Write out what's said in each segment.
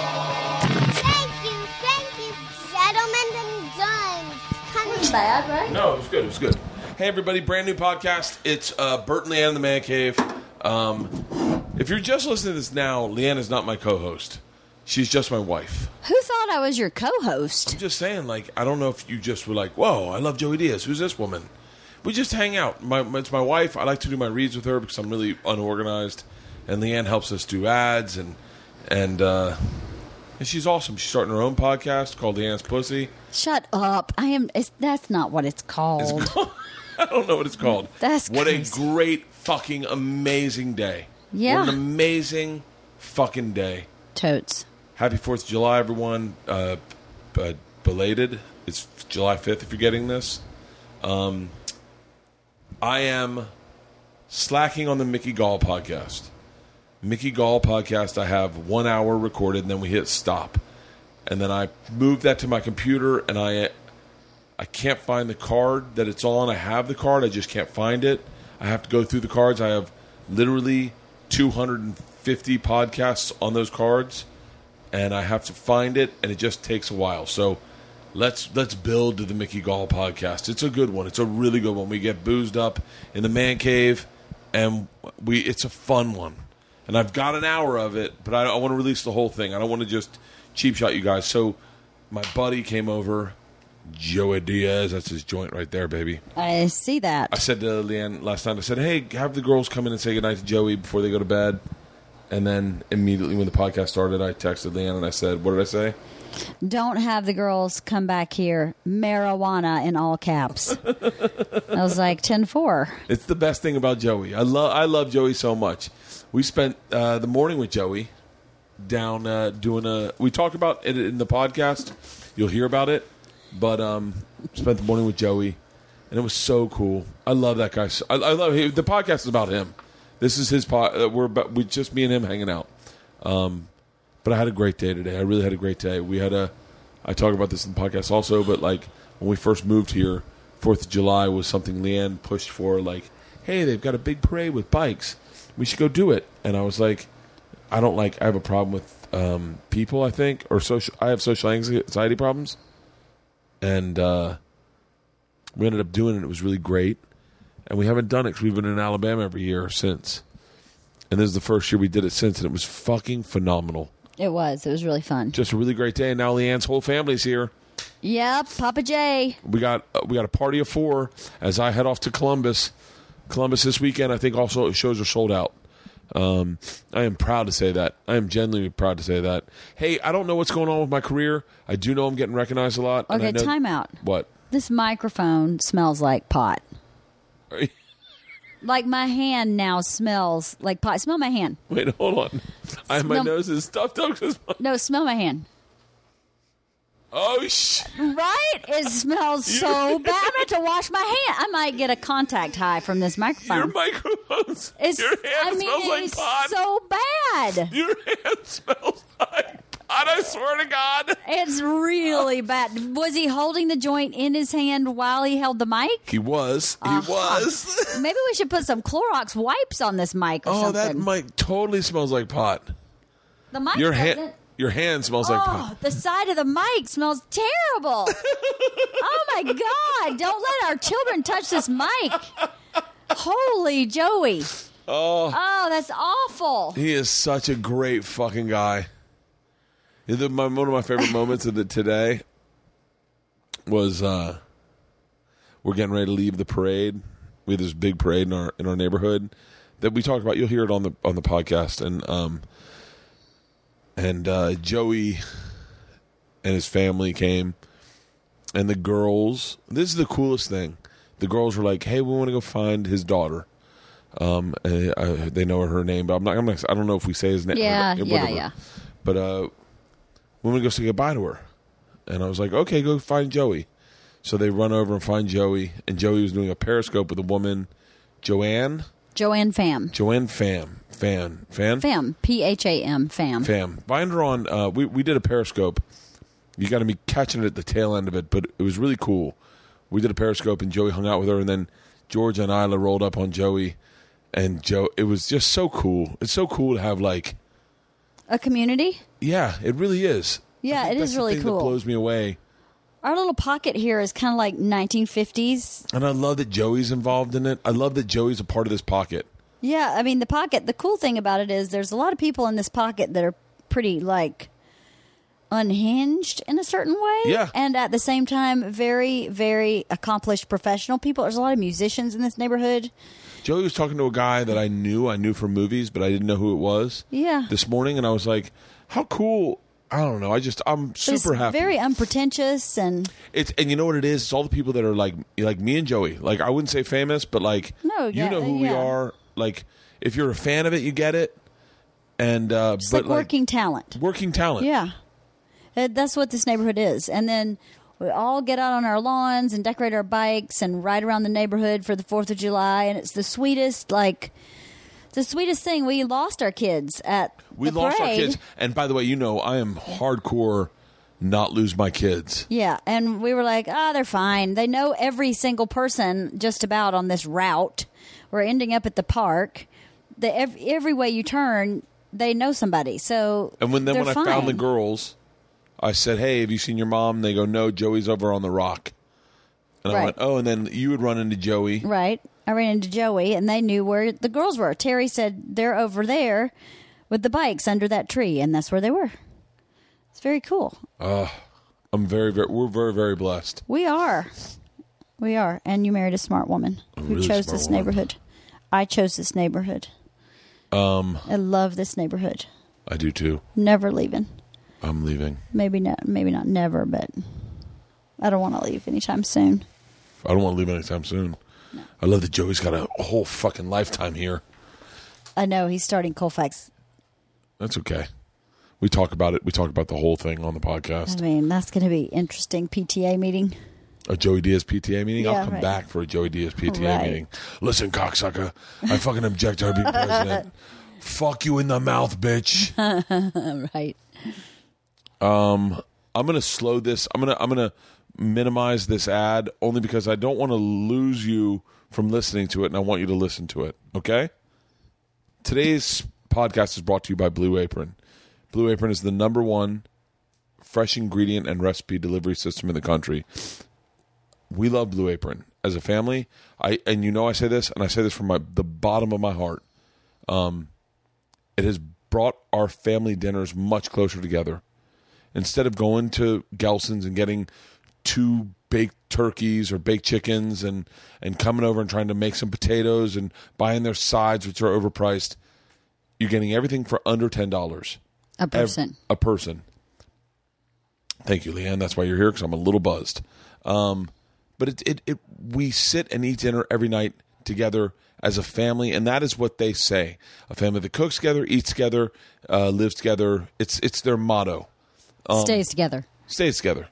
Thank you, thank you, gentlemen and guns. Kind of Bad, right? No, it was good. It was good. Hey, everybody, brand new podcast. It's uh, Bert and Leanne in the Man Cave. Um, if you're just listening to this now, Leanne is not my co host. She's just my wife. Who thought I was your co-host? I'm just saying, like, I don't know if you just were like, whoa, I love Joey Diaz. Who's this woman? We just hang out. My, it's my wife. I like to do my reads with her because I'm really unorganized. And Leanne helps us do ads, and and uh, and she's awesome. She's starting her own podcast called Leanne's Pussy. Shut up! I am. It's, that's not what it's called. I don't know what it's called. That's what crazy. a great fucking amazing day. Yeah. what an amazing fucking day. Totes. Happy Fourth of July, everyone. Uh, b- belated. It's July fifth. If you're getting this, um, I am slacking on the Mickey Gall podcast. Mickey Gall podcast. I have one hour recorded, and then we hit stop, and then I move that to my computer, and I I can't find the card that it's on. I have the card, I just can't find it. I have to go through the cards. I have literally 250 podcasts on those cards, and I have to find it, and it just takes a while. So let's let's build to the Mickey Gall podcast. It's a good one. It's a really good one. We get boozed up in the man cave, and we it's a fun one. And I've got an hour of it, but I, I want to release the whole thing. I don't want to just cheap shot you guys. So my buddy came over, Joey Diaz. That's his joint right there, baby. I see that. I said to Leanne last night, I said, hey, have the girls come in and say goodnight to Joey before they go to bed. And then immediately when the podcast started, I texted Leanne and I said, what did I say? Don't have the girls come back here. Marijuana in all caps. I was like 10-4. It's the best thing about Joey. I love I love Joey so much. We spent uh, the morning with Joey down uh, doing a. We talked about it in the podcast. You'll hear about it, but um, spent the morning with Joey, and it was so cool. I love that guy. I, I love he, the podcast is about him. This is his pod. Uh, we're about, we just me and him hanging out. Um, but I had a great day today. I really had a great day. We had a. I talk about this in the podcast also, but like when we first moved here, Fourth of July was something Leanne pushed for. Like, hey, they've got a big parade with bikes. We should go do it. And I was like, I don't like. I have a problem with um, people. I think, or social. I have social anxiety problems, and uh, we ended up doing it. It was really great, and we haven't done it because we've been in Alabama every year since. And this is the first year we did it since, and it was fucking phenomenal. It was. It was really fun. Just a really great day. And now Leanne's whole family's here. Yep, Papa J. We got uh, we got a party of four as I head off to Columbus. Columbus this weekend. I think also shows are sold out. Um, I am proud to say that. I am genuinely proud to say that. Hey, I don't know what's going on with my career. I do know I'm getting recognized a lot. Okay, know- time out. What? This microphone smells like pot. Like my hand now smells like pot. Smell my hand. Wait, hold on. I, my Smell- nose is stuffed up. 'cause my- No, smell my hand. Oh sh! Right? It smells so bad. I'm going to have to wash my hand. I might get a contact high from this microphone. Your microphone. microphones. It's, your hand I mean, smells like pot. so bad. Your hand smells like pot. I swear to God. It's really bad. Was he holding the joint in his hand while he held the mic? He was. He Uh-huh. was. Maybe we should put some Clorox wipes on this mic or oh, something. that mic totally smells like pot. the mic Your hand. Your hand smells like Oh, the side of the mic smells terrible. oh my God. Don't let our children touch this mic. Holy Joey. Oh, Oh, that's awful. he is such a great fucking guy. My- one of my favorite moments of the today was uh, we're getting ready to leave the parade. We had this big parade in our in our neighborhood that we talked about. You'll hear it on the on the podcast, and um, and uh, Joey and his family came, and the girls. This is the coolest thing. The girls were like, "Hey, we want to go find his daughter." Um, uh, uh, they know her name, but I'm not. I'm not. I don't know if we say his name. Yeah, yeah, yeah. But uh, we want to go say goodbye to her, and I was like, "Okay, go find Joey." So they run over and find Joey, and Joey was doing a periscope with a woman, Joanne, Joanne Fam. Joanne Pham, Fan, Fan, Pham. P H A M. Pham. Pham. Find her on. Uh, we we did a periscope. You got to be catching it at the tail end of it, but it was really cool. We did a periscope, and Joey hung out with her, and then George and Isla rolled up on Joey, and Joe. It was just so cool. It's so cool to have like, A community. yeah, it really is. Yeah, it is really cool. That blows me away. Our little pocket here is kind of like 1950s. And I love that Joey's involved in it. I love that Joey's a part of this pocket. Yeah, I mean the pocket. The cool thing about it is there's a lot of people in this pocket that are pretty like unhinged in a certain way. Yeah. and at the same time, very very accomplished professional people. There's a lot of musicians in this neighborhood. Joey was talking to a guy that I knew, I knew from movies, but I didn't know who it was. Yeah. This morning, and I was like, "How cool!" I don't know. I just, I'm super happy. Very unpretentious and It's and you know what it is? It's all the people that are like like me and Joey. Like I wouldn't say famous, but like No, you yeah, know who we are. Like if you're a fan of it, you get it. And uh, just but like working talent. working talent. Yeah. Uh, That's what this neighborhood is. And then we all get out on our lawns and decorate our bikes and ride around the neighborhood for the 4th of July. And it's the sweetest, like, the sweetest thing. We lost our kids at we the lost our kids. And by the way, you know I am hardcore. Not lose my kids. Yeah. And we were like, ah, they're fine. They know every single person just about on this route. We're ending up at the park. The, every, every way you turn, they know somebody. So And when then when I found the girls, I said, "Hey, have you seen your mom?" And they go, "No, Joey's over on the rock." And I Right. went, "Oh," and then you would run into Joey. Right. I ran into Joey and they knew where the girls were. Terry said they're over there with the bikes under that tree, and that's where they were. It's very cool. I'm very, very, we're very, very blessed. We are. We are. And you married a smart woman who really chose this woman. neighborhood. I chose this neighborhood. Um I love this neighborhood. I do too. Never leaving. I'm leaving. Maybe not maybe not never, but I don't want to leave anytime soon. I don't want to leave anytime soon. I love that Joey's got a, a whole fucking lifetime here. I know he's starting Colfax. That's okay. We talk about it. We talk about the whole thing on the podcast. I mean, that's going to be interesting PTA meeting. A Joey Diaz PTA meeting. Yeah, I'll come right. back for a Joey Diaz PTA Right. meeting. Listen, cocksucker, I fucking object to her being president. Fuck you in the mouth, bitch. Right. Um, I'm gonna slow this. I'm gonna I'm gonna minimize this ad only because I don't want to lose you from listening to it, and I want you to listen to it. Okay. Today's podcast is brought to you by Blue Apron. Blue Apron is the number one fresh ingredient and recipe delivery system in the country. We love Blue Apron as a family. I and you know I say this, and I say this from my the bottom of my heart. Um, it has brought our family dinners much closer together instead of going to Gelson's and getting two baked turkeys or baked chickens and and coming over and trying to make some potatoes and buying their sides which are overpriced you're getting everything for under ten dollars A person. a person thank you leanne that's why you're here because i'm a little buzzed um, but it, it, it we sit and eat dinner every night together as a family and that is what they say a family that cooks together eats together uh, lives together it's it's their motto Um, Stays together. stays together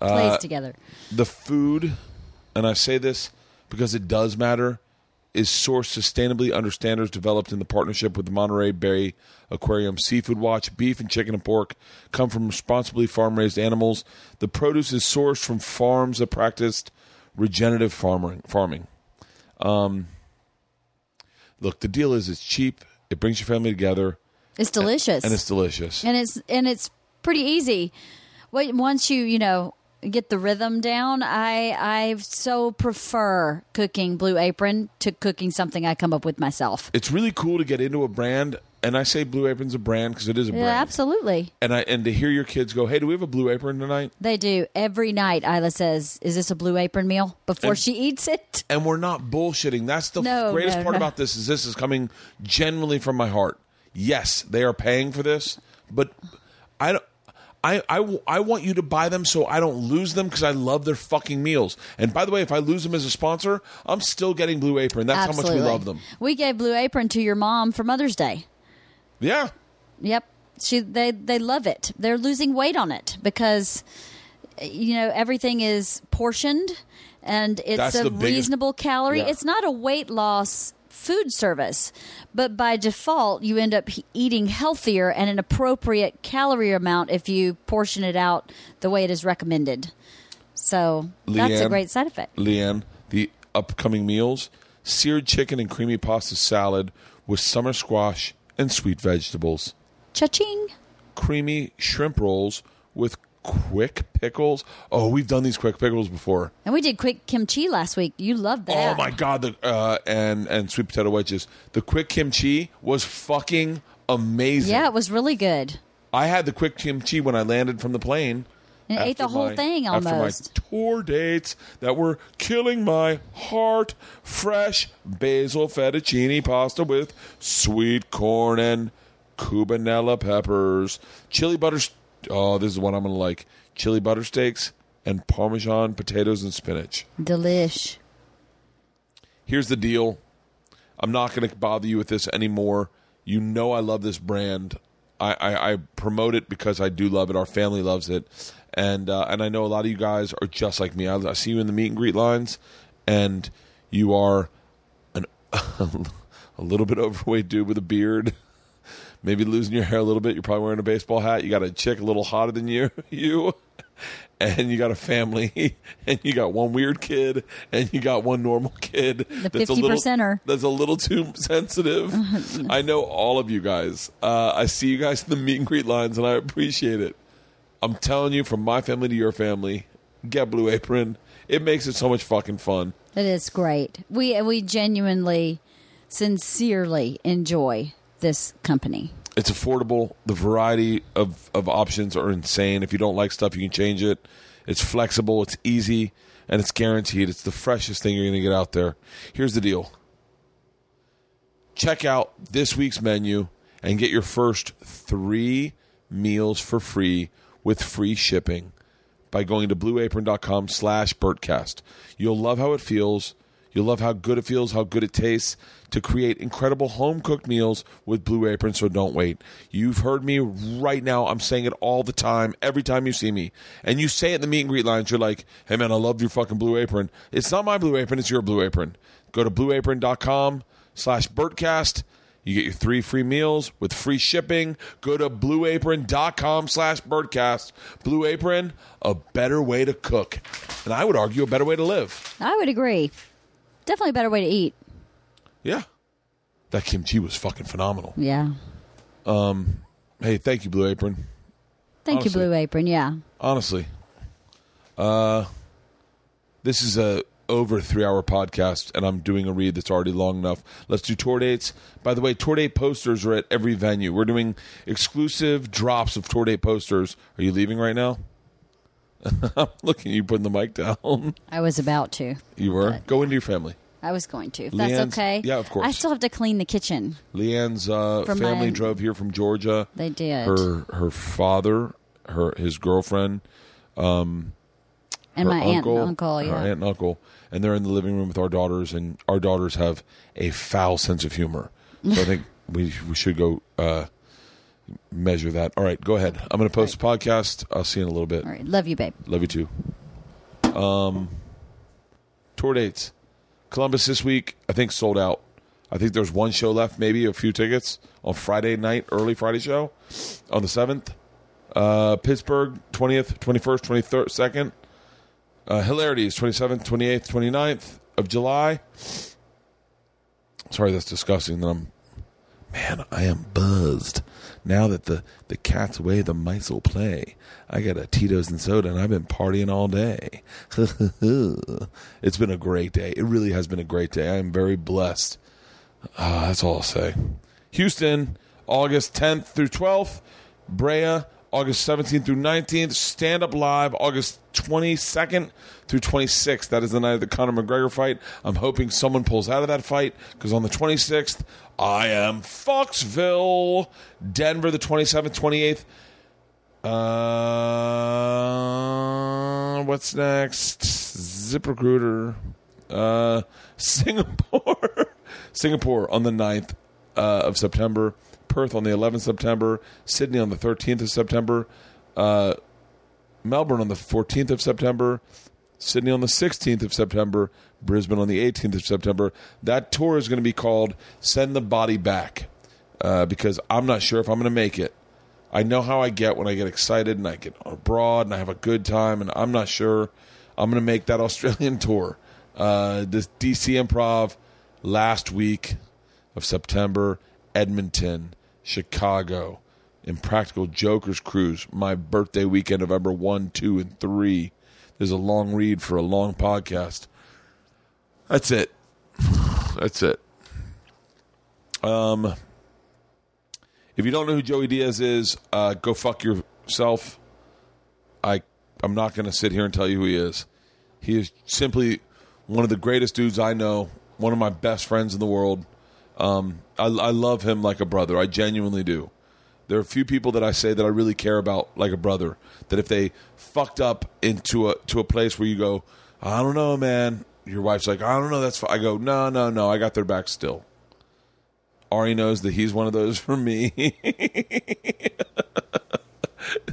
Plays together. the food, and I say this because it does matter, is sourced sustainably under standards developed in the partnership with the Monterey Bay Aquarium Seafood Watch. Beef and chicken and pork come from responsibly farm raised animals. The produce is sourced from farms that practiced regenerative farming. farming. Um, look, the deal is it's cheap, it brings your family together, It's delicious. and it's delicious. and it's and it's pretty easy. Once you you know get the rhythm down, I I so prefer cooking Blue Apron to cooking something I come up with myself. It's really cool to get into a brand, and I say Blue Apron's a brand because it is a brand. Yeah, absolutely. and I and to hear your kids go, "Hey, do we have a blue apron tonight?" They do every night. Isla says, "Is this a Blue Apron meal?" Before And- she eats it. And we're not bullshitting. That's the No, greatest no, part no. about this is this is coming genuinely from my heart. Yes, they are paying for this, but I don't. I, I, I want you to buy them so I don't lose them because I love their fucking meals. And by the way, if I lose them as a sponsor, I'm still getting Blue Apron. That's absolutely. how much we love them. We gave Blue Apron to your mom for Mother's Day. Yeah. Yep. She they they love it. They're losing weight on it because you know everything is portioned and it's That's a biggest- reasonable calorie. Yeah. It's not a weight loss food service, but by default you end up eating healthier and an appropriate calorie amount if you portion it out the way it is recommended. So that's a great side effect. Leanne, the upcoming meals seared chicken and creamy pasta salad with summer squash and sweet vegetables. Cha-ching. Creamy shrimp rolls with quick pickles. Oh, we've done these quick pickles before. And we did quick kimchi last week. You loved that. Oh my god! The uh, and and sweet potato wedges. The quick kimchi was fucking amazing. Yeah, it was really good. I had the quick kimchi when I landed from the plane. And ate the whole my- thing After my tour dates that were killing my heart. Fresh basil fettuccine pasta with sweet corn and cubanelle peppers. Chili butter. Oh, this is what I'm going to like. Chili butter steaks and Parmesan potatoes and spinach. Delish. Here's the deal. I'm not going to bother you with this anymore. You know I love this brand. I, I, I promote it because I do love it. Our family loves it, and uh, and I know a lot of you guys are just like me. I, I see you in the meet and greet lines, and you are an a little bit overweight dude with a beard. Maybe losing your hair a little bit. You're probably wearing a baseball hat. You got a chick a little hotter than you. You and you got a family, and you got one weird kid, and you got one normal kid. The that's a 50 little- percenter. That's a little too sensitive. I know all of you guys. Uh, I see you guys in the meet and greet lines, and I appreciate it. I'm telling you, from my family to your family, get Blue Apron. It makes it so much fucking fun. It is great. We we genuinely, sincerely enjoy this company. It's affordable. The variety of, of options are insane. If you don't like stuff, you can change it. It's flexible, it's easy, and it's guaranteed. It's the freshest thing you're going to get out there. Here's the deal check out this week's menu and get your first three meals for free with free shipping by going to blueapron.com slash bertcast. You'll love how it feels. You'll love how good it feels, how good it tastes to create incredible home cooked meals with Blue Apron, so don't wait. You've heard me right now. I'm saying it all the time, every time you see me. And you say it in the meet and greet lines. You're like, hey man, I love your fucking Blue Apron. It's not my Blue Apron, it's your Blue Apron. Go to blueapron.com slash Bertcast. You get your three free meals with free shipping. Go to blueapron.com slash bertcast. Blue Apron, a better way to cook. And I would argue a better way to live. I would agree. Definitely a better way to eat. Yeah. That kimchi was fucking phenomenal. Yeah. Um, Hey, thank you, Blue Apron. Thank Honestly. you, Blue Apron. Yeah. Honestly. Uh this is a over three hour podcast and I'm doing a read that's already long enough. Let's do tour dates. By the way, tour date posters are at every venue. We're doing exclusive drops of tour date posters. Are you leaving right now? I'm looking at you putting the mic down. I was about to. You were? Go into your family. I was going to. If that's okay. yeah, of course. I still have to clean the kitchen. Leanne's uh, From family my- drove here from Georgia. They did. Her her father, her his girlfriend, and her my aunt uncle, and uncle. her Yeah. aunt and uncle, and they're in the living room with our daughters, and our daughters have a foul sense of humor. So I think we we should go uh, measure that. All right, go ahead. I'm going to post a podcast. I'll see you in a little bit. All right. Love you, babe. Love you too. Um, tour dates. Columbus this week, I think sold out. I think there's one show left, maybe a few tickets on Friday night, early Friday show on the 7th. Uh, Pittsburgh, 20th, 21st, 23rd, 2nd. Uh, Hilarities, 27th, 28th, 29th of July. Sorry, that's disgusting that I'm. Man, I am buzzed. Now that the, the cat's away, the mice will play. I got a Tito's and soda, and I've been partying all day. it's been a great day. It really has been a great day. I am very blessed. Ah, that's all I'll say. Houston, August 10th through 12th. Brea, August 17th through 19th. Stand Up Live, August 22nd through 26th. That is the night of the Conor McGregor fight. I'm hoping someone pulls out of that fight because on the 26th, I am Foxville. Denver, the 27th, 28th. Uh, what's next? ZipRecruiter. Uh, Singapore. Singapore on the 9th uh, of September. Perth on the 11th of September. Sydney on the 13th of September. Uh, Melbourne on the 14th of September. Sydney on the 16th of September. Brisbane on the 18th of September. That tour is going to be called Send the Body Back uh, because I'm not sure if I'm going to make it. I know how I get when I get excited and I get abroad and I have a good time, and I'm not sure I'm going to make that Australian tour. Uh, this DC Improv, last week of September, Edmonton, Chicago, Impractical Jokers Cruise, my birthday weekend, November 1, 2, and 3. There's a long read for a long podcast. That's it. That's it. Um, if you don't know who Joey Diaz is, uh, go fuck yourself. I I'm not going to sit here and tell you who he is. He is simply one of the greatest dudes I know. One of my best friends in the world. Um, I, I love him like a brother. I genuinely do. There are a few people that I say that I really care about like a brother. That if they fucked up into a to a place where you go, I don't know, man. Your wife's like, I don't know. That's. I go, no, no, no. I got their back still. Ari knows that he's one of those for me.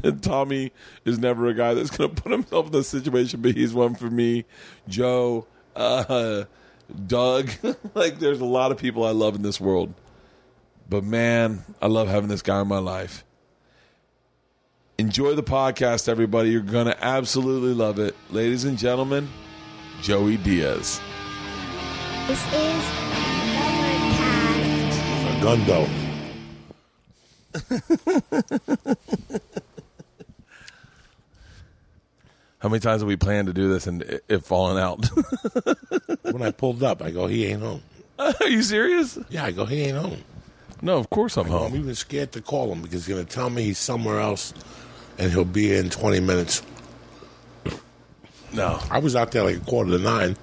and Tommy is never a guy that's going to put himself in this situation, but he's one for me. Joe, uh, Doug, like there's a lot of people I love in this world. But man, I love having this guy in my life. Enjoy the podcast, everybody. You're going to absolutely love it. Ladies and gentlemen, Joey Diaz. This is Summercast. Gundo. How many times have we planned to do this and it, it fallen out? When I pulled up, I go, he ain't home. Are you serious? Yeah, I go, he ain't home. No, of course I'm home. I'm even scared to call him because he's going to tell me he's somewhere else and he'll be in 20 minutes. No. I was out there like a quarter to nine,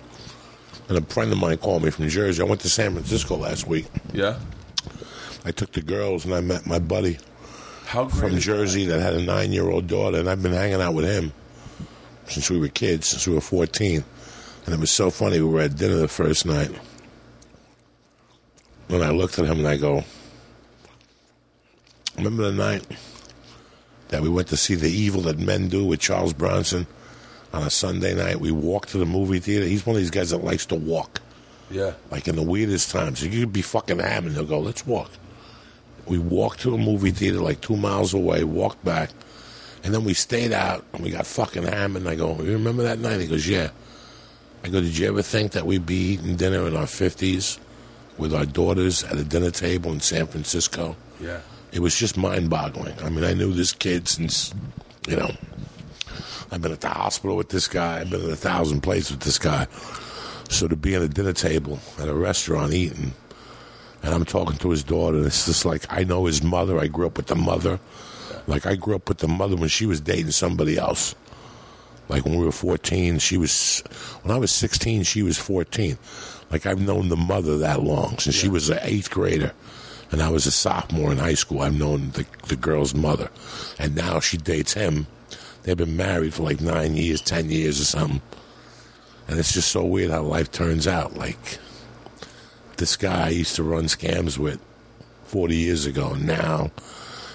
and a friend of mine called me from Jersey. I went to San Francisco last week. Yeah? I took the girls and I met my buddy from Jersey that had a nine year old daughter, and I've been hanging out with him since we were kids, since we were 14. And it was so funny. We were at dinner the first night. And I looked at him and I go, Remember the night that we went to see The Evil That Men Do with Charles Bronson on a Sunday night? We walked to the movie theater. He's one of these guys that likes to walk Yeah. like in the weirdest times. You could be fucking hammered. They'll go, let's walk. We walked to a movie theater like two miles away, walked back, and then we stayed out and we got fucking hammered. And I go, you remember that night? He goes, yeah. I go, did you ever think that we'd be eating dinner in our 50s with our daughters at a dinner table in San Francisco? Yeah. It was just mind boggling. I mean, I knew this kid since, you know, I've been at the hospital with this guy, I've been in a thousand places with this guy. So to be at a dinner table at a restaurant eating, and I'm talking to his daughter, and it's just like I know his mother. I grew up with the mother. Like I grew up with the mother when she was dating somebody else. Like when we were 14, she was. When I was 16, she was 14. Like I've known the mother that long since she was an eighth grader, and I was a sophomore in high school. I've known the the girl's mother, and now she dates him. They've been married for like nine years, ten years or something. And it's just so weird how life turns out. Like this guy I used to run scams with 40 years ago. and Now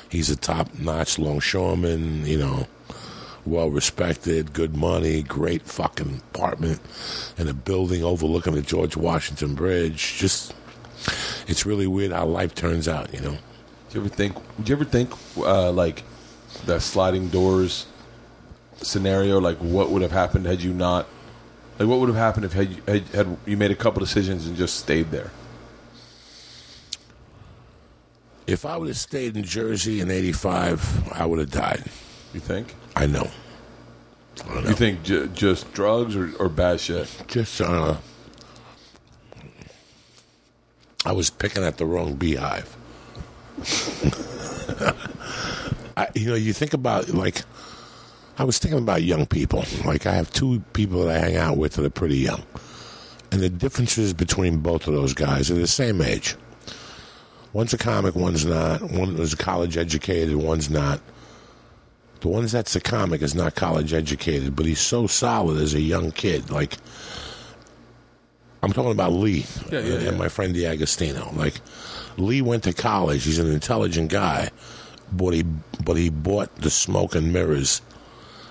he's a top notch longshoreman, you know, well respected, good money, great fucking apartment, and a building overlooking the George Washington Bridge. Just, it's really weird how life turns out, you know. Do you ever think? Do you ever think uh, like the sliding doors scenario? Like what would have happened had you not? Like what would have happened if had you, had, had you made a couple decisions and just stayed there? If I would have stayed in Jersey in 85, I would have died. You think? I know. I know. You think j- just drugs or, or bad shit? Just, uh, I was picking at the wrong beehive. I, you know, you think about like, I was thinking about young people. Like, I have two people that I hang out with that are pretty young, and the differences between both of those guys are the same age. One's a comic, one's not. One is college educated, one's not. The one that's a comic is not college educated, but he's so solid as a young kid. Like, I'm talking about Lee Yeah, yeah, and yeah. my friend D'Agostino. Like, Lee went to college. He's an intelligent guy, but he but he bought the smoke and mirrors.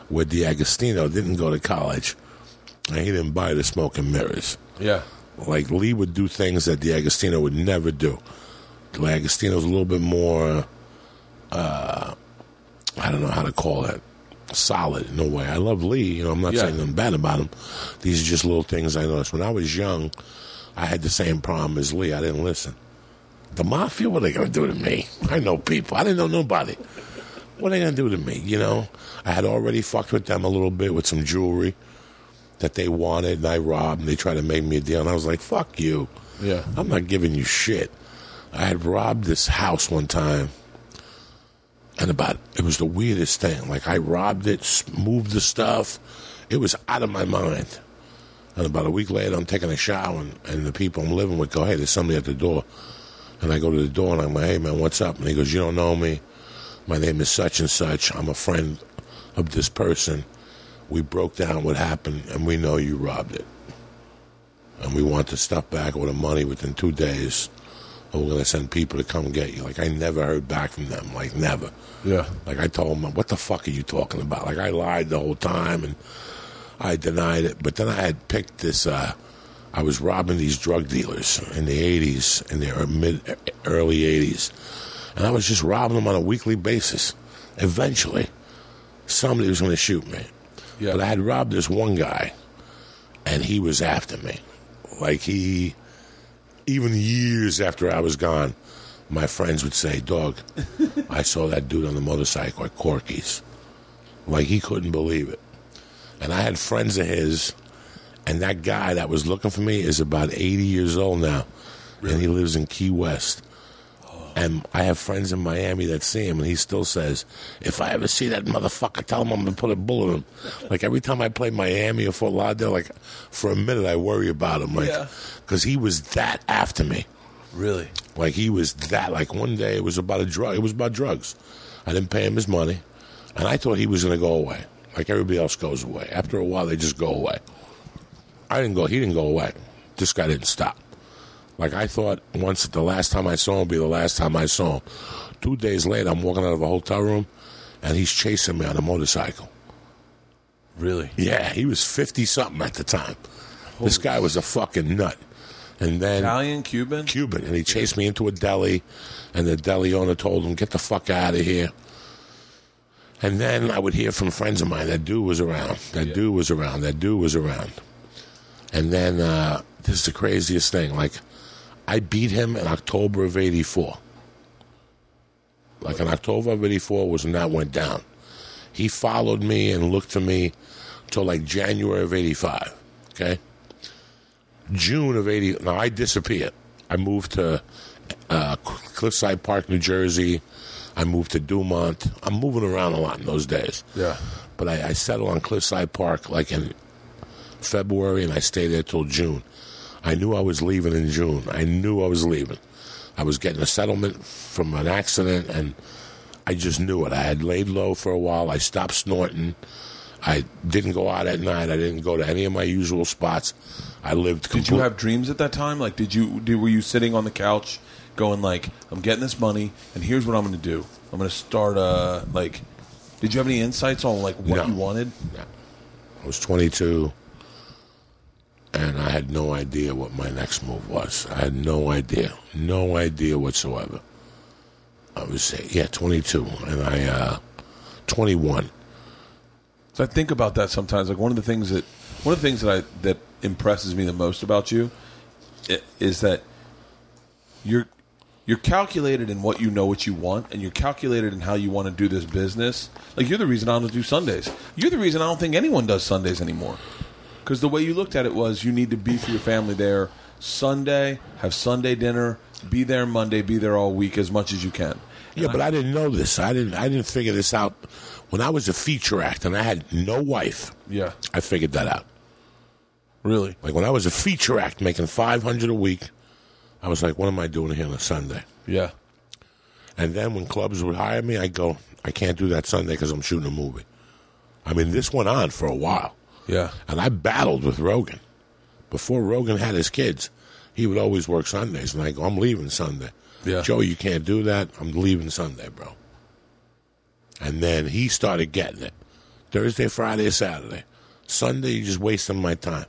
Where D'Agostino didn't go to college, and he didn't buy the smoke and mirrors. Yeah. Like Lee would do things that D'Agostino would never do. D'Agostino's a little bit more, uh, I don't know how to call it, solid in a way. I love Lee. You know, I'm not Yeah. saying nothing bad about him. These are just little things I noticed. When I was young, I had the same problem as Lee. I didn't listen. The mafia, what are they going to do to me? I know people. I didn't know nobody. What are they going to do to me? You know, I had already fucked with them a little bit with some jewelry that they wanted, and I robbed, and they tried to make me a deal, and I was like, fuck you. Yeah. I'm not giving you shit. I had robbed this house one time, and about it was the weirdest thing. Like I robbed it, moved the stuff. It was out of my mind. And about a week later, I'm taking a shower, and, and the people I'm living with go, "Hey, there's somebody at the door." And I go to the door, and I'm like, "Hey, man, what's up?" And he goes, "You don't know me. My name is such and such. I'm a friend of this person. We broke down what happened, and we know you robbed it." and we want the stuff back or the money within two days, or we're going to send people to come get you. Like, I never heard back from them. Like, never. Yeah. Like, I told them, what the fuck are you talking about? Like, I lied the whole time and I denied it. But then I had picked this, uh, I was robbing these drug dealers in the 80s, in the mid, early 80s. And I was just robbing them on a weekly basis. Eventually, somebody was going to shoot me. Yeah. But I had robbed this one guy, and he was after me. Like he, even years after I was gone, my friends would say, "Dog, I saw that dude on the motorcycle at Corky's." Like he couldn't believe it. And I had friends of his, and that guy that was looking for me is about eighty years old now, and he lives in Key West. And I have friends in Miami that see him, and he still says, "If I ever see that motherfucker, tell him I'm gonna put a bullet in him." Like every time I play Miami or Fort Lauderdale, like for a minute I worry about him, like Yeah. because he was that after me. Really? Like he was that. Like one day it was about a drug. It was about drugs. I didn't pay him his money, and I thought he was going to go away. Like everybody else goes away. After a while, they just go away. I didn't go. He didn't go away. This guy didn't stop. Like I thought once the last time I saw him would be the last time I saw him. Two days later, I'm walking out of a hotel room, and he's chasing me on a motorcycle. Really? Yeah, he was fifty something at the time. this guy was a fucking nut. And then Italian, Cuban? Cuban, and he chased me into a deli, and the deli owner told him, "Get the fuck out of here." And then I would hear from friends of mine that dude was around, that dude was around, that dude was around. And then uh, this is the craziest thing. Like, I beat him in October of '84. Like in October of '84 was when that went down. He followed me and looked for me till like January of '85. Okay. June of 80. Now, I disappeared. I moved to uh, Cliffside Park, New Jersey. I moved to Dumont. I'm moving around a lot in those days. Yeah. But I, I settled on Cliffside Park like in February, and I stayed there till June. I knew I was leaving in June. I knew I was leaving. I was getting a settlement from an accident, and I just knew it. I had laid low for a while. I stopped snorting. I didn't go out at night. I didn't go to any of my usual spots. I lived. Did you have dreams at that time? Like, did you did, were you sitting on the couch, going like, "I'm getting this money, and here's what I'm going to do. I'm going to start a like." Did you have any insights on like what No. you wanted? I was 22, and I had no idea what my next move was. I had no idea, no idea whatsoever. I was yeah, 22, and I uh, 21. So I think about that sometimes. Like one of the things that one of the things that I that impresses me the most about you is that you're you're calculated in what you know what you want, and you're calculated in how you want to do this business. Like you're the reason I don't do Sundays. You're the reason I don't think anyone does Sundays anymore. Because the way you looked at it was you need to be for your family there Sunday, have Sunday dinner, be there Monday, be there all week as much as you can. Yeah, but I didn't know this. I didn't. I didn't figure this out when I was a feature act and I had no wife. Yeah, I figured that out. really. Like when I was a feature act making 500 a week, I was like, "What am I doing here on a Sunday?" Yeah, And then when clubs would hire me, I go, I can't do that Sunday because I'm shooting a movie. I mean, this went on for a while. Yeah. And I battled with Rogan. Before Rogan had his kids, he would always work Sundays. And I go, I'm leaving Sunday. Yeah. Joe, you can't do that. I'm leaving Sunday, bro. And then he started getting it. Thursday, Friday, Saturday. Sunday, you're just wasting my time.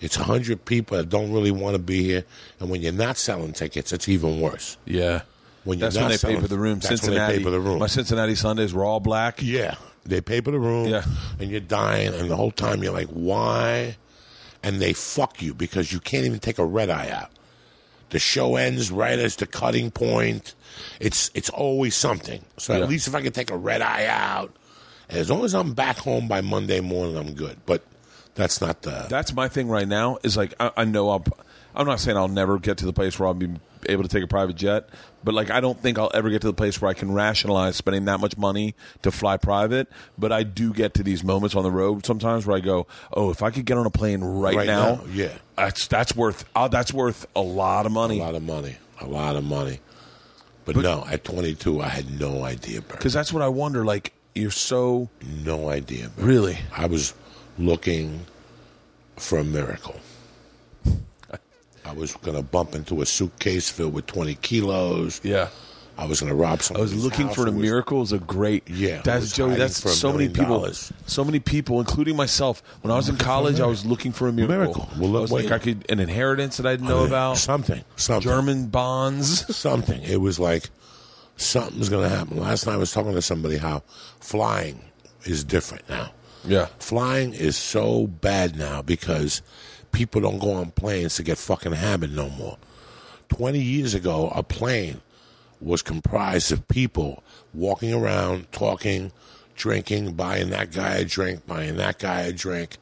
It's a 100 people that don't really want to be here. And when you're not selling tickets, it's even worse. Yeah. When you're that's not when they selling- pay for the room. that's when they Cincinnati. pay for the room. My Cincinnati Sundays were all black. Yeah, they pay for the room. Yeah. and you're dying, and the whole time you're like, why and they fuck you because you can't even take a red eye out. The show ends right as the cutting point. It's it's always something. So Yeah. at least if I can take a red eye out, as long as I'm back home by Monday morning, I'm good. But that's not the. That's my thing right now. Is like I, I know I'll. I'm not saying I'll never get to the place where I'll be able to take a private jet, but like I don't think I'll ever get to the place where I can rationalize spending that much money to fly private. But I do get to these moments on the road sometimes where I go, "Oh, if I could get on a plane right, Right now, now, yeah. that's that's worth uh, that's worth a lot of money, a lot of money. A lot of money. But, no, at 22, I had no idea, because that's what I wonder. Like you're so No idea, Bert. really I was looking for a miracle. I was going to bump into a suitcase filled with 20 kilos. yeah. I was going to rob some. I was looking house. for a It was- miracle is a great Yeah, That's Joey. That's so many people. dollars. So many people, including myself. When I was in college, I was looking for a miracle. Miracle. Well, look I was like I could an inheritance that I didn't know about. Something. Something. German bonds. something. It was like something's going to happen. Last night I was talking to somebody how flying is different now. Yeah. Flying is so bad now because people don't go on planes to get fucking hammered no more. 20 years ago, a plane was comprised of people walking around, talking, drinking, buying that guy a drink, buying that guy a drink.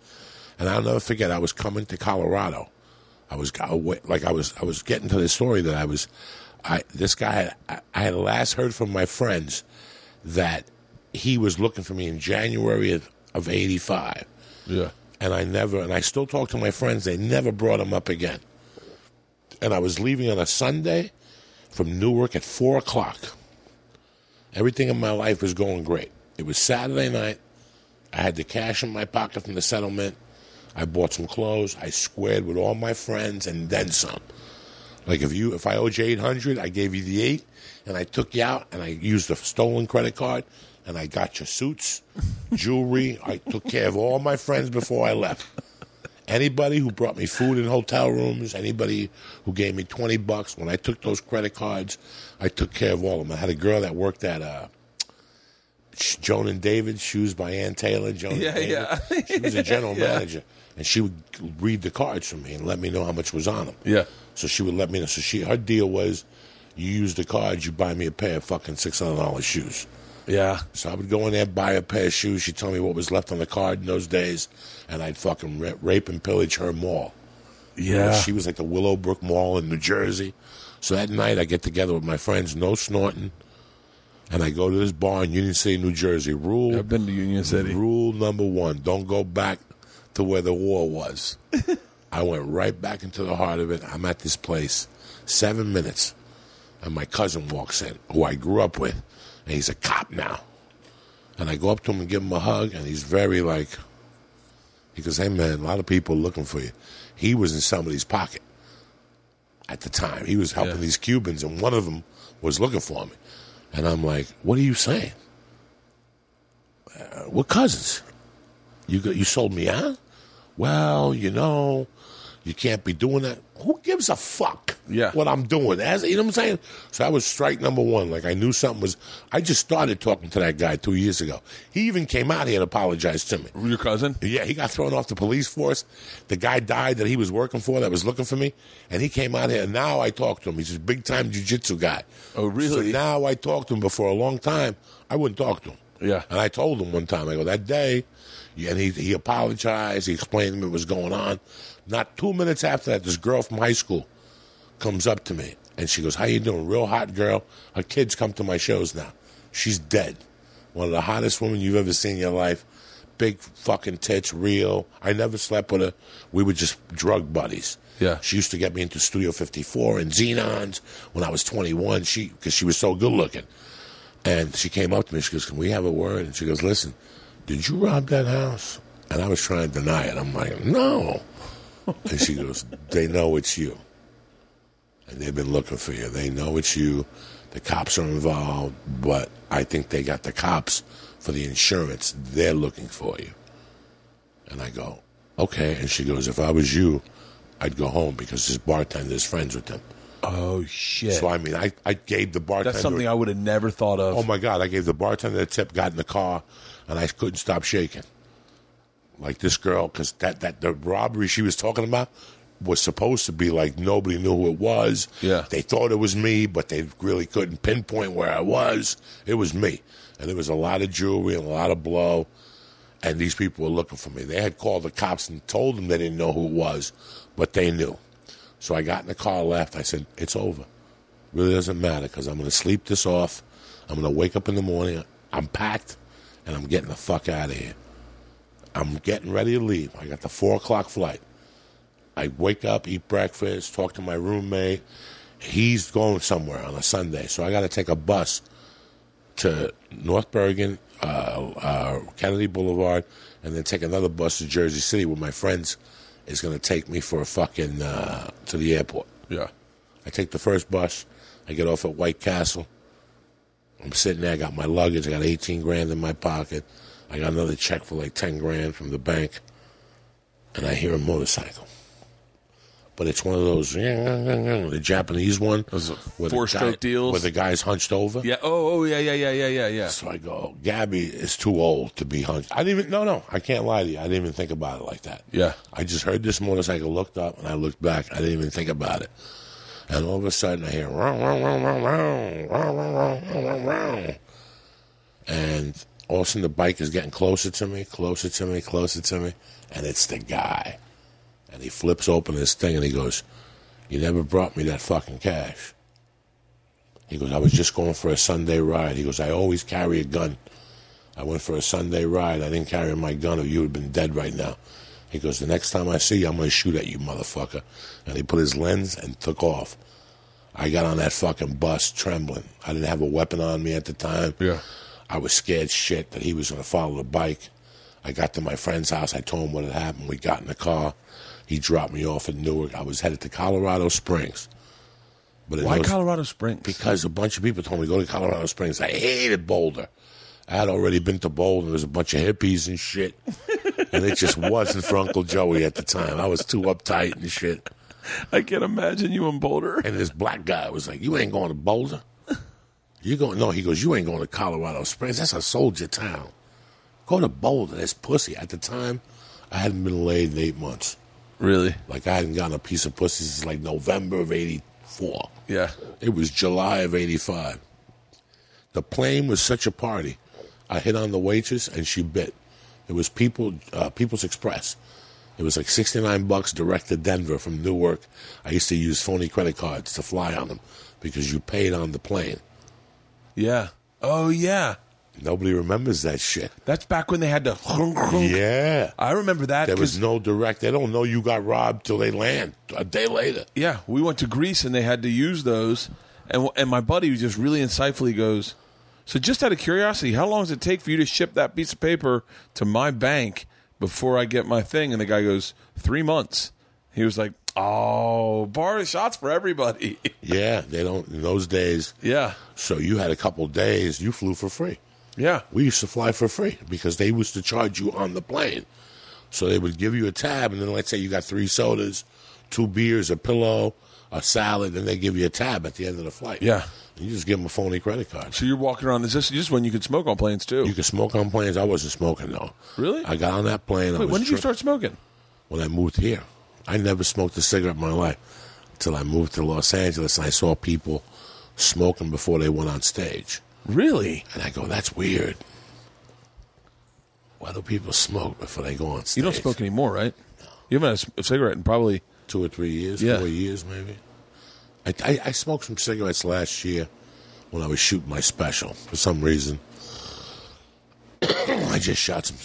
And I'll never forget, I was coming to Colorado. I was like I was I was getting to the story that I was I this guy I, I had last heard from my friends that he was looking for me in January of, of 85 Yeah. And I never and I still talk to my friends they never brought him up again. And I was leaving on a Sunday from Newark at four o'clock. Everything in my life was going great. It was Saturday night. I had the cash in my pocket from the settlement. I bought some clothes. I squared with all my friends and then some. Like if you if I owed you eight hundred I gave you the eight and I took you out and I used a stolen credit card and I got your suits, jewelry. I took care of all my friends before I left. Anybody who brought me food in hotel rooms, anybody who gave me 20 bucks, when I took those credit cards, I took care of all of them. I had a girl that worked at uh, Joan and David, Shoes by Ann Taylor. Joan Yeah, and David. yeah. She was a general Yeah. manager, and she would read the cards for me and let me know how much was on them. Yeah. So she would let me know. So she, her deal was, you use the cards, you buy me a pair of fucking six hundred dollars shoes. Yeah. So I would go in there, buy a pair of shoes. She'd tell me what was left on the card in those days, and I'd fucking ra- rape and pillage her mall. Yeah. She was like the Willowbrook Mall in New Jersey. So that night, I get together with my friends, no snorting, and I go to this bar in Union City, New Jersey. Rule I've been to Union City. Rule number one: don't go back to where the war was. I went right back into the heart of it. I'm at this place, seven minutes, and my cousin walks in, who I grew up with, and he's a cop now. And I go up to him and give him a hug, and he's very like, he goes, "Hey man, a lot of people are looking for you." He was in somebody's pocket at the time. He was helping Yeah. these Cubans, and one of them was looking for me. And I'm like, "What are you saying?" Uh, we're cousins. You got, you sold me out? Well, you know, you can't be doing that. Who gives a fuck Yeah. what I'm doing? As you know what I'm saying? So that was strike number one. Like I knew something was. I just started talking to that guy two years ago. He even came out here and apologized to me. Your cousin? Yeah, he got thrown off the police force. The guy died that he was working for that was looking for me, and he came out here. And now I talk to him. He's a big time jujitsu guy. Oh, really? So now I talk to him. But for a long time, I wouldn't talk to him. Yeah. And I told him one time, I go, that day, and he, he apologized. He explained to me what was going on. Not two minutes after that, this girl from high school comes up to me, and she goes, how you doing? Real hot girl. Her kids come to my shows now. She's dead. One of the hottest women you've ever seen in your life. Big fucking tits, real. I never slept with her. We were just drug buddies. Yeah. She used to get me into Studio 54 and Xenons when I was 21. She because she was so good looking. And she came up to me. She goes, "Can we have a word?" And she goes, "Listen, did you rob that house?" And I was trying to deny it. I'm like, "No." And she goes, "They know it's you, and they've been looking for you. They know it's you. The cops are involved, but I think they got the cops for the insurance. They're looking for you." And I go, "Okay." And she goes, "If I was you, I'd go home because this bartender is friends with them." Oh shit. So I mean, I, I gave the bartender. That's something I would have never thought of. Oh my God! I gave the bartender a tip, got in the car, and I couldn't stop shaking. Like this girl, because that, that the robbery she was talking about was supposed to be like nobody knew who it was. Yeah. They thought it was me, but they really couldn't pinpoint where I was. It was me. And there was a lot of jewelry and a lot of blow. And these people were looking for me. They had called the cops and told them they didn't know who it was, but they knew. So I got in the car, left. I said, It's over. Really doesn't matter because I'm going to sleep this off. I'm going to wake up in the morning. I'm packed and I'm getting the fuck out of here. I'm getting ready to leave. I got the four o'clock flight. I wake up, eat breakfast, talk to my roommate. He's going somewhere on a Sunday, so I got to take a bus to North Bergen, uh, uh, Kennedy Boulevard, and then take another bus to Jersey City, where my friends is going to take me for a fucking uh, to the airport. Yeah. I take the first bus. I get off at White Castle. I'm sitting there. I got my luggage. I got 18 grand in my pocket. I got another check for like 10 grand from the bank. And I hear a motorcycle. But it's one of those, the Japanese one. Those four-stroke guy- deals? Where the guy's hunched over. Yeah. Oh, oh, yeah, yeah, yeah, yeah, yeah, yeah. So I go, Gabby is too old to be hunched. I didn't even, no, no, I can't lie to you. I didn't even think about it like that. Yeah. I just heard this motorcycle, looked up, and I looked back. I didn't even think about it. And all of a sudden, I hear, "Row, row, row, row, row, row, row, row, row, row." and all of a sudden the bike is getting closer to me, closer to me, closer to me, and it's the guy. And he flips open his thing and he goes, You never brought me that fucking cash. He goes, I was just going for a Sunday ride. He goes, I always carry a gun. I went for a Sunday ride. I didn't carry my gun or you would have been dead right now. He goes, The next time I see you, I'm going to shoot at you, motherfucker. And he put his lens and took off. I got on that fucking bus trembling. I didn't have a weapon on me at the time. Yeah. I was scared shit that he was going to follow the bike. I got to my friend's house. I told him what had happened. We got in the car. He dropped me off in Newark. I was headed to Colorado Springs. But Why those- Colorado Springs? because a bunch of people told me to go to Colorado Springs. I hated Boulder. I had already been to Boulder. There was a bunch of hippies and shit. and it just wasn't for Uncle Joey at the time. I was too uptight and shit. I can't imagine you in Boulder. And this black guy was like, You ain't going to Boulder? You going no, he goes, You ain't going to Colorado Springs. That's a soldier town. Go to Boulder, that's pussy. At the time, I hadn't been laid in eight months. Really? Like I hadn't gotten a piece of pussy since like November of eighty four. Yeah. It was July of 85. The plane was such a party. I hit on the waitress and she bit. It was People uh, People's Express. It was like 69 bucks direct to Denver from Newark. I used to use phony credit cards to fly on them because you paid on the plane. Yeah. Oh, yeah. Nobody remembers that shit. That's back when they had to. Yeah. I remember that. There 'cause- was no direct. They don't know you got robbed till they land a day later. Yeah, we went to Greece and they had to use those, and and my buddy just really insightfully goes, so just out of curiosity, how long does it take for you to ship that piece of paper to my bank before I get my thing? And the guy goes, three months. He was like, oh, bar shots for everybody. Yeah, they don't in those days. yeah, So you had a couple days. You flew for free. yeah, We used to fly for free because they used to charge you on the plane. So they would give you a tab, and then let's say you got three sodas, two beers, a pillow, a salad, and they give you a tab at the end of the flight. yeah. You just give them a phony credit card. So you're walking around. Is this just when you could smoke on planes too? You can smoke on planes. I wasn't smoking though. Really? I got on that plane. I Wait, was when did you start smoking? When I moved here, I never smoked a cigarette in my life until I moved to Los Angeles and I saw people smoking before they went on stage. Really? And I go, that's weird. Why do people smoke before they go on stage? You don't smoke anymore, right? No. You haven't had a cigarette in probably. two or three years, Yeah. four years maybe. I, I, I smoked some cigarettes last year when I was shooting my special. For some reason, I just shot some.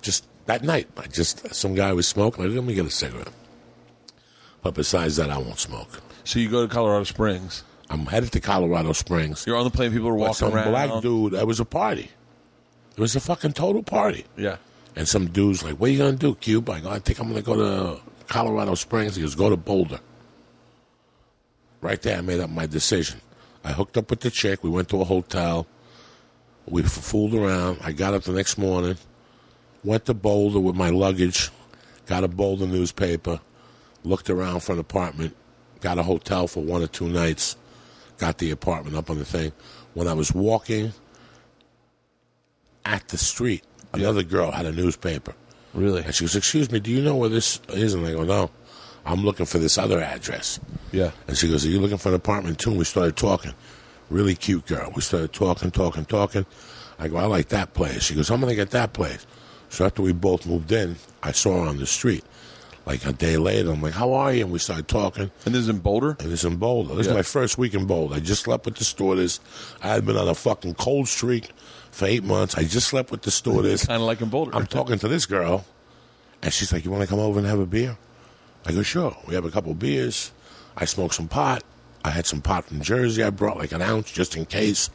Just that night, I just some guy was smoking. I let me get a cigarette. But besides that, I won't smoke. So you go to Colorado Springs. I'm headed to Colorado Springs. You're on the plane. People are walking some around. black dude. It was a party. It was a fucking total party. Yeah. And some dude's like, "What are you gonna do, Cube?" I go, "I think I'm gonna go to Colorado Springs." He goes, "Go to Boulder." Right there, I made up my decision. I hooked up with the chick. We went to a hotel. We fooled around. I got up the next morning, went to Boulder with my luggage, got a Boulder newspaper, looked around for an apartment, got a hotel for one or two nights, got the apartment up on the thing. When I was walking at the street, another girl had a newspaper. Really? And she goes, "Excuse me, do you know where this is?" And I go, "No, I'm looking for this other address." Yeah. And she goes, Are you looking for an apartment too? And we started talking. Really cute girl. We started talking, talking, talking. I go, I like that place. She goes, I'm going to get that place. So after we both moved in, I saw her on the street. Like a day later, I'm like, How are you? And we started talking. And this is in Boulder? And it's in Boulder. This Yeah. is my first week in Boulder. I just slept with the stewardess. I had been on a fucking cold streak for eight months. I just slept with the stewardess. Kind of like in Boulder. I'm talking to this girl, and she's like, "You want to come over and have a beer?" I go, "Sure." We have a couple beers. I smoke some pot. I had some pot from Jersey. I brought like an ounce just in case.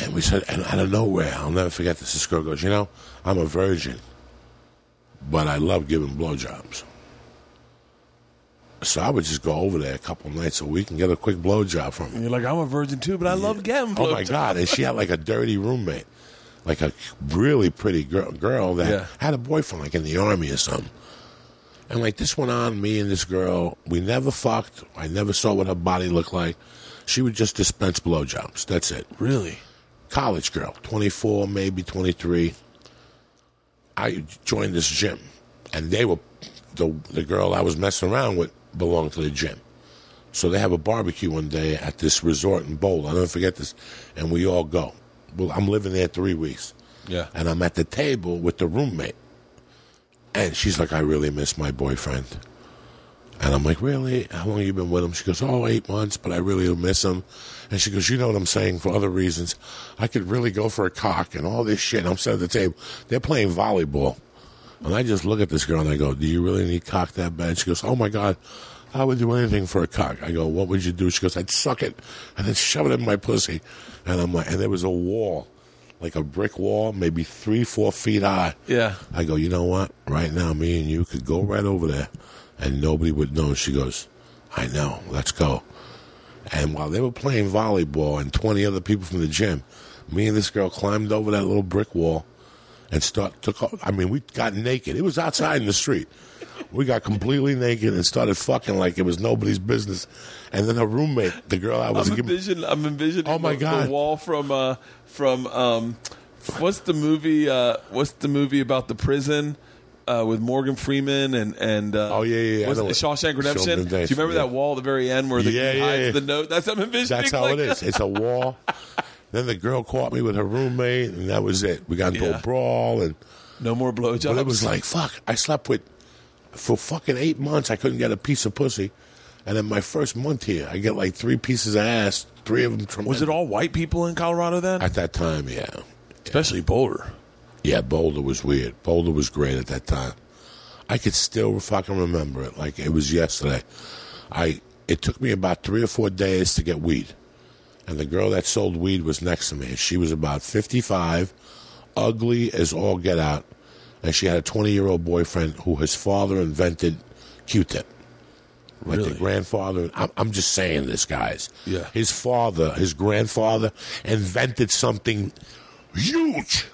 And we said, and out of nowhere, I'll never forget this. This girl goes, "You know, I'm a virgin, but I love giving blowjobs." So I would just go over there a couple nights a week and get a quick blowjob from her. And you're like, I'm a virgin too, but I love getting Oh my god! And she had like a dirty roommate, like a really pretty girl, girl that Yeah. had a boyfriend, like in the army or something. And like this went on, me and this girl, we never fucked. I never saw what her body looked like. She would just dispense blowjobs. That's it. Really? College girl, twenty four, maybe twenty three. I joined this gym, and they were the the girl I was messing around with belonged to the gym. So they have a barbecue one day at this resort in Boulder. I'll never forget this. And we all go. Well, I'm living there three weeks. Yeah. And I'm at the table with the roommate. And she's like, I really miss my boyfriend. And I'm like, really? How long have you been with him? She goes, oh, eight months, but I really miss him. And she goes, you know what I'm saying? For other reasons, I could really go for a cock and all this shit. I'm sitting at the table. They're playing volleyball. And I just look at this girl and I go, do you really need cock that bad? She goes, oh, my God. I would do anything for a cock. I go, what would you do? She goes, I'd suck it and then shove it in my pussy. And I'm like, and there was a wall, like a brick wall, maybe three, four feet high. Yeah. I go, you know what? Right now, me and you could go right over there and nobody would know. She goes, I know. Let's go. And while they were playing volleyball and 20 other people from the gym, me and this girl climbed over that little brick wall and start took off. I mean, we got naked. It was outside in the street. We got completely naked and started fucking like it was nobody's business. And then her roommate, the girl I was I'm giving, envisioning, I'm envisioning Oh, my the, God. the wall from uh, from um, what's the movie? Uh, what's the movie about the prison? Uh, with Morgan Freeman and and uh, Oh, yeah, yeah, yeah. Know it, Shawshank Redemption. Do you remember yeah. that wall at the very end where the Yeah, yeah, hides the note? That's I'm envisioning. That's how like it is. It's a wall. then the girl caught me with her roommate, and that was it. We got into a brawl, and No more blowjobs. but it was like fuck. I slept with for fucking eight months. I couldn't get a piece of pussy, and then my first month here, I get like three pieces of ass. Three of them. Tremendous. was it all white people in Colorado then? at that time? Yeah, Especially Boulder. Yeah. Boulder was weird. Boulder was great at that time. I could still fucking remember it like it was yesterday. I it took me about three or four days to get weed. And the girl that sold weed was next to me. She was about 55, ugly as all get out. And she had a 20 year old boyfriend who his father invented Q tip. Like Really? the grandfather. I'm, I'm just saying this, guys. Yeah. His father, his grandfather, invented something huge.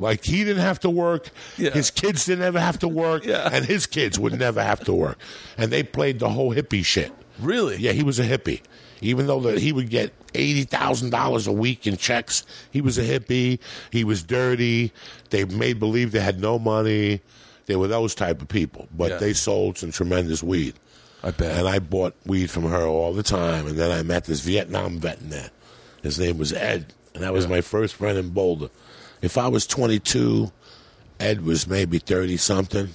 Like he didn't have to work. Yeah. His kids didn't ever have to work. Yeah. And his kids would never have to work. And they played the whole hippie shit. Really? Yeah, he was a hippie. Even though that he would get eighty thousand dollars a week in checks, he was a hippie. He was dirty. They made believe they had no money. They were those type of people, but Yeah. they sold some tremendous weed. I bet. And I bought weed from her all the time. And then I met this Vietnam vet in there. His name was Ed, and that was my first friend in Boulder. If I was 22, Ed was maybe 30 something,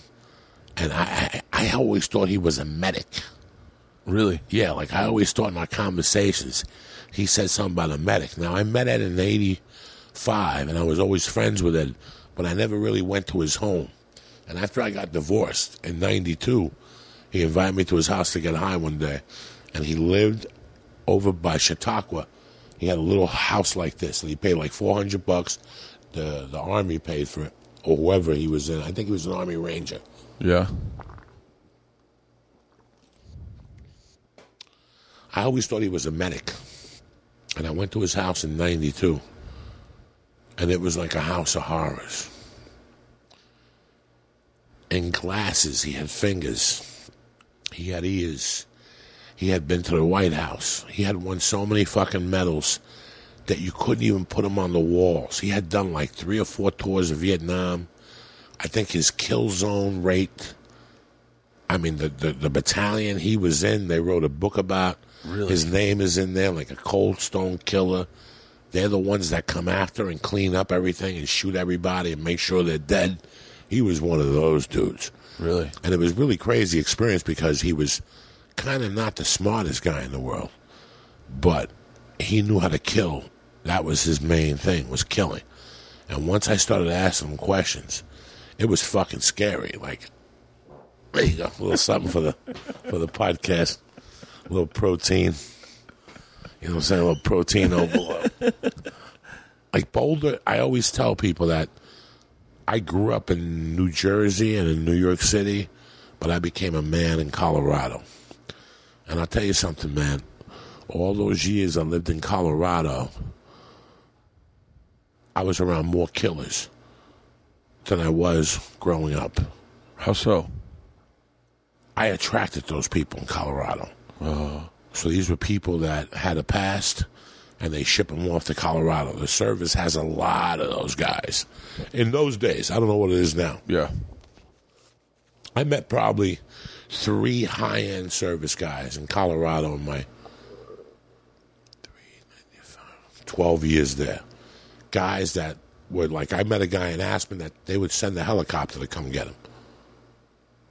and I, I I always thought he was a medic. really? Yeah, like I always thought in our conversations, he said something about a medic. Now I met Ed in '85, and I was always friends with Ed, but I never really went to his home. And after I got divorced in '92, he invited me to his house to get high one day, and he lived over by Chautauqua. He had a little house like this, and he paid like 400 bucks. The the army paid for it, or whoever he was in. I think he was an army ranger. Yeah. I always thought he was a medic. And I went to his house in 92. And it was like a house of horrors. In glasses, he had fingers. He had ears. He had been to the White House. He had won so many fucking medals that you couldn't even put him on the walls. He had done like three or four tours of Vietnam I think his kill zone rate. I mean, the, the, the battalion he was in, they wrote a book about. Really? His name is in there, like a cold stone killer. They're the ones that come after and clean up everything and shoot everybody and make sure they're dead. He was one of those dudes. Really? And it was really crazy experience because he was kind of not the smartest guy in the world, but he knew how to kill. That was his main thing was killing. And once I started asking him questions, it was fucking scary. Like, there you go, a little something for the for the podcast, a little protein. You know what I'm saying? A little protein overload. like Boulder, I always tell people that I grew up in New Jersey and in New York City, but I became a man in Colorado. And I'll tell you something, man. All those years I lived in Colorado, I was around more killers than I was growing up. How so? I attracted those people in Colorado. Uh-huh. So these were people that had a past, and they ship them off to Colorado. The service has a lot of those guys. In those days, I don't know what it is now. Yeah. I met probably three high end service guys in Colorado in my 12 years there. Guys that would like, I met a guy in Aspen that they would send a helicopter to come get him.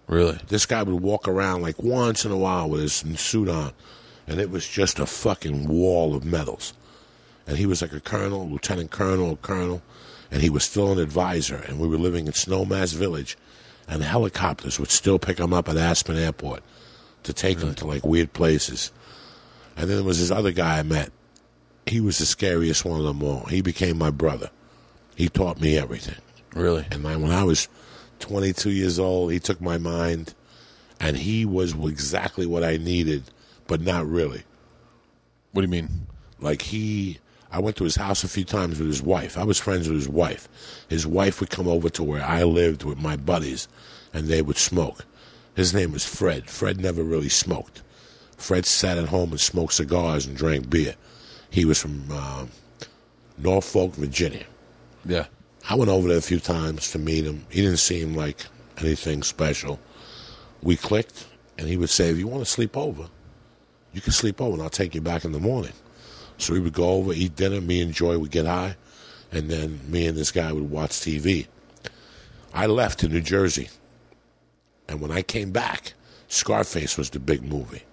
Really? This guy would walk around like once in a while with his suit on, and it was just a fucking wall of medals. And he was like a colonel, lieutenant colonel, colonel, and he was still an advisor. And we were living in Snowmass Village, and the helicopters would still pick him up at Aspen Airport to take him to like weird places. And then there was this other guy I met. He was the scariest one of them all. He became my brother. He taught me everything. Really? And I, when I was 22 years old, he took my mind, and he was exactly what I needed, but not really. What do you mean? Like he, I went to his house a few times with his wife. I was friends with his wife. His wife would come over to where I lived with my buddies, and they would smoke. His name was Fred. Fred never really smoked. Fred sat at home and smoked cigars and drank beer. He was from uh, Norfolk, Virginia. Yeah. I went over there a few times to meet him. He didn't seem like anything special. We clicked, and he would say, If you want to sleep over, you can sleep over, and I'll take you back in the morning. So we would go over, eat dinner. Me and Joy would get high, and then me and this guy would watch TV. I left to New Jersey, and when I came back, Scarface was the big movie.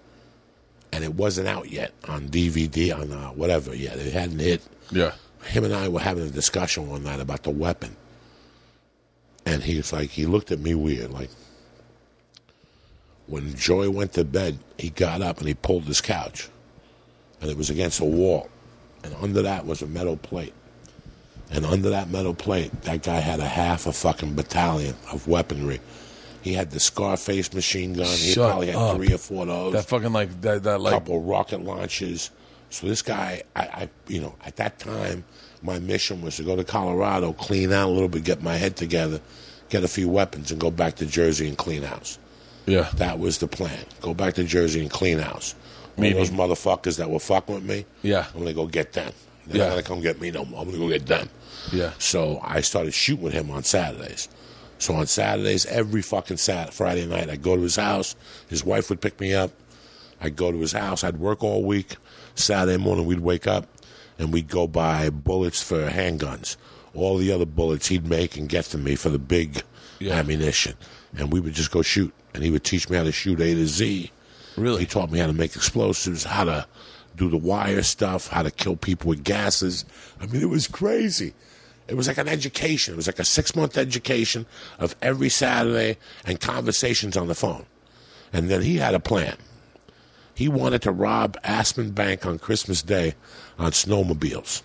And it wasn't out yet on DVD, on uh, whatever yet. It hadn't hit Yeah. him and I were having a discussion one night about the weapon. And he was like, he looked at me weird. Like, when Joy went to bed, he got up and he pulled his couch. And it was against a wall. And under that was a metal plate. And under that metal plate, that guy had a half a fucking battalion of weaponry. He had the Scarface machine gun. He Shut probably had up. three or four of those That fucking like that that like couple rocket launches. So this guy, I, I, you know, at that time, my mission was to go to Colorado, clean out a little bit, get my head together, get a few weapons, and go back to Jersey and clean house. yeah. That was the plan. Go back to Jersey and clean house. Meaning? those motherfuckers that were fucking with me, Yeah. I'm gonna go get them. They're Yeah. not gonna come get me no more. I'm gonna go get them. Yeah. So I started shooting with him on Saturdays. So on Saturdays, every fucking Sat Friday night, I'd go to his house. His wife would pick me up. I'd go to his house. I'd work all week. Saturday morning, we'd wake up and we'd go buy bullets for handguns. All the other bullets he'd make and get to me for the big Yeah. ammunition. And we would just go shoot. And he would teach me how to shoot A to Z. Really? He taught me how to make explosives, how to do the wire stuff, how to kill people with gases. I mean, it was crazy. It was like an education. It was like a six month education of every Saturday and conversations on the phone. And then he had a plan. He wanted to rob Aspen Bank on Christmas Day on snowmobiles.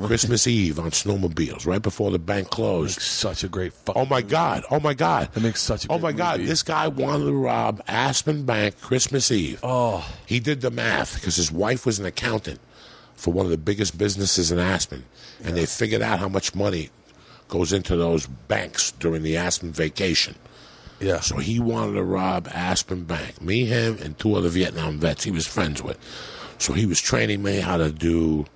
Christmas Eve on snowmobiles, right before the bank closed. Such a great Oh my God! Oh my God! That makes such a Oh my God! movie. This guy wanted to rob Aspen Bank Christmas Eve. Oh. He did the math because his wife was an accountant for one of the biggest businesses in Aspen, and they figured out how much money goes into those banks during the Aspen vacation. Yeah. So he wanted to rob Aspen Bank. Me, him, and two other Vietnam vets he was friends with. So he was training me how to do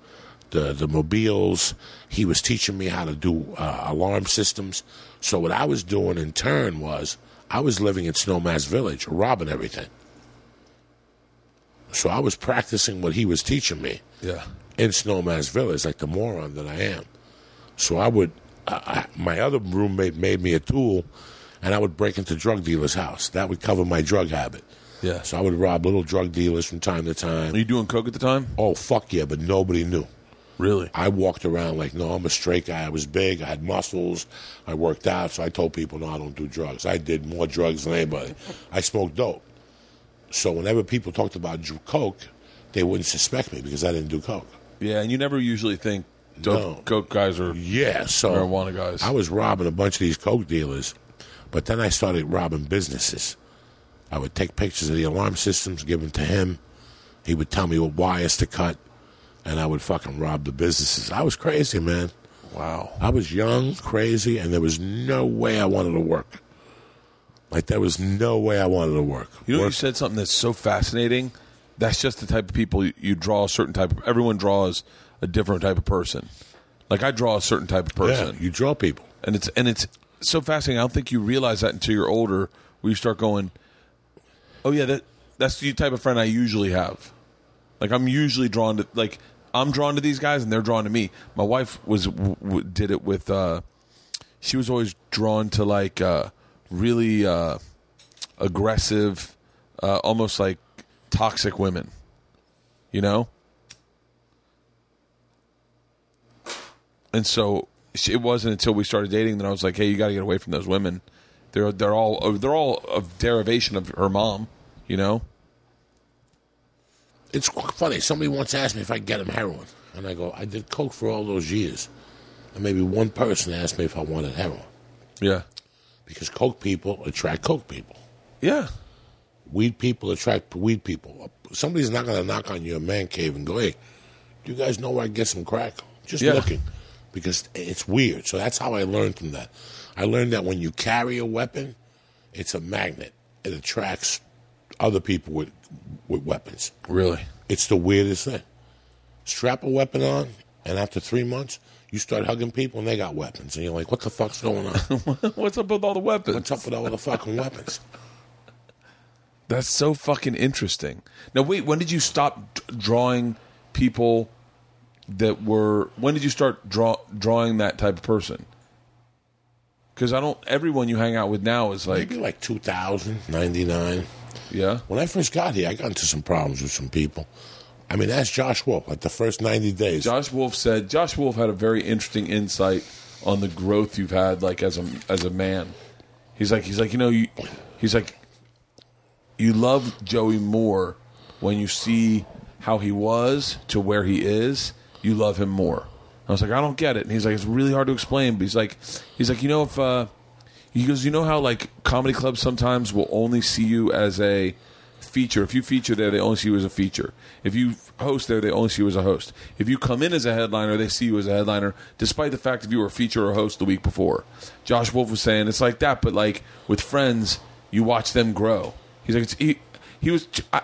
the the mobiles. He was teaching me how to do uh, alarm systems. So what I was doing in turn was I was living in Snowmass Village, robbing everything. So I was practicing what he was teaching me Yeah. in Snowmass Village, like the moron that I am. So I would, I, I, my other roommate made me a tool, and I would break into drug dealers' house. That would cover my drug habit. Yeah. So I would rob little drug dealers from time to Are time. you doing coke at the time? Oh fuck yeah! But nobody knew. Really? I walked around like, no, I'm a straight guy. I was big. I had muscles. I worked out. So I told people, no, I don't do drugs. I did more drugs than anybody. I smoked dope. So whenever people talked about coke, they wouldn't suspect me because I didn't do coke. Yeah, and you never usually think dope No. coke guys are Yeah, so marijuana guys. I was robbing a bunch of these coke dealers, but then I started robbing businesses. I would take pictures of the alarm systems, give them to him. He would tell me what wires to cut, and I would fucking rob the businesses. I was crazy, man. wow. I was young, crazy, and there was no way I wanted to work. Like there was no way I wanted to work. You know, you said something that's so fascinating. That's just the type of people you, you draw a certain type of. Everyone draws a different type of person. Like I draw a certain type of person, yeah, you draw people. and it's and it's so fascinating. I don't think you realize that until you're older, where you start going, "Oh yeah, that that's the type of friend I usually have." Like I'm usually drawn to like I'm drawn to these guys, and they're drawn to me. My wife was w- w- did it with. uh She was always drawn to like uh really uh aggressive, uh, almost like toxic women. You know? And so it wasn't until we started dating that I was like, "Hey, you got to get away from those women. They're they're all they're all a derivation of her mom, you know." It's funny. Somebody once asked me if I get him heroin, and I go, I did coke for all those years, and maybe one person asked me if I wanted heroin Yeah. because coke people attract coke people. Yeah. Weed people attract weed people. Somebody's not going to knock on your man cave and go, "Hey, do you guys know where I get some crack?" Just Yeah. looking, because it's weird. So that's how I learned from that. I learned that when you carry a weapon, it's a magnet. It attracts other people with with weapons. Really. It's the weirdest thing. Strap a weapon on, and after three months, you start hugging people, and they got weapons, and you're like, "What the fuck's going on? What's up with all the weapons? What's up with all the fucking weapons?" That's so fucking interesting. Now, wait, when did you stop d- drawing people that were? When did you start draw, drawing that type of person? Because I don't. Everyone you hang out with now is like, Maybe like 2000, 99. yeah, When I first got here, I got into some problems with some people. I mean, that's Josh Wolf. Like the first 90 days. Josh Wolf said. Josh Wolf had a very interesting insight on the growth you've had, like as a as a man. He's like, he's like, you know, you, he's like, you love Joey more when you see how he was to where he is. You love him more. I was like, I don't get it. And he's like, it's really hard to explain. But he's like, he's like, you know, if uh, he goes, you know how like comedy clubs sometimes will only see you as a feature. If you feature there, they only see you as a feature. If you host there, they only see you as a host. If you come in as a headliner, they see you as a headliner, despite the fact if you were a feature or host the week before. Josh Wolf was saying it's like that, but like with friends, you watch them grow. He's like, it's, he, he was, I,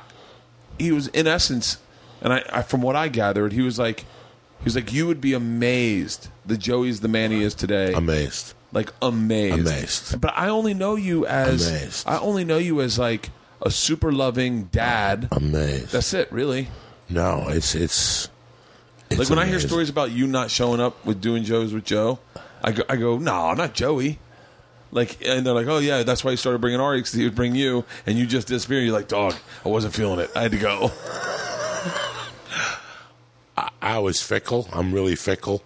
he was in essence, and I, I, from what I gathered, he was like, he was like, you would be amazed that Joey's the man he is today Amazed. like amazed. Amazed. But I only know you as Amazed. I only know you as like a super loving dad. Amazed. That's it, really. no, it's it's. it's Like when I hear stories about you not showing up with doing Joe's with Joe, I go, I go, no, not Joey. Like, and they're like, oh yeah, that's why he started bringing Ari because he would bring you, and you just disappear. You're like, dog, I wasn't feeling it. I had to go. I was fickle. I'm really fickle.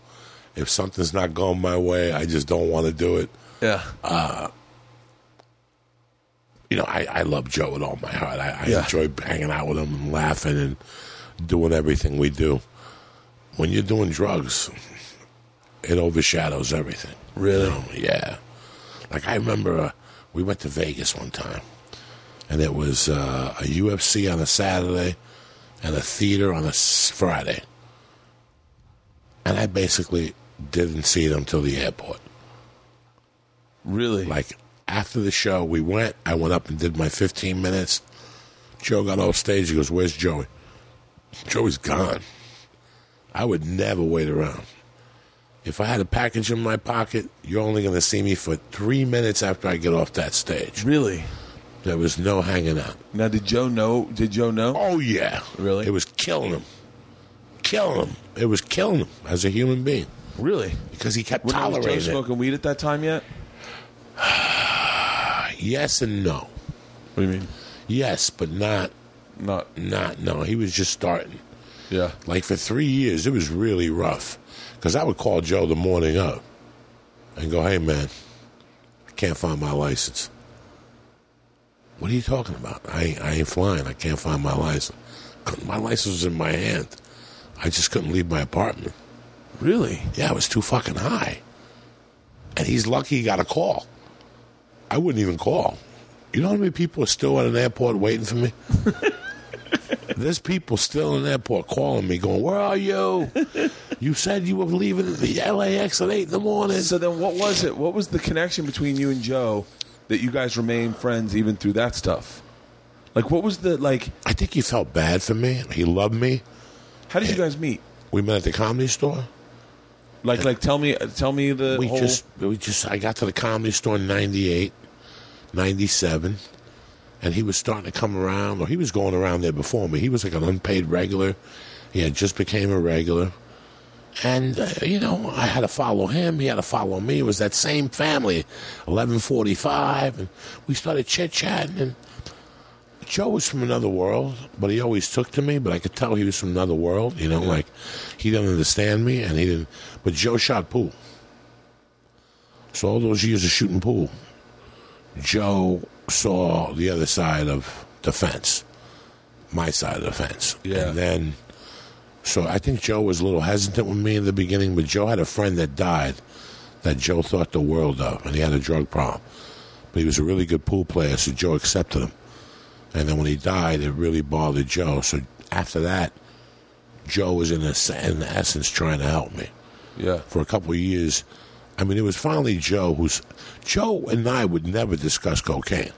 If something's not going my way, I just don't want to do it. Yeah, uh, You know, I, I love Joe with all my heart. I, I Yeah. enjoy hanging out with him and laughing and doing everything we do. When you're doing drugs, it overshadows everything. Really? You know? Yeah. Like I remember uh, we went to Vegas one time, and it was uh, a UFC on a Saturday and a theater on a Friday. And I basically didn't see it until the airport. really. Like after the show, we went. I went up and did my 15 minutes. Joe got off stage. He goes, "Where's Joey?" Joey's gone. I would never wait around. If I had a package in my pocket, you're only going to see me for three minutes after I get off that stage. Really? There was no hanging out. Now, did Joe know? Did Joe know? Oh yeah, Really? It was killing him, killing him. It was killing him as a human being Really? because he kept Was Joe tolerating it. smoking weed at that time yet? Yes and no. What do you mean? Yes, but not Not. not no. He was just starting. Yeah. Like for three years, it was really rough. Because I would call Joe the morning up and go, "Hey man, I can't find my license." What are you talking about? I ain't- I ain't flying. I can't find my license. My license was in my hand. I just couldn't leave my apartment. Really? Yeah, it was too fucking high. And he's lucky he got a call. I wouldn't even call. You know how many people are still at an airport waiting for me? There's people still in the airport calling me, going, "Where are you? You said you were leaving the LAX at eight in the morning." So then, what was it? What was the connection between you and Joe that you guys remained friends even through that stuff? Like, what was the like? I think he felt bad for me. He loved me. How did you guys meet? We met at the comedy store. Like, like tell me, tell me the we whole. just we just I got to the comedy store in 98, 97, and he was starting to come around, or he was going around there before me. He was like an unpaid regular. He had just became a regular. And, uh, you know, I had to follow him. He had to follow me. It was that same family, 1145. And we started chit-chatting. And Joe was from another world, but he always took to me. But I could tell he was from another world. You know, like he didn't understand me, and he didn't. But Joe shot pool. So all those years of shooting pool, Joe saw the other side of the fence, my side of the fence, Yeah. and then. So I think Joe was a little hesitant with me in the beginning, but Joe had a friend that died that Joe thought the world of, and he had a drug problem. But he was a really good pool player, so Joe accepted him. And then when he died, it really bothered Joe. So after that, Joe was in, a, in essence trying to help me yeah. for a couple of years. I mean, it was finally Joe who's Joe and I would never discuss cocaine.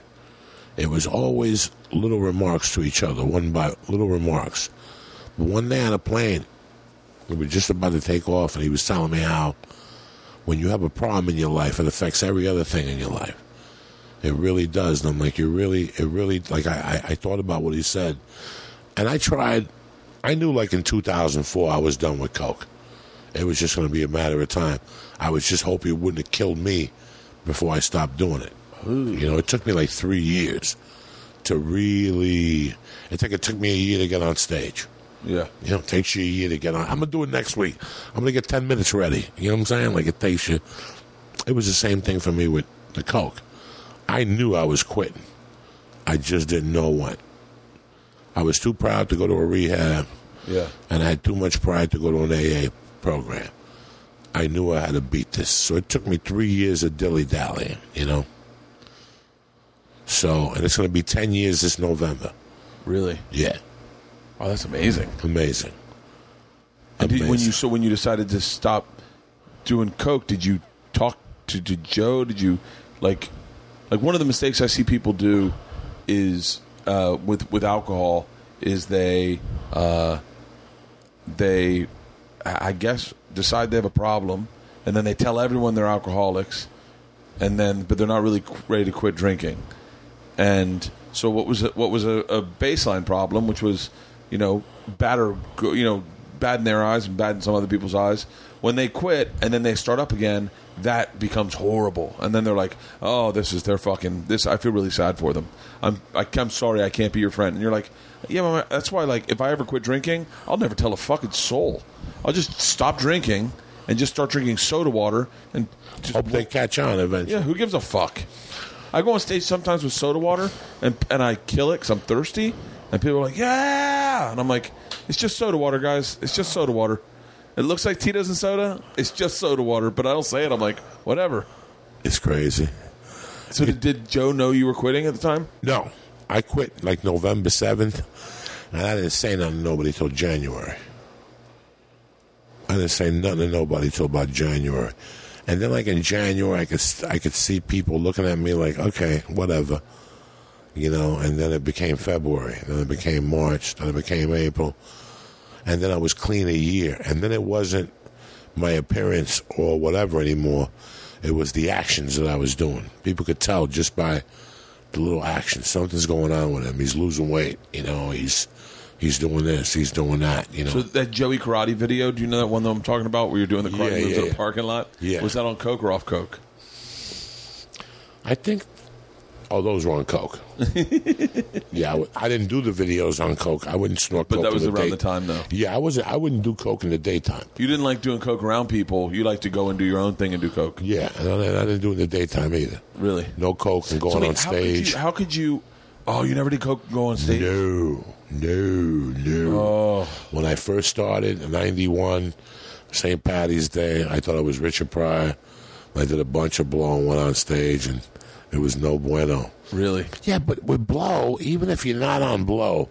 It was always little remarks to each other, one by little remarks. But one day on a plane, we were just about to take off, and he was telling me how when you have a problem in your life, it affects every other thing in your life. It really does. And I'm like, you really, it really, like, I, I, I thought about what he said. And I tried, I knew like in 2004 I was done with Coke. It was just going to be a matter of time. I was just hoping it wouldn't have killed me before I stopped doing it. You know, it took me like three years to really. I think it took me a year to get on stage. Yeah. You know, it takes you a year to get on. I'm gonna do it next week. I'm gonna get ten minutes ready. You know what I'm saying? Like it takes you. It was the same thing for me with the coke. I knew I was quitting. I just didn't know when. I was too proud to go to a rehab, Yeah. and I had too much pride to go to an AA program. I knew I had to beat this, so it took me three years of dilly dallying. You know. So, and it's going to be ten years this November. Really? Yeah, Oh, that's amazing. amazing. And did, when you so when you decided to stop doing coke, did you talk to, to Joe? Did you like like one of the mistakes I see people do is uh, with with alcohol is they uh, they I guess decide they have a problem and then they tell everyone they're alcoholics and then but they're not really ready to quit drinking. And so what was a, what was a, a baseline problem, which was you know bad or you know bad in their eyes and bad in some other people's eyes. When they quit and then they start up again, that becomes horrible. And then they're like, "Oh, this is their fucking this." I feel really sad for them. I'm I, I'm sorry I can't be your friend. And you're like, "Yeah, mama, that's why. Like, if I ever quit drinking, I'll never tell a fucking soul. I'll just stop drinking and just start drinking soda water and just Hope they catch on eventually. yeah, who gives a fuck? I go on stage sometimes with soda water and and I kill it because I'm thirsty, and people are like, "Yeah," and I'm like, "It's just soda water, guys. It's just soda water. It looks like Tito's and soda. It's just soda water." But I don't say it. I'm like, "Whatever." It's crazy. So did, did Joe know you were quitting at the time? No, I quit like November 7th, and I didn't say nothing to nobody till January. I didn't say nothing to nobody till about January. And then, like in January, I could I could see people looking at me like, okay, whatever, you know. And then it became February, then it became March, then it became April, and then I was clean a year, and then it wasn't my appearance or whatever anymore. It was the actions that I was doing. People could tell just by the little actions. Something's going on with him. He's losing weight. You know, he's he's doing this. He's doing that. You know. So that Joey Karate video, do you know that one that I'm talking about where you're doing the karate Yeah, moves yeah, in a yeah. parking lot? Yeah. Was that on coke or off coke? I think. Oh, those were on coke. yeah, I, w- I didn't do the videos on coke. I wouldn't snort But coke. that in was the around day- the time, though. Yeah, I wasn't. I wouldn't do coke in the daytime. You didn't like doing coke around people. You like to go and do your own thing and do coke. Yeah, and I, and I didn't do it in the daytime either. Really? No coke and going So, I mean, on how could stage. you- How could you? Oh, you never did coke and go on stage. No, no, no. Oh, When I first started in '91, St. Patty's Day, I thought I was Richard Pryor. I did a bunch of blow and went on stage, and it was no bueno. really? Yeah, but with blow, even if you're not on blow,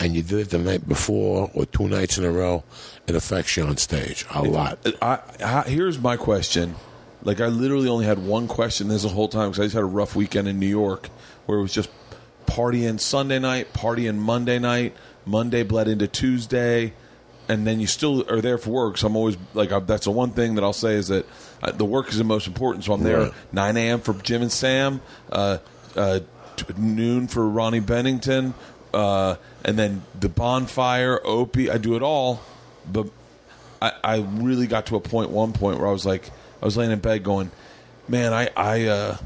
and you did it the night before or two nights in a row, it affects you on stage a lot. I, I, here's my question. Like, I literally only had one question this whole time because I just had a rough weekend in New York where it was just partying Sunday night, partying Monday night, Monday bled into Tuesday, and then you still are there for work. So I'm always like, I, that's the one thing that I'll say is that uh, the work is the most important. So I'm there Right. 9 a.m. for Jim and Sam, uh, uh, t- noon for Ronnie Bennington, uh, and then the bonfire, Opie. I do it all, but I, I really got to a point, one point where I was like, I was laying in bed going, man, I, I, uh,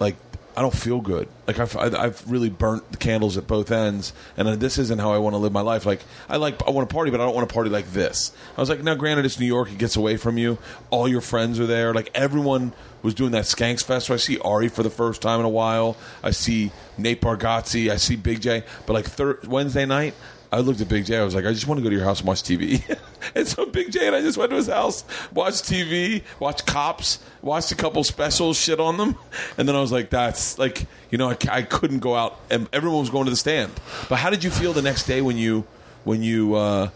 like, I don't feel good. Like I've, I've really burnt the candles at both ends, and this isn't how I want to live my life. Like I like, I want to party, but I don't want to party like this. I was like, now, granted, it's New York; it gets away from you. All your friends are there. Like everyone was doing that Skanks Fest. So I see Ari for the first time in a while. I see Nate Bargatze. I see Big J. But like thir- Wednesday night, I looked at Big J. I was like, I just want to go to your house and watch TV. and so Big J and I just went to his house, watched TV, watched Cops, watched a couple specials, shit on them, and then I was like, that's like, you know, I, I couldn't go out, and everyone was going to the stand. But how did you feel the next day when you, when you, uh,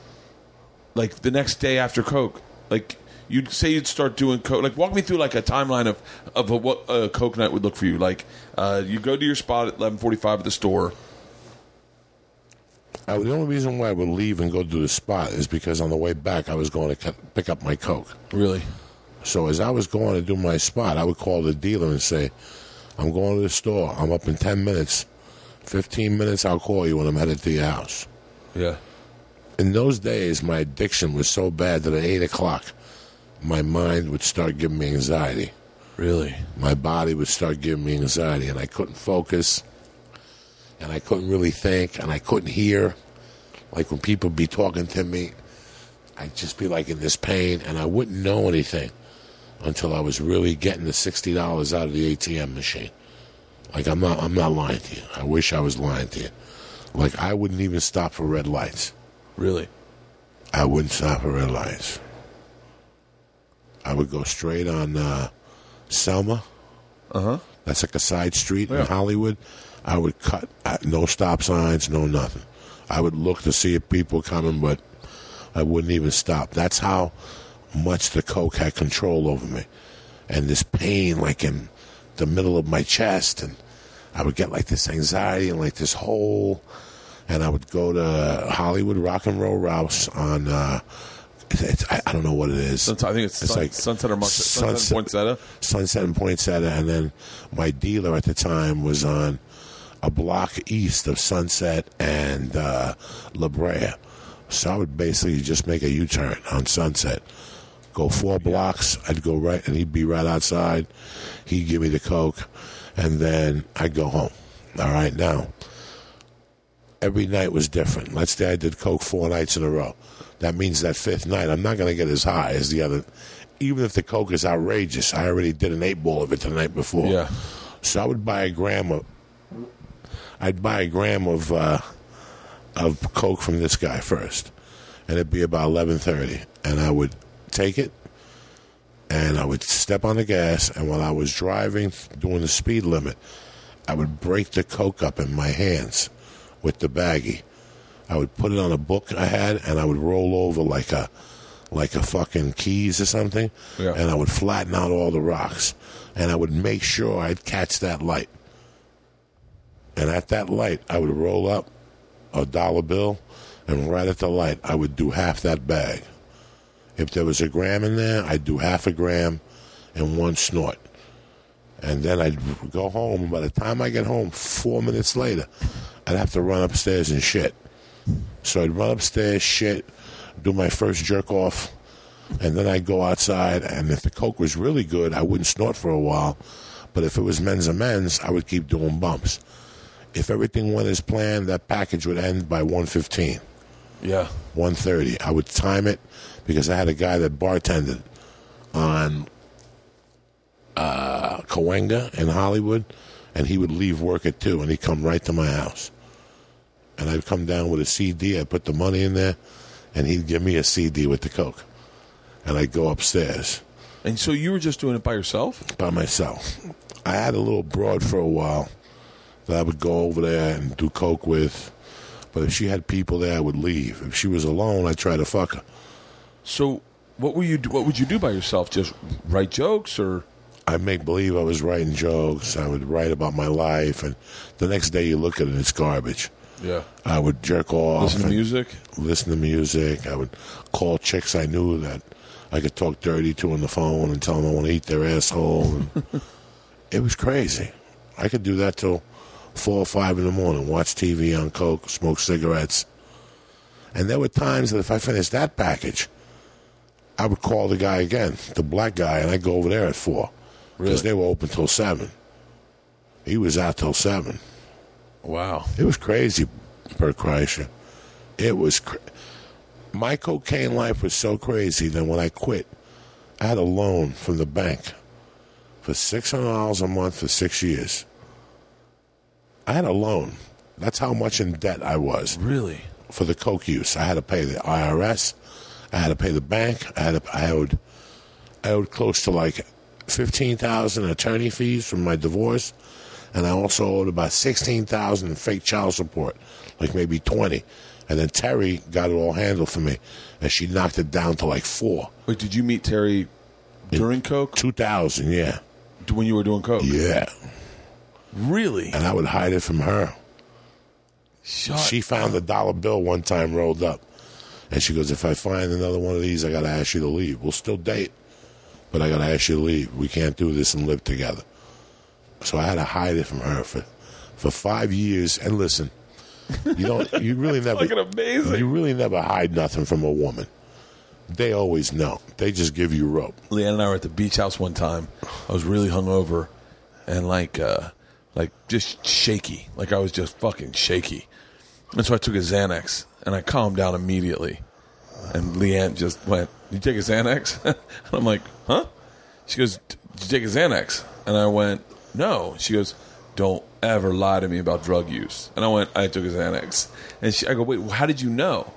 like the next day after Coke, like? You'd say you'd start doing coke. Like, walk me through like a timeline of of a, what a coke night would look for you. Like, uh, you go to your spot at eleven forty five at the store. Uh, the only reason why I would leave and go to the spot is because on the way back I was going to cut, pick up my coke. Really? So as I was going to do my spot, I would call the dealer and say, "I'm going to the store. I'm up in ten minutes, fifteen minutes. I'll call you when I'm headed to your house." Yeah. In those days, my addiction was so bad that at eight o'clock, my mind would start giving me anxiety. Really? My body would start giving me anxiety, and I couldn't focus, and I couldn't really think, and I couldn't hear. Like when people be talking to me, I'd just be like in this pain, and I wouldn't know anything until I was really getting the sixty dollars out of the ATM machine. Like I'm not, I'm not lying to you. I wish I was lying to you. Like I wouldn't even stop for red lights. Really? I wouldn't stop for red lights. I would go straight on uh, Selma. Uh huh. That's like a side street Yeah. in Hollywood. I would cut uh, no stop signs, no nothing. I would look to see if people were coming, but I wouldn't even stop. That's how much the coke had control over me, and this pain, like in the middle of my chest, and I would get like this anxiety and like this hole, and I would go to Hollywood Rock and Roll Ralphs on. Uh, it's, I, I don't know what it is. Sunset, I think it's, sun, Sunset or Mar- Sunset, and Poinsettia. Sunset and Poinsettia, and then my dealer at the time was on a block east of Sunset and uh, La Brea. So I would basically just make a U-turn on Sunset, go four blocks. I'd go right, and he'd be right outside. He'd give me the coke, and then I'd go home. All right, now every night was different. Let's say I did coke four nights in a row. That means that fifth night, I'm not going to get as high as the other. Even if the coke is outrageous, I already did an eight ball of it the night before. Yeah. So I would buy a gram of. I'd buy a gram of uh, of coke from this guy first, and it'd be about eleven thirty, and I would take it, and I would step on the gas, and while I was driving, doing the speed limit, I would break the coke up in my hands with the baggie. I would put it on a book I had, and I would roll over like a like a fucking keys or something, Yeah. and I would flatten out all the rocks, and I would make sure I'd catch that light. And at that light, I would roll up a dollar bill, and right at the light, I would do half that bag. If there was a gram in there, I'd do half a gram and one snort. And then I'd go home, by the time I get home, four minutes later, I'd have to run upstairs and shit. So I'd run upstairs, shit, do my first jerk off, and then I'd go outside. And if the coke was really good, I wouldn't snort for a while. But if it was men's amends, I would keep doing bumps. If everything went as planned, that package would end by 115. Yeah. 1.30. I would time it because I had a guy that bartended on uh, Cahuenga in Hollywood, and he would leave work at 2, and he'd come right to my house. And I'd come down with a CD. I'd put the money in there, and he'd give me a CD with the Coke. And I'd go upstairs And so you were just doing it by yourself? by myself. I had a little broad for a while that I would go over there and do Coke with. But if she had people there, I would leave. If she was alone, I'd try to fuck her. So what were you? What would you do by yourself? Just write jokes, or I'd make believe I was writing jokes. I would write about my life, and the next day you look at it, it's garbage. yeah, I would jerk off. listen to music? Listen to music. I would call chicks I knew that I could talk dirty to on the phone and tell them I want to eat their asshole. It was crazy. I could do that till four or five in the morning. Watch TV on coke, smoke cigarettes, and there were times that if I finished that package, I would call the guy again, the black guy, and I'd go over there at four because Really? they were open till seven. He was out till seven. Wow. It was crazy, Bert Kreischer. It was. Cra- My cocaine life was so crazy that when I quit, I had a loan from the bank for six hundred dollars a month for six years. I had a loan. That's how much in debt I was Really? for the coke use. I had to pay the IRS. I had to pay the bank. I had to, I owed I owed close to like fifteen thousand attorney fees from my divorce, and I also owed about sixteen thousand in fake child support, like maybe twenty. And then Terry got it all handled for me, and she knocked it down to like four. Wait, did you meet Terry during Coke? Two thousand, yeah, When you were doing Coke? yeah. Really? And I would hide it from her. Shut She found a dollar bill one time rolled up. And she goes, If I find another one of these, I got to ask you to leave. We'll still date, but I got to ask you to leave. We can't do this and live together. So I had to hide it from her for, for five years. And listen, you don't, you really never, fucking amazing. you really never hide nothing from a woman. They always know. They just give you rope. Leanne and I were at the beach house one time. I was really hungover and like uh like just shaky. Like I was just fucking shaky. And so I took a Xanax and I calmed down immediately. And Leanne just went, You take a Xanax? and I'm like, Huh? She goes, Did you take a Xanax? And I went, No. She goes, Don't ever lie to me about drug use. And I went, I took a Xanax. And she, I go, Wait, how did you know?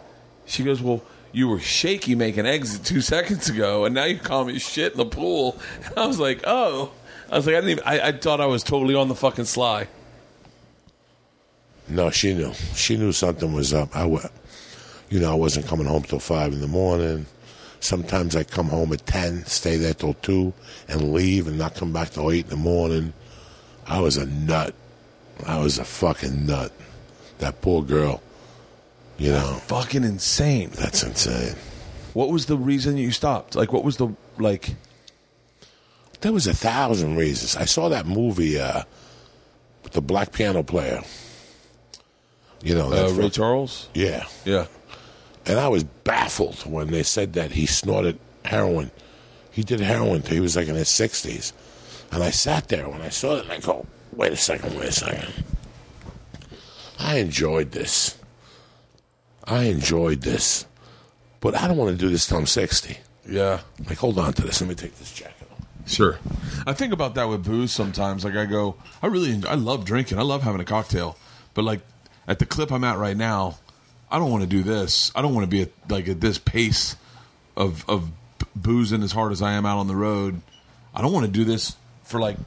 She goes, Well, you were shaky making exit two seconds ago, and now you call me shit in the pool. And I was like, Oh. I was like, I didn't even, I, I thought I was totally on the fucking sly. No, she knew. She knew something was up. I, wa- you know, I wasn't coming home till five in the morning. Sometimes I come home at ten, stay there till two, and leave, and not come back till eight in the morning. I was a nut. I was a fucking nut. That poor girl. You know, Fucking insane. that's insane. What was the reason you stopped? Like, what was the, like, There was a thousand reasons. I saw that movie, uh, with the black piano player. You know, that uh, Ray Charles? yeah. Yeah. And I was baffled when they said that he snorted heroin. He did heroin till he was like in his 60s. And I sat there when I saw it and I go, wait a second, wait a second. I enjoyed this. I enjoyed this. But I don't want to do this till I'm 60. Yeah. Like, hold on to this. Let me take this jacket. Sure. I think about that with booze sometimes. Like I go, I really, I love drinking. I love having a cocktail, but like at the clip I'm at right now, I don't want to do this. I don't want to be at like at this pace of of boozing as hard as I am out on the road. I don't want to do this for like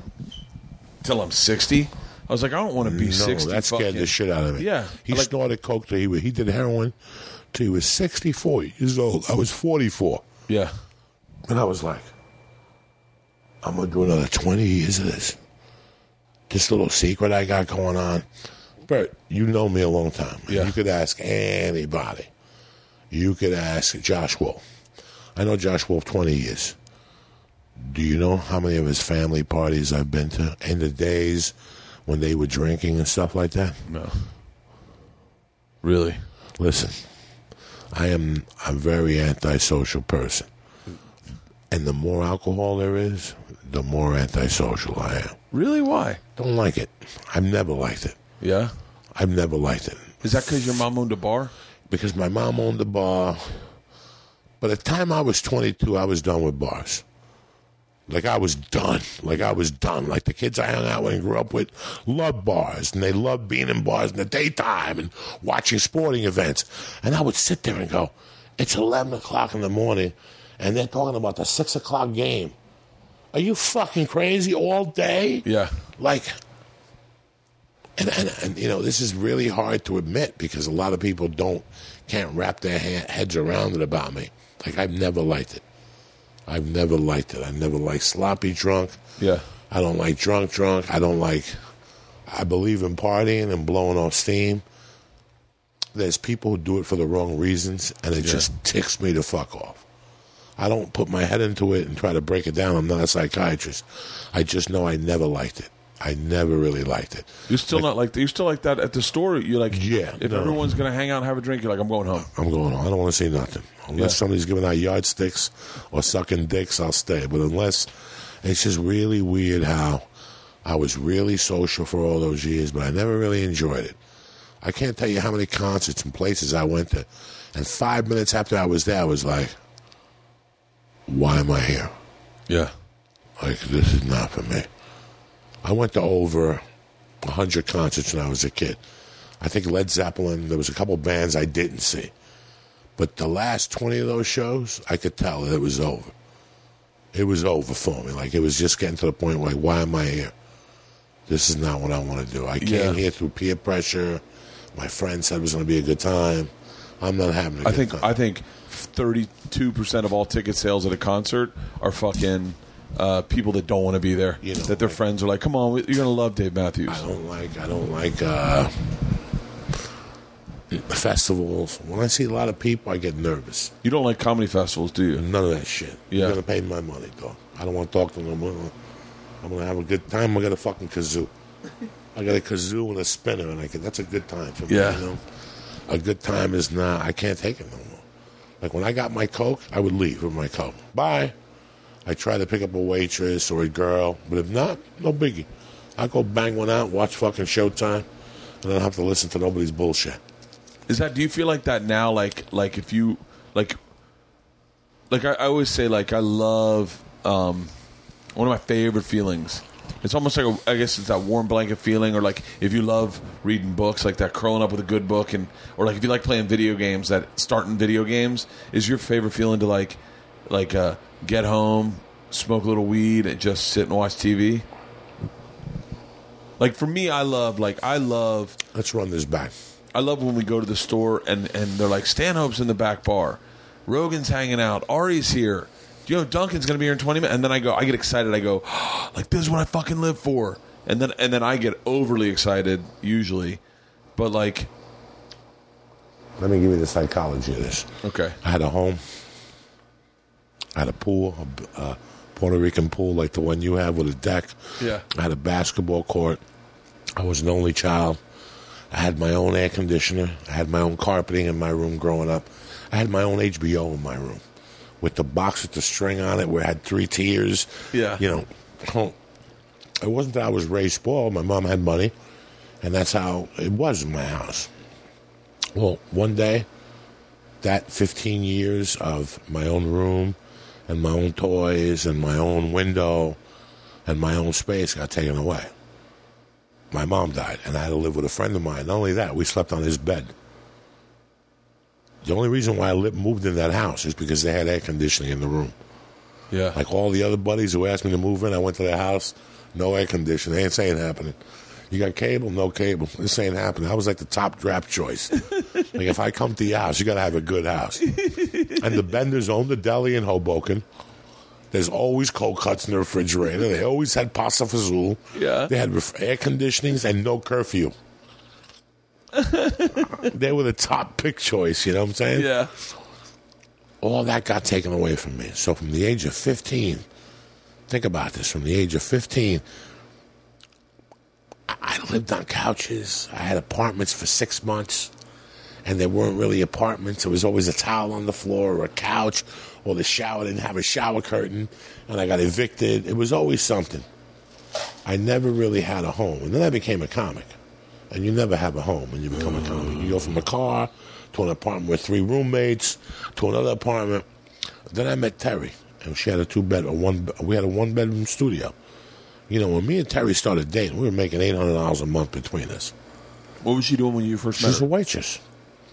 till I'm 60. I was like, I don't want to be no, 60. that scared fucking- the shit out of me. Yeah. He like- snorted coke till he, was, he did heroin till he was 64 years old. I was 44. Yeah. And I was like, I'm to do another 20 years of this. This little secret I got going on. Bert, you know me a long time. Yeah. You could ask anybody. You could ask Josh Wolf. I know Josh Wolf 20 years. Do you know how many of his family parties I've been to in the days when they were drinking and stuff like that? No. Really? Listen, I am a very antisocial person. And the more alcohol there is, the more antisocial I am. Really? Why? Don't like it. I've never liked it. Yeah. I've never liked it. Is that because your mom owned a bar? Because my mom owned a bar. By the time I was 22, I was done with bars. Like I was done. Like I was done. Like the kids I hung out with and grew up with loved bars, and they loved being in bars in the daytime and watching sporting events. And I would sit there and go, "It's 11 o'clock in the morning, and they're talking about the six o'clock game. Are you fucking crazy all day? Yeah. Like." And, and, and you know this is really hard to admit because a lot of people don't can't wrap their ha- heads around it about me. Like I've never liked it. I've never liked it. I never liked sloppy drunk. Yeah. I don't like drunk drunk. I don't like. I believe in partying and blowing off steam. There's people who do it for the wrong reasons, and it Yeah. just ticks me the fuck off. I don't put my head into it and try to break it down. I'm not a psychiatrist. I just know I never liked it. I never really liked it. You're still not like you're still like that at the store. You're like, Yeah, If no. everyone's gonna hang out and have a drink, you're like, I'm going home. I'm going on. I don't want to see nothing. Unless Yeah. somebody's giving out yardsticks or sucking dicks, I'll stay. But unless it's just really weird how I was really social for all those years, but I never really enjoyed it. I can't tell you how many concerts and places I went to. And five minutes after I was there, I was like, why am I here? Yeah. Like, this is not for me. I went to over 100 concerts when I was a kid. I think Led Zeppelin, there was a couple bands I didn't see. But the last 20 of those shows, I could tell that it was over. It was over for me. Like, it was just getting to the point where, why am I here? This is not what I want to do. I came Yeah. here through peer pressure. My friend said it was going to be a good time. I'm not having a good I think time. I think 32 percent of all ticket sales at a concert are fucking uh, people that don't want to be there. You know, that their like- friends are like, "Come on, you're gonna love Dave Matthews." I don't like I don't like uh, festivals. When I see a lot of people, I get nervous. You don't like comedy festivals, do you? None of that shit. Yeah. You're gonna pay my money, dog. I don't want to talk to them. I'm gonna, I'm gonna have a good time. I got a fucking kazoo. I got a kazoo and a spinner, and I can, that's a good time for me. Yeah. You know? A good time is not. I can't take it no more. Like when I got my coke, I would leave with my coke. Bye. I try to pick up a waitress or a girl, but if not, no biggie. I go bang one out, watch fucking Showtime, and I don't have to listen to nobody's bullshit. Is that? Do you feel like that now? Like, like if you like, like I, I always say, like I love um, one of my favorite feelings. It's almost like a, I guess it's that warm blanket feeling, or like if you love reading books, like that curling up with a good book, and or like if you like playing video games, that starting video games is your favorite feeling to like, like uh, get home, smoke a little weed, and just sit and watch TV. Like for me, I love like I love Let's run this back. I love when we go to the store and, and they're like Stanhope's in the back bar, Rogan's hanging out, Ari's here, you know Duncan's gonna be here in twenty minutes, and then I go, I get excited, I go, like this is what I fucking live for, and then and then I get overly excited usually, but like Let me give you the psychology of this. okay, I had a home. I had a pool, a, a Puerto Rican pool like the one you have with a deck. Yeah. I had a basketball court. I was an only child. I had my own air conditioner. I had my own carpeting in my room growing up. I had my own HBO in my room with the box with the string on it where it had three tiers. Yeah. You know, it wasn't that I was raised spoiled. My mom had money, and that's how it was in my house. Well, one day, that 15 years of my own room and my own toys and my own window and my own space got taken away. My mom died, and I had to live with a friend of mine. Not only that, we slept on his bed. The only reason why I lived, moved in that house is because they had air conditioning in the room. yeah, Like all the other buddies who asked me to move in, I went to their house, no air conditioning. Ain't saying happening. You got cable? No cable. This ain't happening. I was like the top draft choice. like if I come to your house, you got to have a good house. and the Benders owned the deli in Hoboken. There's always cold cuts in the refrigerator. They always had pasta fazool. Yeah. They had ref- air conditionings and no curfew. they were the top pick choice. You know what I'm saying? Yeah. all that got taken away from me. So from the age of 15, think about this, from the age of 15, I- lived on couches. I had apartments for six months, and they weren't really apartments. There was always a towel on the floor or a couch, or the shower didn't have a shower curtain, and I got evicted. It was always something. I never really had a home. And then I became a comic. And you never have a home when you become a mm. comic. You go from a car to an apartment with three roommates to another apartment. Then I met Terry, and she had a two bed, a one. We had a one bedroom studio. You know, when me and Terry started dating, we were making eight hundred dollars a month between us. What was she doing when you first She met was a waitress.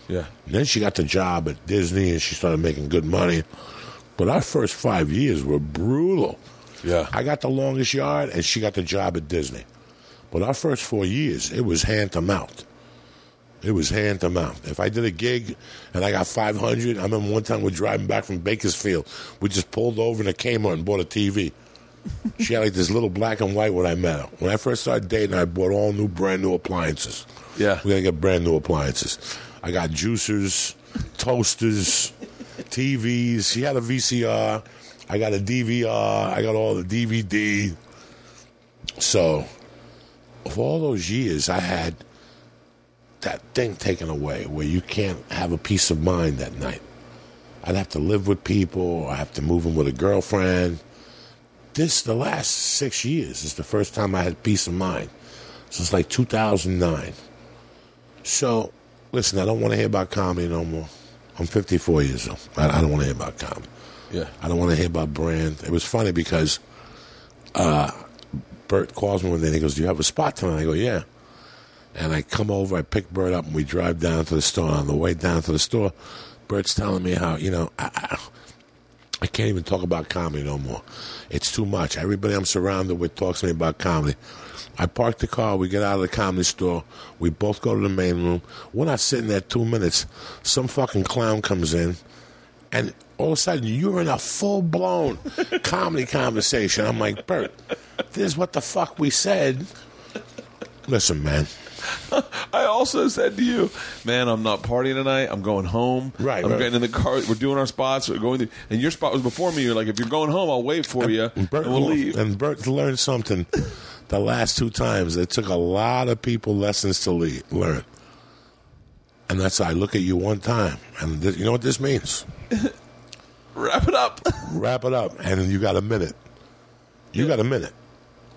Yeah. And then she got the job at Disney, and she started making good money. But our first five years were brutal. Yeah. I got the longest yard, and she got the job at Disney. But our first four years, it was hand to mouth. It was hand to mouth. If I did a gig and I got 500, I remember one time we were driving back from Bakersfield. We just pulled over in a Kmart and bought a TV. she had like this little black and white when I met her. When I first started dating, I bought all new, brand new appliances. Yeah. We gotta get brand new appliances. I got juicers, toasters, TVs. She had a VCR. I got a DVR. I got all the DVD. So, for all those years, I had that thing taken away where you can't have a peace of mind that night. I'd have to live with people, I have to move in with a girlfriend. This, the last six years, is the first time I had peace of mind since like 2009. So, listen, I don't want to hear about comedy no more. I'm 54 years old. I, I don't want to hear about comedy. Yeah. I don't want to hear about brand. It was funny because uh, Bert calls me one day and he goes, Do you have a spot tonight? I go, Yeah. And I come over, I pick Bert up, and we drive down to the store. On the way down to the store, Bert's telling me how, you know, I, I, I can't even talk about comedy no more. It's too much. Everybody I'm surrounded with talks to me about comedy. I park the car, we get out of the comedy store, we both go to the main room. We're not sitting there two minutes. Some fucking clown comes in, and all of a sudden you're in a full blown comedy conversation. I'm like, Bert, this is what the fuck we said. Listen, man. I also said to you, man, I'm not partying tonight. I'm going home. Right, I'm right. getting in the car. We're doing our spots. We're going. To, and your spot was before me. You're like, if you're going home, I'll wait for you, and, Bert, we'll leave. and Bert learned something the last two times. It took a lot of people lessons to le- learn. And that's I look at you one time, and th- you know what this means. Wrap it up. Wrap it up, and you got a minute. You got a minute.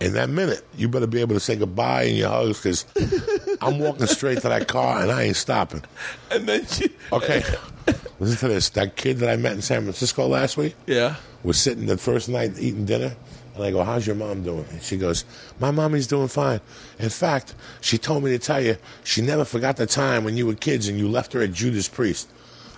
In that minute, you better be able to say goodbye and your hugs because I'm walking straight to that car and I ain't stopping. and then she, Okay, listen to this. That kid that I met in San Francisco last week, yeah. was sitting the first night eating dinner, and I go, "How's your mom doing?" And she goes, "My mommy's doing fine. In fact, she told me to tell you she never forgot the time when you were kids and you left her at Judas Priest.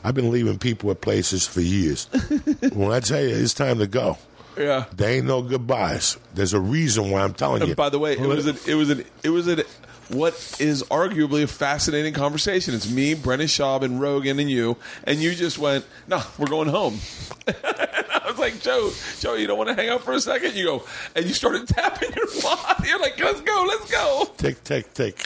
I've been leaving people at places for years. when I tell you it's time to go, Yeah. there ain't no goodbyes. There's a reason why I'm telling you. By the way, it was an, it was an, it was an, what is arguably a fascinating conversation. It's me, Brendan Schaub, and Rogan, and you, and you just went, "No, we're going home." I was like, "Joe, Joe, you don't want to hang out for a second? You go, and you started tapping your watch. You're like, "Let's go, let's go." tick, tick, tick.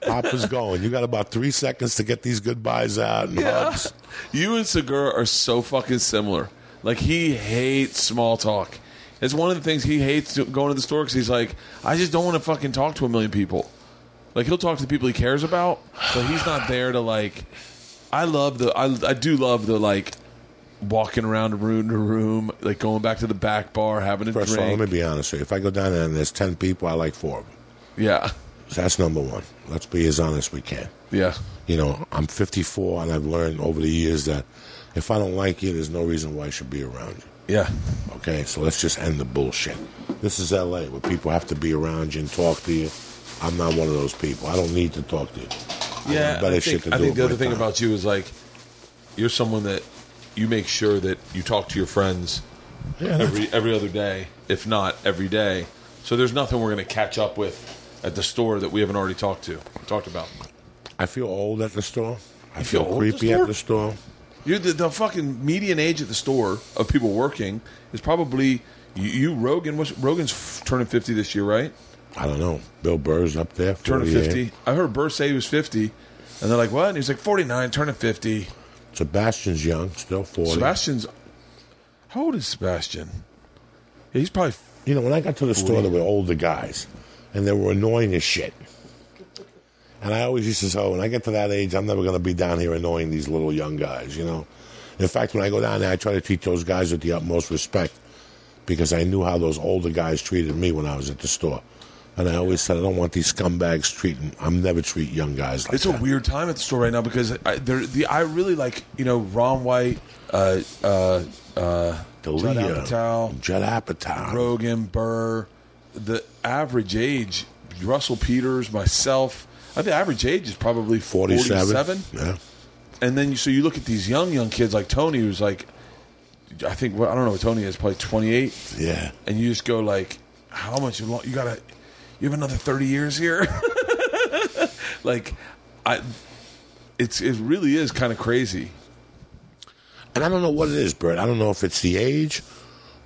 Papa's going. You got about three seconds to get these goodbyes out and Yeah. hugs. You and Segura are so fucking similar. Like he hates small talk. It's one of the things he hates to- going to the store because he's like, I just don't want to fucking talk to a million people. Like he'll talk to the people he cares about, but he's not there to like. I love the. I I do love the like walking around room to room, like going back to the back bar, having a First of all, drink. let me be honest with you. If I go down there and there's 10 people, I like four of them. yeah, So that's number one. Let's be as honest as we can. yeah, You know, I'm 54, and I've learned over the years that if I don't like you, there's no reason why I should be around you. yeah. Okay, so let's just end the bullshit. This is LA, where people have to be around you and talk to you. I'm not one of those people. I don't need to talk to you. Yeah, I shit think, I think the other thing time. about you is like you're someone that you make sure that you talk to your friends Yeah, every every other day, if not every day. So there's nothing we're going to catch up with at the store that we haven't already talked to talked about. I feel old at the store. I feel feel the creepy at the store. You're the, the fucking median age at the store of people working is probably you, you Rogan. Rogan's f- turning fifty this year, right? I don't know. Bill Burr's up there. Turning 48. fifty. I heard Burr say he was fifty. And they're like, what? And he's like, 49, turning 50. Sebastian's young, still 40. Sebastian's. How old is Sebastian? He's probably. You know, when I got to the store, there were older guys, and they were annoying as shit. And I always used to say, oh, when I get to that age, I'm never going to be down here annoying these little young guys, you know? In fact, when I go down there, I try to treat those guys with the utmost respect because I knew how those older guys treated me when I was at the store. And I always said, I don't want these scumbags treating. I'm never treat young guys like It's that. a weird time at the store right now because I, there, the, I really like, you know, Ron White, uh, uh, uh, Judd Apatow, Judd Apatow. Rogan, Burr. The average age, Russell Peters, myself, I think the average age is probably 47. 47. Yeah. And then you, so you look at these young, young kids like Tony, who's like, I think, well, I don't know what Tony is, probably 28. Yeah. And you just go like, how much lo- you gotta, you have another 30 years here? like, I, it's, it really is kind of crazy. And I don't know what it is, Bert. I don't know if it's the age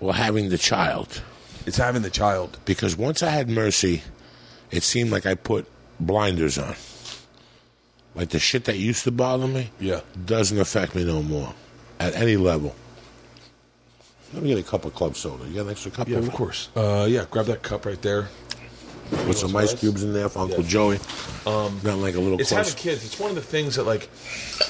or having the child. It's having the child. Because once I had Mercy, it seemed like I put blinders on. Like the shit that used to bother me Yeah. doesn't affect me no more at any level. Let me get a cup of club soda. You got an extra cup? Yeah, of course. Uh, yeah, grab that cup right there. Put some ice cubes in there for Uncle Yeah. Joey. Um, Not like a little It's close. having kids. It's one of the things that like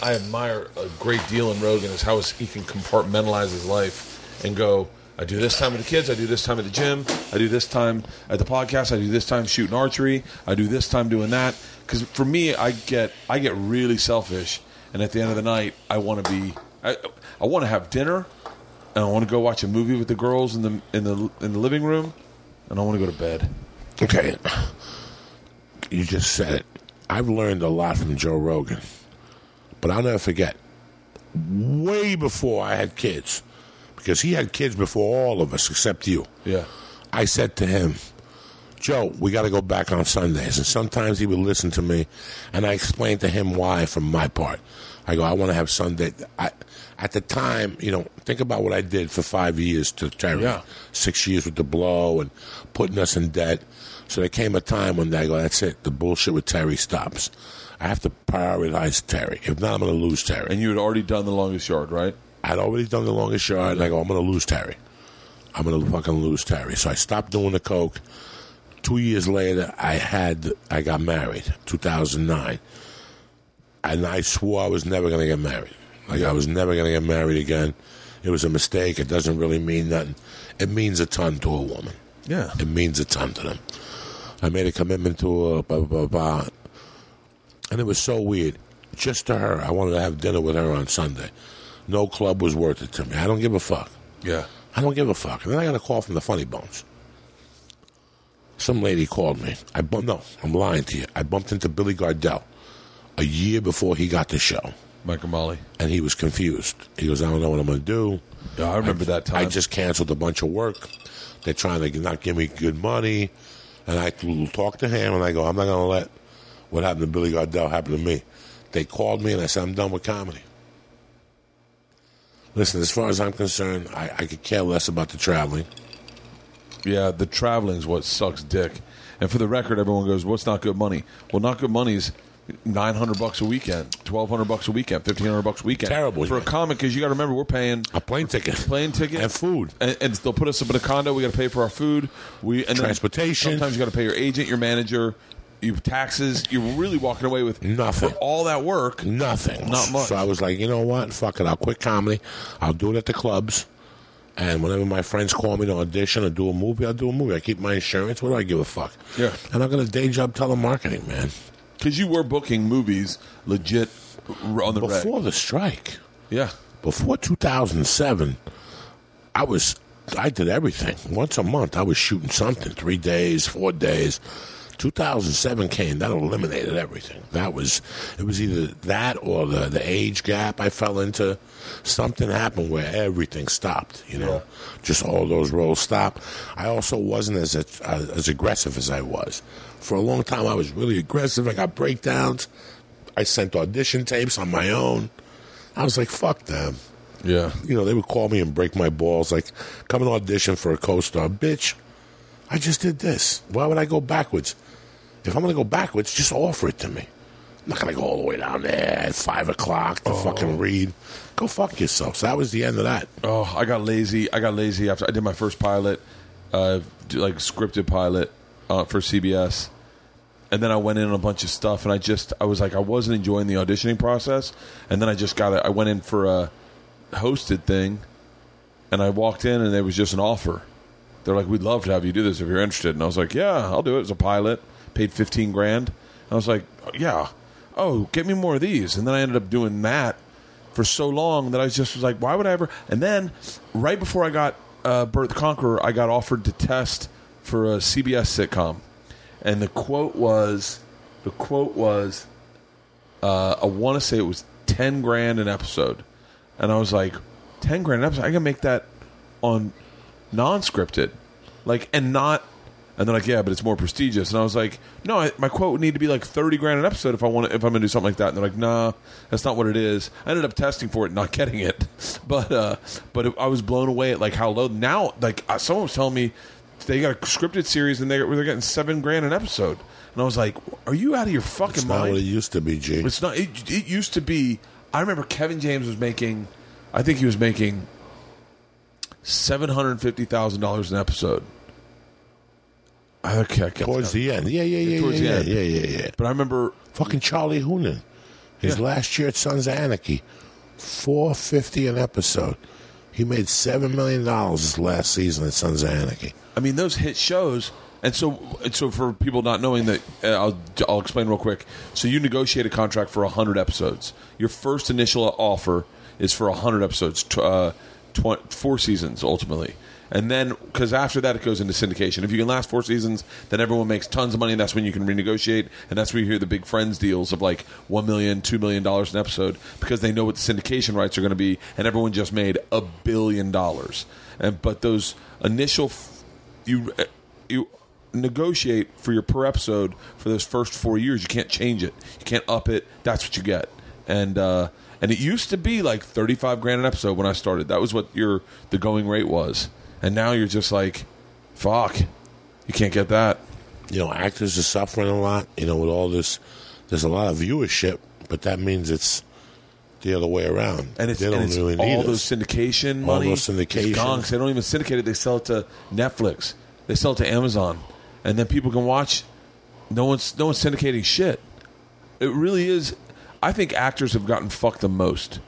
I admire a great deal in Rogan is how he can compartmentalize his life and go. I do this time with the kids. I do this time at the gym. I do this time at the podcast. I do this time shooting archery. I do this time doing that. Because for me, I get I get really selfish, and at the end of the night, I want to be I, I want to have dinner, and I want to go watch a movie with the girls in the in the in the living room, and I want to go to bed. Okay. You just said it. I've learned a lot from Joe Rogan. But I'll never forget, way before I had kids, because he had kids before all of us except you. Yeah. I said to him, Joe, we got to go back on Sundays. And sometimes he would listen to me, and I explained to him why from my part. I go, I want to have Sunday. I, at the time, you know, think about what I did for five years to Terry. Yeah. Six years with the blow and putting us in debt. So there came a time when I go, that's it. The bullshit with Terry stops. I have to prioritize Terry. If not, I'm going to lose Terry. And you had already done the longest yard, right? I'd already done the longest yard, and I go, I'm going to lose Terry. I'm going to fucking lose Terry. So I stopped doing the coke. Two years later, I had I got married, 2009, and I swore I was never going to get married. Like I was never going to get married again. It was a mistake. It doesn't really mean nothing. It means a ton to a woman. Yeah. It means a ton to them. I made a commitment to her, blah, blah, blah, blah. And it was so weird. Just to her, I wanted to have dinner with her on Sunday. No club was worth it to me. I don't give a fuck. Yeah. I don't give a fuck. And then I got a call from the Funny Bones. Some lady called me. I bumped, no, I'm lying to you. I bumped into Billy Gardell a year before he got the show, Mike & Molly. and he was confused. He goes, I don't know what I'm going to do. Yeah, I remember that time. I just canceled a bunch of work. They're trying to not give me good money. And I talked to him, and I go, I'm not going to let what happened to Billy Gardell happen to me. They called me, and I said, I'm done with comedy. Listen, as far as I'm concerned, I, I could care less about the traveling. Yeah, the traveling is what sucks dick. And for the record, everyone goes, "What's not good money?" Well, not good money is nine hundred bucks a weekend, twelve hundred bucks a weekend, fifteen hundred bucks a weekend. Terrible, for a comic because you got to remember we're paying A plane ticket. plane ticket And food. and, and they'll put us up in a condo. We got to pay for our food. We and Transportation. sometimes you got to pay your agent, your manager, your taxes. You're really walking away with Nothing. for all that work. Nothing. Not much. So I was like, you know what? Fuck it. I'll quit comedy. I'll do it at the clubs. And whenever my friends call me to audition or do a movie, I'll do a movie. I keep my insurance. What do I give a fuck? Yeah. And I got a day job telemarketing, man. Because you were booking movies legit on the Before reg. the strike. Yeah, before 2007, I was I did everything once a month. I was shooting something three days, four days. 2007 came, that eliminated everything. That was it was either that or the the age gap I fell into. Something happened where everything stopped. You know, just all those roles stopped. I also wasn't as uh, as aggressive as I was. For a long time, I was really aggressive. I got breakdowns. I sent audition tapes on my own. I was like, fuck them. yeah. You know, they would call me and break my balls, like, come and audition for a co star. Bitch, I just did this. Why would I go backwards? If I'm going to go backwards, just offer it to me. I'm not gonna go all the way down there at five o'clock to fucking read. Go fuck yourself. So that was the end of that. Oh, I got lazy. I got lazy after I did my first pilot, uh, like scripted pilot uh, for CBS, and then I went in on a bunch of stuff, and I just I was like I wasn't enjoying the auditioning process, and then I just got it. I went in for a hosted thing, and I walked in, and there was just an offer. They're like, "We'd love to have you do this if you're interested," and I was like, "Yeah, I'll do it." It's a pilot, paid fifteen grand. I was like, "Yeah, oh, get me more of these," and then I ended up doing that for so long that I just was like, why would I ever? And then right before I got uh, Bert the Conqueror, I got offered to test for a CBS sitcom, and the quote was, the quote was, uh, I want to say it was ten grand an episode, and I was like, ten grand an episode, I can make that on non-scripted, like, and not. And they're like, yeah, but it's more prestigious. And I was like, no, I, my quote would need to be like thirty grand an episode if I want to, if I'm gonna do something like that. And they're like, nah, that's not what it is. I ended up testing for it, and not getting it, but uh, but it, I was blown away at like how low. Now, like someone was telling me they got a scripted series and they they're getting seven grand an episode, and I was like, are you out of your fucking It's not mind? what it used to be, G. It's not. It, it used to be. I remember Kevin James was making. I think he was making seven hundred fifty thousand dollars an episode. Okay, I kept Towards the end. Yeah, yeah, yeah, Towards yeah, the yeah, end. yeah, yeah, yeah. But I remember. Fucking Charlie Hunnam. His Yeah. last year at Sons of Anarchy, four fifty an episode. He made seven million dollars his last season at Sons of Anarchy. I mean, those hit shows. And so, and so for people not knowing that, uh, I'll, I'll explain real quick. So you negotiate a contract for 100 episodes. Your first initial offer is for 100 episodes, tw- uh, tw- four seasons ultimately. And then, because after that, it goes into syndication. If you can last four seasons, then everyone makes tons of money, and that's when you can renegotiate. And that's where you hear the big Friends deals of like $1 million, $2 million an episode, because they know what the syndication rights are going to be, and everyone just made a billion dollars. And But those initial, f- you, you, negotiate for your per episode for those first four years. You can't change it. You can't up it. That's what you get. And uh, and it used to be like thirty five grand an episode when I started. That was what your the going rate was. And now you're just like, fuck, you can't get that. You know, actors are suffering a lot. You know, with all this, there's a lot of viewership, but that means it's the other way around. And it's, they don't it's really need all those syndication All money. those is syndication. gone they don't even syndicate it. They sell it to Netflix. They sell it to Amazon, and then people can watch. No one's no one's syndicating shit. It really is. I think actors have gotten fucked the most.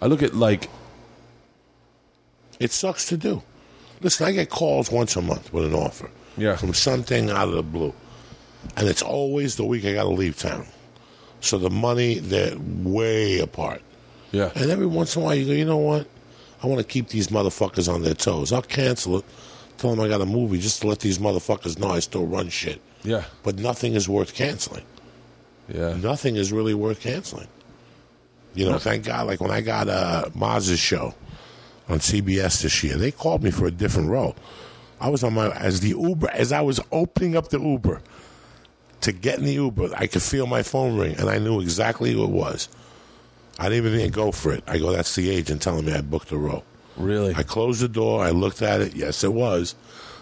I look at like It sucks to do. Listen, I get calls once a month with an offer. Yeah. From something out of the blue. And it's always the week I got to leave town. So the money, they're way apart. yeah, And every once in a while, you go, you know what? I want to keep these motherfuckers on their toes. I'll cancel it. Tell them I got a movie just to let these motherfuckers know I still run shit. yeah, But nothing is worth canceling. yeah. Nothing is really worth canceling. You know, thank God. Like when I got uh, Maz's show on CBS this year, they called me for a different role. I was on my as the Uber as I was opening up the Uber to get in the Uber. I could feel my phone ring, and I knew exactly who it was. I didn't even go for it. I go, "That's the agent telling me I booked a role." Really? I closed the door. I looked at it. Yes, it was.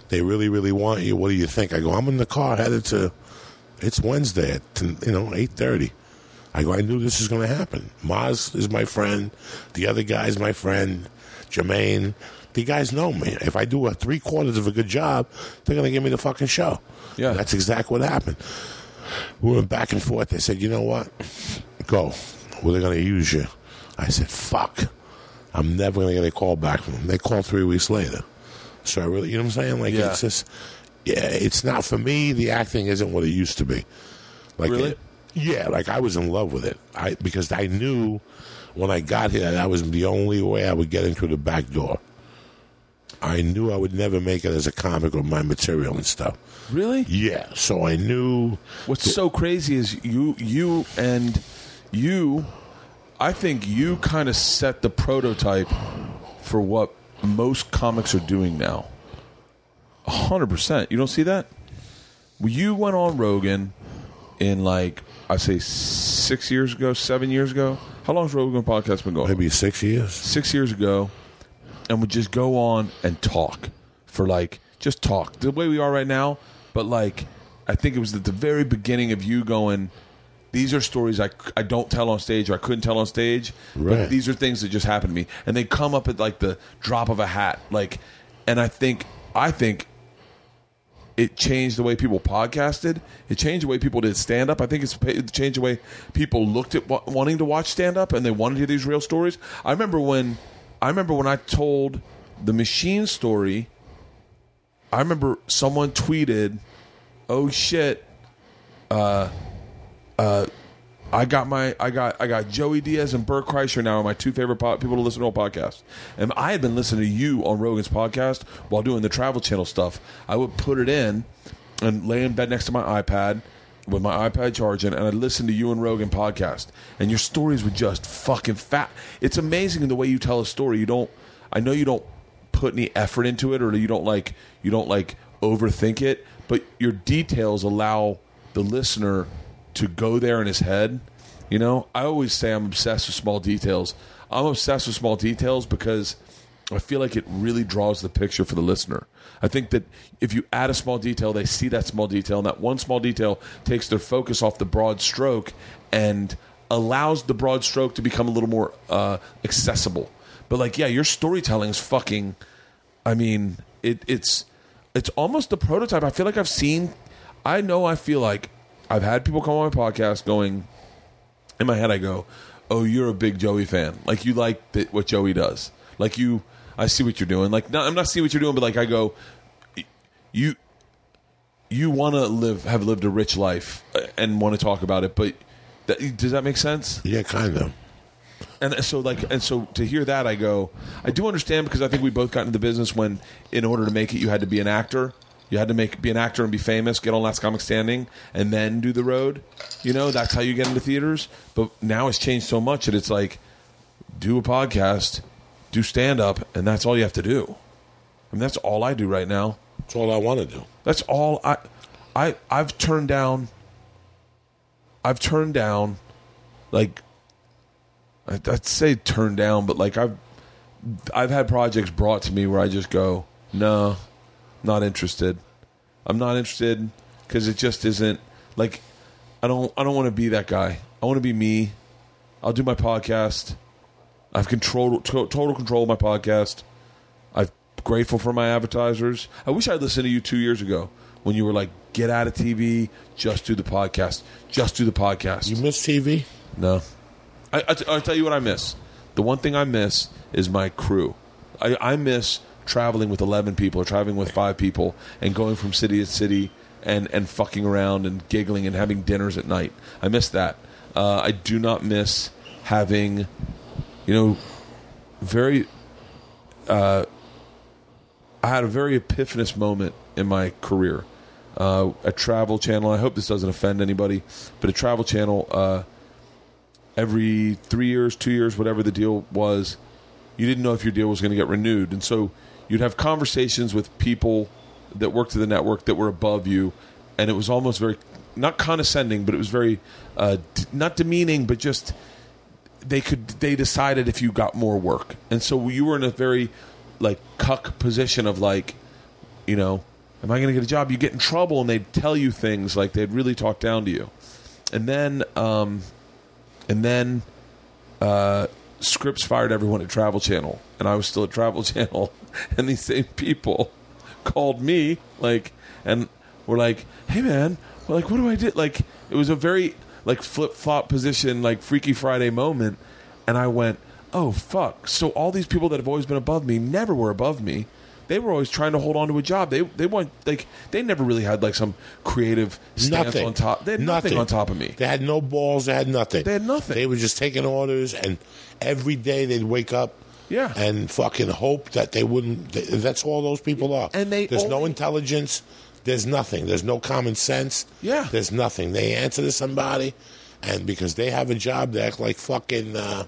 They really, really want you. What do you think? I go. I'm in the car headed to. It's Wednesday at you know eight thirty. I go. I knew this was going to happen. Maz is my friend. The other guy's my friend. Jermaine. The guys know me. If I do a three quarters of a good job, they're going to give me the fucking show. Yeah. that's exactly what happened. We went back and forth. They said, "You know what? Go. Well, they're going to use you." I said, "Fuck." I'm never going to get a call back from them. They called three weeks later. So I really, you know what I'm saying? Like, Yeah. it's just, yeah, it's not for me. The acting isn't what it used to be. Like, Really? it- yeah, like I was in love with it. I because I knew when I got here that was the only way I would get into the back door. I knew I would never make it as a comic or my material and stuff. Really? Yeah, so I knew. What's so crazy is you, you, and you. I think you kind of set the prototype for what most comics are doing now. hundred percent. You don't see that? Well, You went on Rogan in like I say six years ago, seven years ago. How long's Rogan podcast been going? Maybe six years. six years ago and would just go on and talk for like just talk the way we are right now but like i think it was at the very beginning of you going these are stories I, I don't tell on stage or I couldn't tell on stage. Right. But these are things that just happened to me, and they come up at like the drop of a hat. Like, and I think I think it changed the way people podcasted. It changed the way people did stand up. I think it's it changed the way people looked at wa- wanting to watch stand up and they wanted to hear these real stories. I remember when I remember when I told the machine story. I remember someone tweeted, "Oh shit, uh, uh, I got my I got I got Joey Diaz and Bert Kreischer now are my two favorite po- people to listen to a podcast. And I had been listening to you on Rogan's podcast while doing the Travel Channel stuff. I would put it in and lay in bed next to my iPad with my iPad charging, and I'd listen to you and Rogan podcast. And your stories were just fucking fat. It's amazing the way you tell a story. You don't. I know you don't put any effort into it, or you don't like you don't like overthink it, but your details allow the listener to go there in his head. You know, I always say I'm obsessed with small details. I'm obsessed with small details because I feel like it really draws the picture for the listener. I think that if you add a small detail, they see that small detail, and that one small detail takes their focus off the broad stroke and allows the broad stroke to become a little more uh, accessible. But like, yeah, your storytelling is fucking. I mean, it, it's it's almost the prototype. I feel like I've seen. I know. I feel like I've had people come on my podcast going. In my head, I go, "Oh, you're a big Joey fan. Like you like that what Joey does. Like you, I see what you're doing. Like no, I'm not seeing what you're doing, but like I go, you, you want to live, have lived a rich life, uh, and want to talk about it. But that, does that make sense? Yeah, kind of. And so, like, and so to hear that, I go, I do understand because I think we both got into the business when, in order to make it, you had to be an actor. You had to make be an actor and be famous, get on Last Comic Standing, and then do the road. You know, that's how you get into theaters. But now it's changed so much that it's like, do a podcast, do stand up, and that's all you have to do. I mean, that's all I do right now. That's all I want to do. That's all I, I, I've turned down. I've turned down, like, I- I'd say turned down, but like I've, I've had projects brought to me where I just go, no, not interested. I'm not interested because it just isn't like, I don't, I don't want to be that guy. I want to be me. I'll do my podcast. I've controlled to- total control of my podcast. I'm grateful for my advertisers. I wish I'd listened to you two years ago when you were like, "Get out of TV, just do the podcast, just do the podcast." You miss TV? no, I, I, will tell you what I miss. The one thing I miss is my crew. I, I miss traveling with eleven people or traveling with five people and going from city to city and and fucking around and giggling and having dinners at night. I miss that. Uh, I do not miss having, you know, very I had a very epiphanous moment in my career. Uh, a travel channel. I hope this doesn't offend anybody, but a travel channel. Uh, every three years, two years, whatever the deal was, you didn't know if your deal was going to get renewed, and so you'd have conversations with people that worked at the network that were above you, and it was almost very not condescending, but it was very uh, d- not demeaning, but just they could they decided if you got more work. And so you were in a very like cuck position of like you know am i going to get a job? You get in trouble and they'd tell you things like they'd really talk down to you. And then um and then uh Scripps fired everyone at travel channel and i was still at travel channel and these same people called me like and were like hey man well, like what do i do? Like it was a very like flip-flop position like freaky friday moment and i went oh fuck. So all these people that have always been above me never were above me they were always trying to hold on to a job they they want like they never really had like some creative stance Nothing on top they had nothing. on top of me They had no balls. They had nothing. They had nothing. They were just taking orders, and every day they'd wake up. Yeah. And fucking hope that they wouldn't. That's all those people are. And they There's no intelligence. There's nothing. There's no common sense. Yeah. There's nothing. They answer to somebody, and because they have a job, they act like fucking. Uh,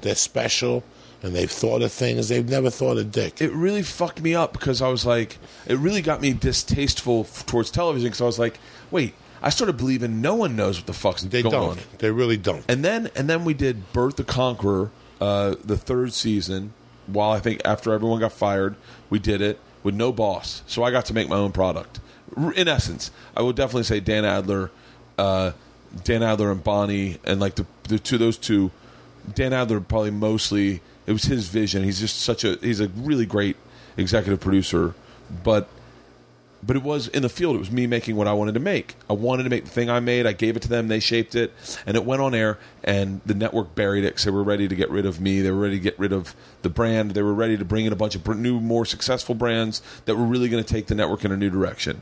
they're special, and they've thought of things they've never thought of dick. it really fucked me up because I was like, it really got me distasteful f- towards television because I was like, wait, I started believing no one knows what the fuck's they going don't. on. They really don't. And then and then we did Bert the Conqueror, uh, the third season. While I think after everyone got fired, we did it with no boss, so I got to make my own product. R- In essence, I would definitely say Dan Adler uh, Dan Adler and Bonnie, and like the the two those two. Dan Adler probably mostly it was his vision. He's just such a he's a really great executive producer, but but it was in the field. It was me making what I wanted to make. I wanted to make the thing I made. I gave it to them. They shaped it, and it went on air. And the network buried it because they were ready to get rid of me. They were ready to get rid of the brand. They were ready to bring in a bunch of new, more successful brands that were really going to take the network in a new direction.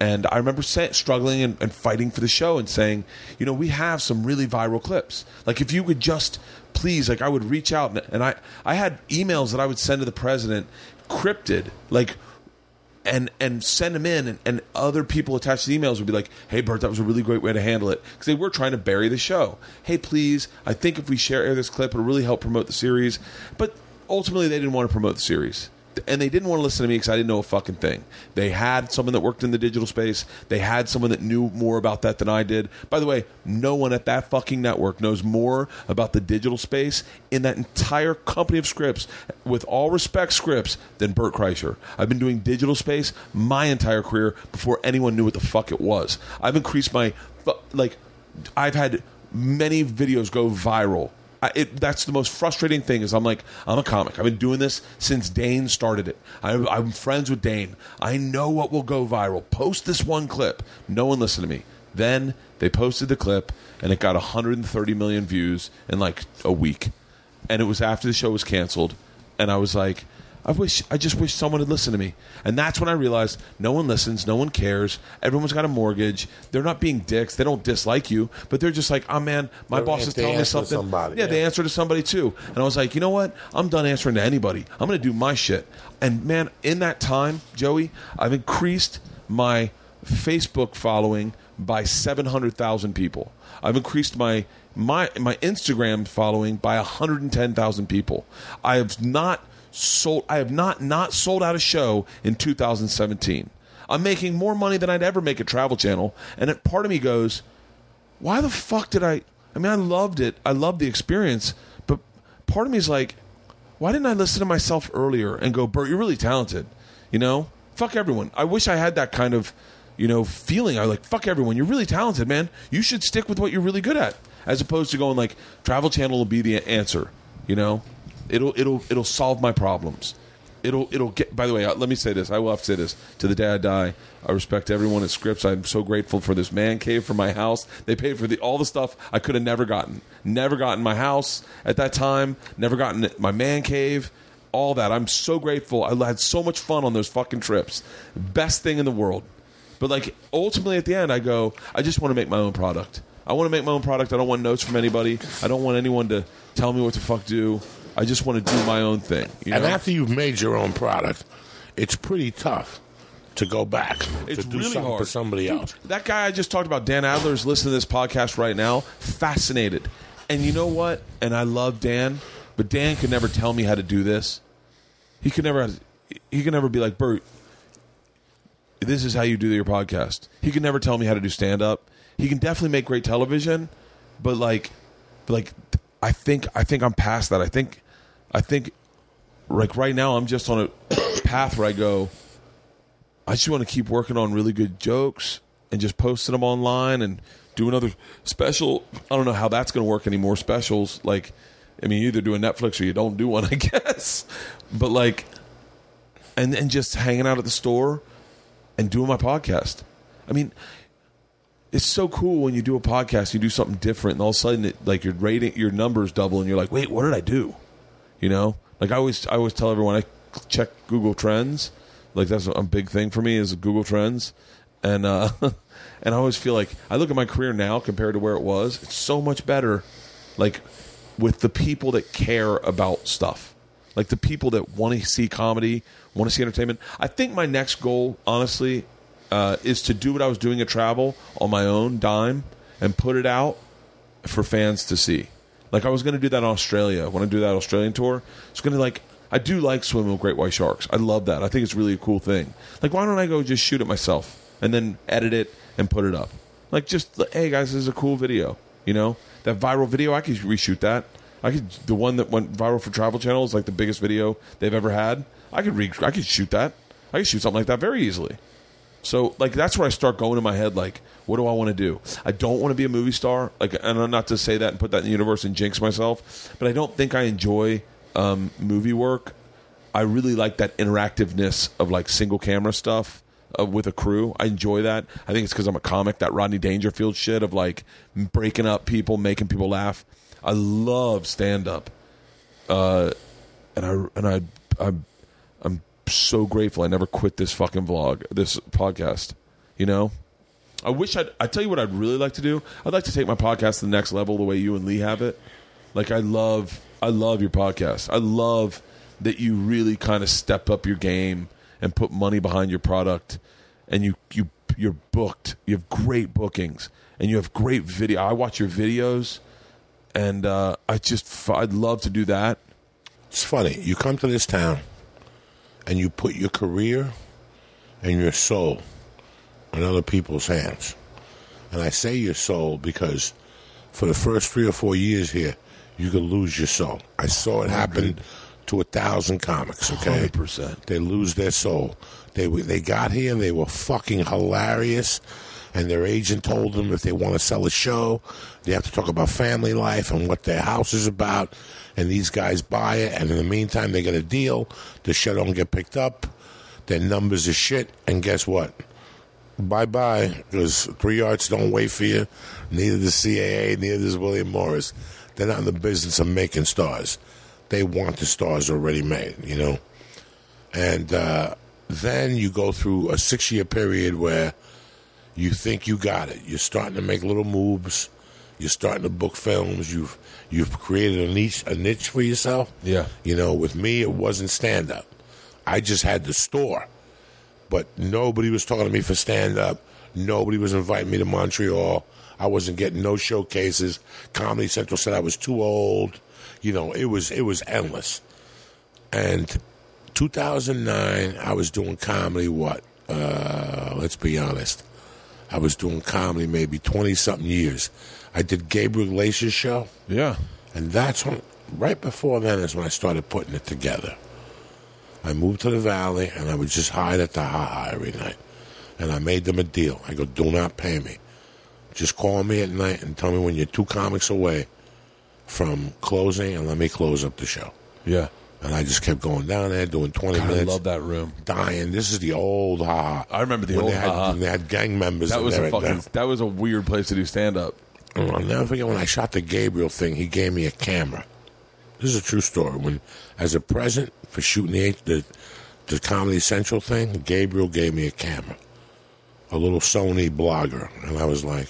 And I remember struggling and, and fighting for the show and saying, you know, we have some really viral clips. Like if you could just please, like I would reach out and, I I had emails that I would send to the president, cryptid, like and and send them in, and, and other people attached to the emails would be like, "Hey, Bert, that was a really great way to handle it," because they were trying to bury the show. Hey, please, I think if we share air this clip, it'll really help promote the series. But ultimately, they didn't want to promote the series. And they didn't want to listen to me because I didn't know a fucking thing. They had someone that worked in the digital space. They had someone that knew more about that than I did. By the way, no one at that fucking network knows more about the digital space in that entire company of Scripps, with all respect, Scripps, than Bert Kreischer. I've been doing digital space my entire career before anyone knew what the fuck it was. I've increased my, like, I've had many videos go viral. I, it, that's the most frustrating thing is I'm like I'm a comic. I've been doing this since Dane started it. I, I'm friends with Dane. I know what will go viral. Post this one clip. No one listened to me. Then they posted the clip and it got 130 million views in like a week. And it was after the show was canceled. And I was like, I wish I just wish someone had listened to me. And that's when I realized no one listens, no one cares. Everyone's got a mortgage. They're not being dicks. They don't dislike you, but they're just like, "Oh man, my They- boss is they telling me answer to something." somebody, yeah, they answer to somebody too. And I was like, "You know what? I'm done answering to anybody. I'm going to do my shit." And man, in that time, Joey, I've increased my Facebook following by 700,000 people. I've increased my my my Instagram following by 110,000 people. I have not sold I have not not sold out a show in 2017. I'm making more money than I'd ever make at Travel Channel, and it, part of me goes, "Why the fuck did I I mean, I loved it. I loved the experience, but part of me is like, why didn't I listen to myself earlier and go, Bert, you're really talented. You know, fuck everyone. I wish I had that kind of, you know, feeling. I like, fuck everyone. You're really talented, man. You should stick with what you're really good at, as opposed to going like, Travel Channel will be the answer. You know, it'll it'll it'll solve my problems. It'll it'll get. By the way, uh, let me say this. I will have to say this to the day I die. I respect everyone at Scripps. I'm so grateful for this man cave for my house. They paid for the all the stuff I could have never gotten. Never gotten my house at that time. Never gotten my man cave. All that. I'm so grateful. I had so much fun on those fucking trips. Best thing in the world. But like ultimately at the end, I go. I just want to make my own product. I want to make my own product. I don't want notes from anybody. I don't want anyone to tell me what to fuck do. I just want to do my own thing. You And know? after you've made your own product, it's pretty tough to go back It's to do really something hard. for somebody Dude, else. That guy I just talked about, Dan Adler, is listening to this podcast right now, fascinated. And you know what? And I love Dan, but Dan could never tell me how to do this. He could never. He could never be like Bert. This is how you do your podcast. He could never tell me how to do stand up. He can definitely make great television, but like, like, I think I think I'm past that. I think, I think, like right now I'm just on a path where I go. I just want to keep working on really good jokes and just posting them online and do another special. I don't know how that's going to work anymore. Specials like, I mean, you either do a Netflix or you don't do one, I guess. But like, and and just hanging out at the store and doing my podcast. I mean, it's so cool when you do a podcast, you do something different, and all of a sudden, it, like your rating, your numbers double, and you're like, wait, what did I do? You know, like I always, I always tell everyone, I check Google Trends. Like that's a big thing for me is Google Trends, and uh, and I always feel like I look at my career now compared to where it was. It's so much better, like with the people that care about stuff, like the people that want to see comedy, want to see entertainment. I think my next goal, honestly, uh, is to do what I was doing at Travel on my own dime and put it out for fans to see. Like I was going to do that in Australia when I do that Australian tour. It's going to like I do like swimming with great white sharks. I love that. I think it's really a cool thing. Like why don't I go just shoot it myself and then edit it and put it up? Like just hey guys, this is a cool video. You know that viral video. I could reshoot that. I could the one that went viral for Travel Channel is like the biggest video they've ever had. I could re- I could shoot that. I could shoot something like that very easily. So like that's where I start going in my head like what do I want to do? I don't want to be a movie star. Like and I'm not to say that and put that in the universe and jinx myself, but I don't think I enjoy um, movie work. I really like that interactiveness of like single camera stuff uh, with a crew. I enjoy that. I think it's because I'm a comic. That Rodney Dangerfield shit of like breaking up people, making people laugh. I love stand up, uh, and I and I I'm so grateful. I never quit this fucking vlog, this podcast. You know, I wish I'd. I tell you what, I'd really like to do. I'd like to take my podcast to the next level, the way you and Lee have it. Like I love, I love your podcast. I love that you really kind of step up your game and put money behind your product, and you you you're booked. You have great bookings, and you have great video. I watch your videos, and uh, I just I'd love to do that. It's funny. You come to this town and you put your career and your soul in other people's hands. And I say your soul because for the first three or four years here, you could lose your soul. I saw it happen to a thousand comics. Okay, 100%. They lose their soul. They they got here. They were fucking hilarious, and their agent told them if they want to sell a show, they have to talk about family life and what their house is about. And these guys buy it, and in the meantime, they get a deal. The show don't get picked up. Their numbers are shit, and guess what? Bye bye, because three arts don't wait for you. Neither does CAA, neither does William Morris. They're not in the business of making stars. They want the stars already made, you know. And uh, then you go through a six year period where you think you got it. You're starting to make little moves. You're starting to book films. You've you've created a niche a niche for yourself. Yeah. You know, with me it wasn't stand up. I just had the store. But nobody was talking to me for stand up. Nobody was inviting me to Montreal. I wasn't getting no showcases. Comedy Central said I was too old. You know, it was it was endless. And 2009, I was doing comedy. What? Uh, let's be honest. I was doing comedy maybe 20 something years. I did Gabriel Iglesias's show, Yeah. and that's when, right before then, is when I started putting it together. I moved to the valley, and I would just hide at the Ha Ha every night. And I made them a deal. I go, do not pay me. Just call me at night and tell me when you're two comics away from closing, and let me close up the show. Yeah. And I just kept going down there, doing 20 God, I minutes. love that room. Dying. This is the old Ha. I remember the When old they had, Ha. They had gang members That in was there a fucking. that. That was a weird place to do stand up. Oh, I'll never forget when I shot the Gabriel thing. He gave me a camera. This is a true story. When, as a present for shooting the the, the Comedy Central thing, Gabriel gave me a camera, a little Sony blogger, and I was like,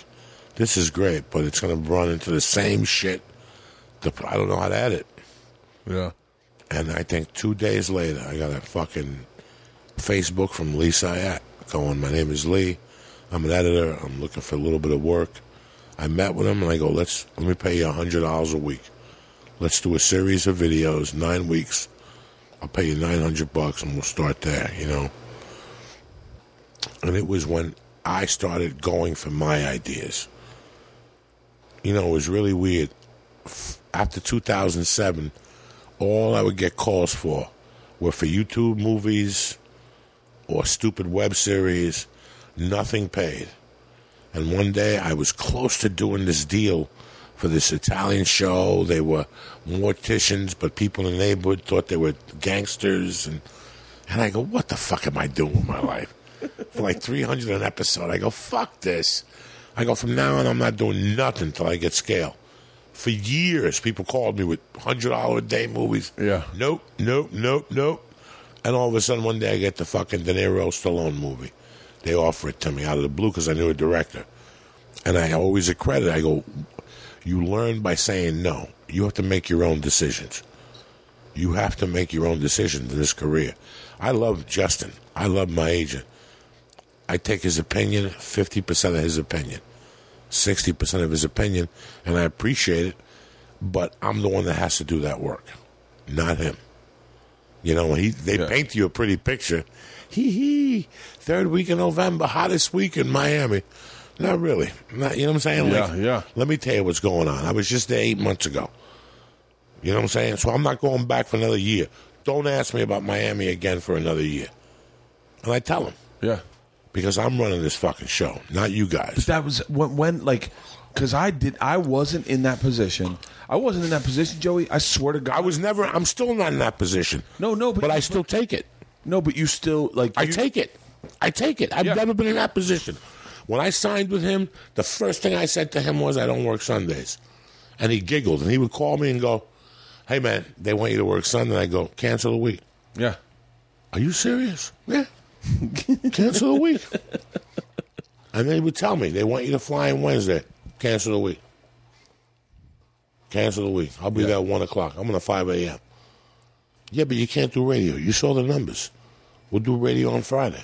"This is great, but it's going to run into the same shit. The, I don't know how to edit." Yeah. And I think two days later, I got a fucking Facebook from Lee Syatt going, My name is Lee. I'm an editor. I'm looking for a little bit of work. I met with him and I go, Let's let me pay you $100 a week. Let's do a series of videos, nine weeks. I'll pay you 900 bucks and we'll start there, you know. And it was when I started going for my ideas. You know, it was really weird. After 2007, all I would get calls for were for YouTube movies or stupid web series, nothing paid. And one day I was close to doing this deal for this Italian show. They were morticians, but people in the neighborhood thought they were gangsters. And, and I go, what the fuck am I doing with my life? for like 300 an episode. I go, fuck this. I go, from now on, I'm not doing nothing till I get scale. For years, people called me with $100 a day movies. Yeah. Nope, nope, nope, nope. And all of a sudden, one day, I get the fucking De Niro Stallone movie. They offer it to me out of the blue because I knew a director. And I always accredit. I go, you learn by saying no. You have to make your own decisions. You have to make your own decisions in this career. I love Justin. I love my agent. I take his opinion, 50% of his opinion, 60% of his opinion, and I appreciate it, but I'm the one that has to do that work, not him. You know, he they Yeah. paint you a pretty picture. Hee hee, third week in November, hottest week in Miami. Not really. Not, you know what I'm saying? Yeah, Like, yeah. Let me tell you what's going on. I was just there eight months ago. You know what I'm saying? So I'm not going back for another year. Don't ask me about Miami again for another year. And I tell him. Yeah. Because I'm running this fucking show, not you guys. That was when, when like, because I did, I wasn't in that position. I wasn't in that position, Joey. I swear to God, I was never. I'm still not in that position. No, no, but- but I still take it. No, but you still like. I you- take it. I take it. I've Yeah. never been in that position. When I signed with him, the first thing I said to him was, "I don't work Sundays," and he giggled and he would call me and go, "Hey man, they want you to work Sunday." I go, "Cancel the week." Yeah. Are you serious? Yeah. Cancel the week. And they would tell me, they want you to fly in Wednesday. Cancel the week. Cancel the week. I'll be Yeah. there at 1 o'clock. I'm on at 5 a.m. Yeah, but you can't do radio. You saw the numbers. We'll do radio on Friday.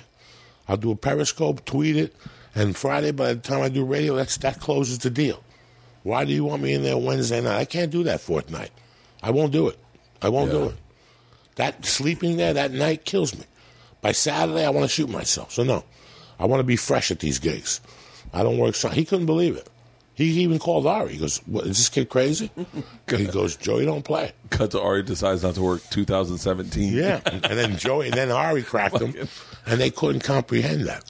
I'll do a Periscope, tweet it, and Friday, by the time I do radio, that's, that closes the deal. Why do you want me in there Wednesday night? I can't do that fourth night. I won't do it. I won't Yeah. do it. That sleeping there that night kills me. By Saturday, I want to shoot myself. So no, I want to be fresh at these gigs. I don't work. Sun- He couldn't believe it. He even called Ari. He goes, "What is this kid crazy?" he goes, "Joey, don't play." Cut to Ari decides not to work 2017. Yeah, and then Joey, and then Ari cracked him, and they couldn't comprehend that.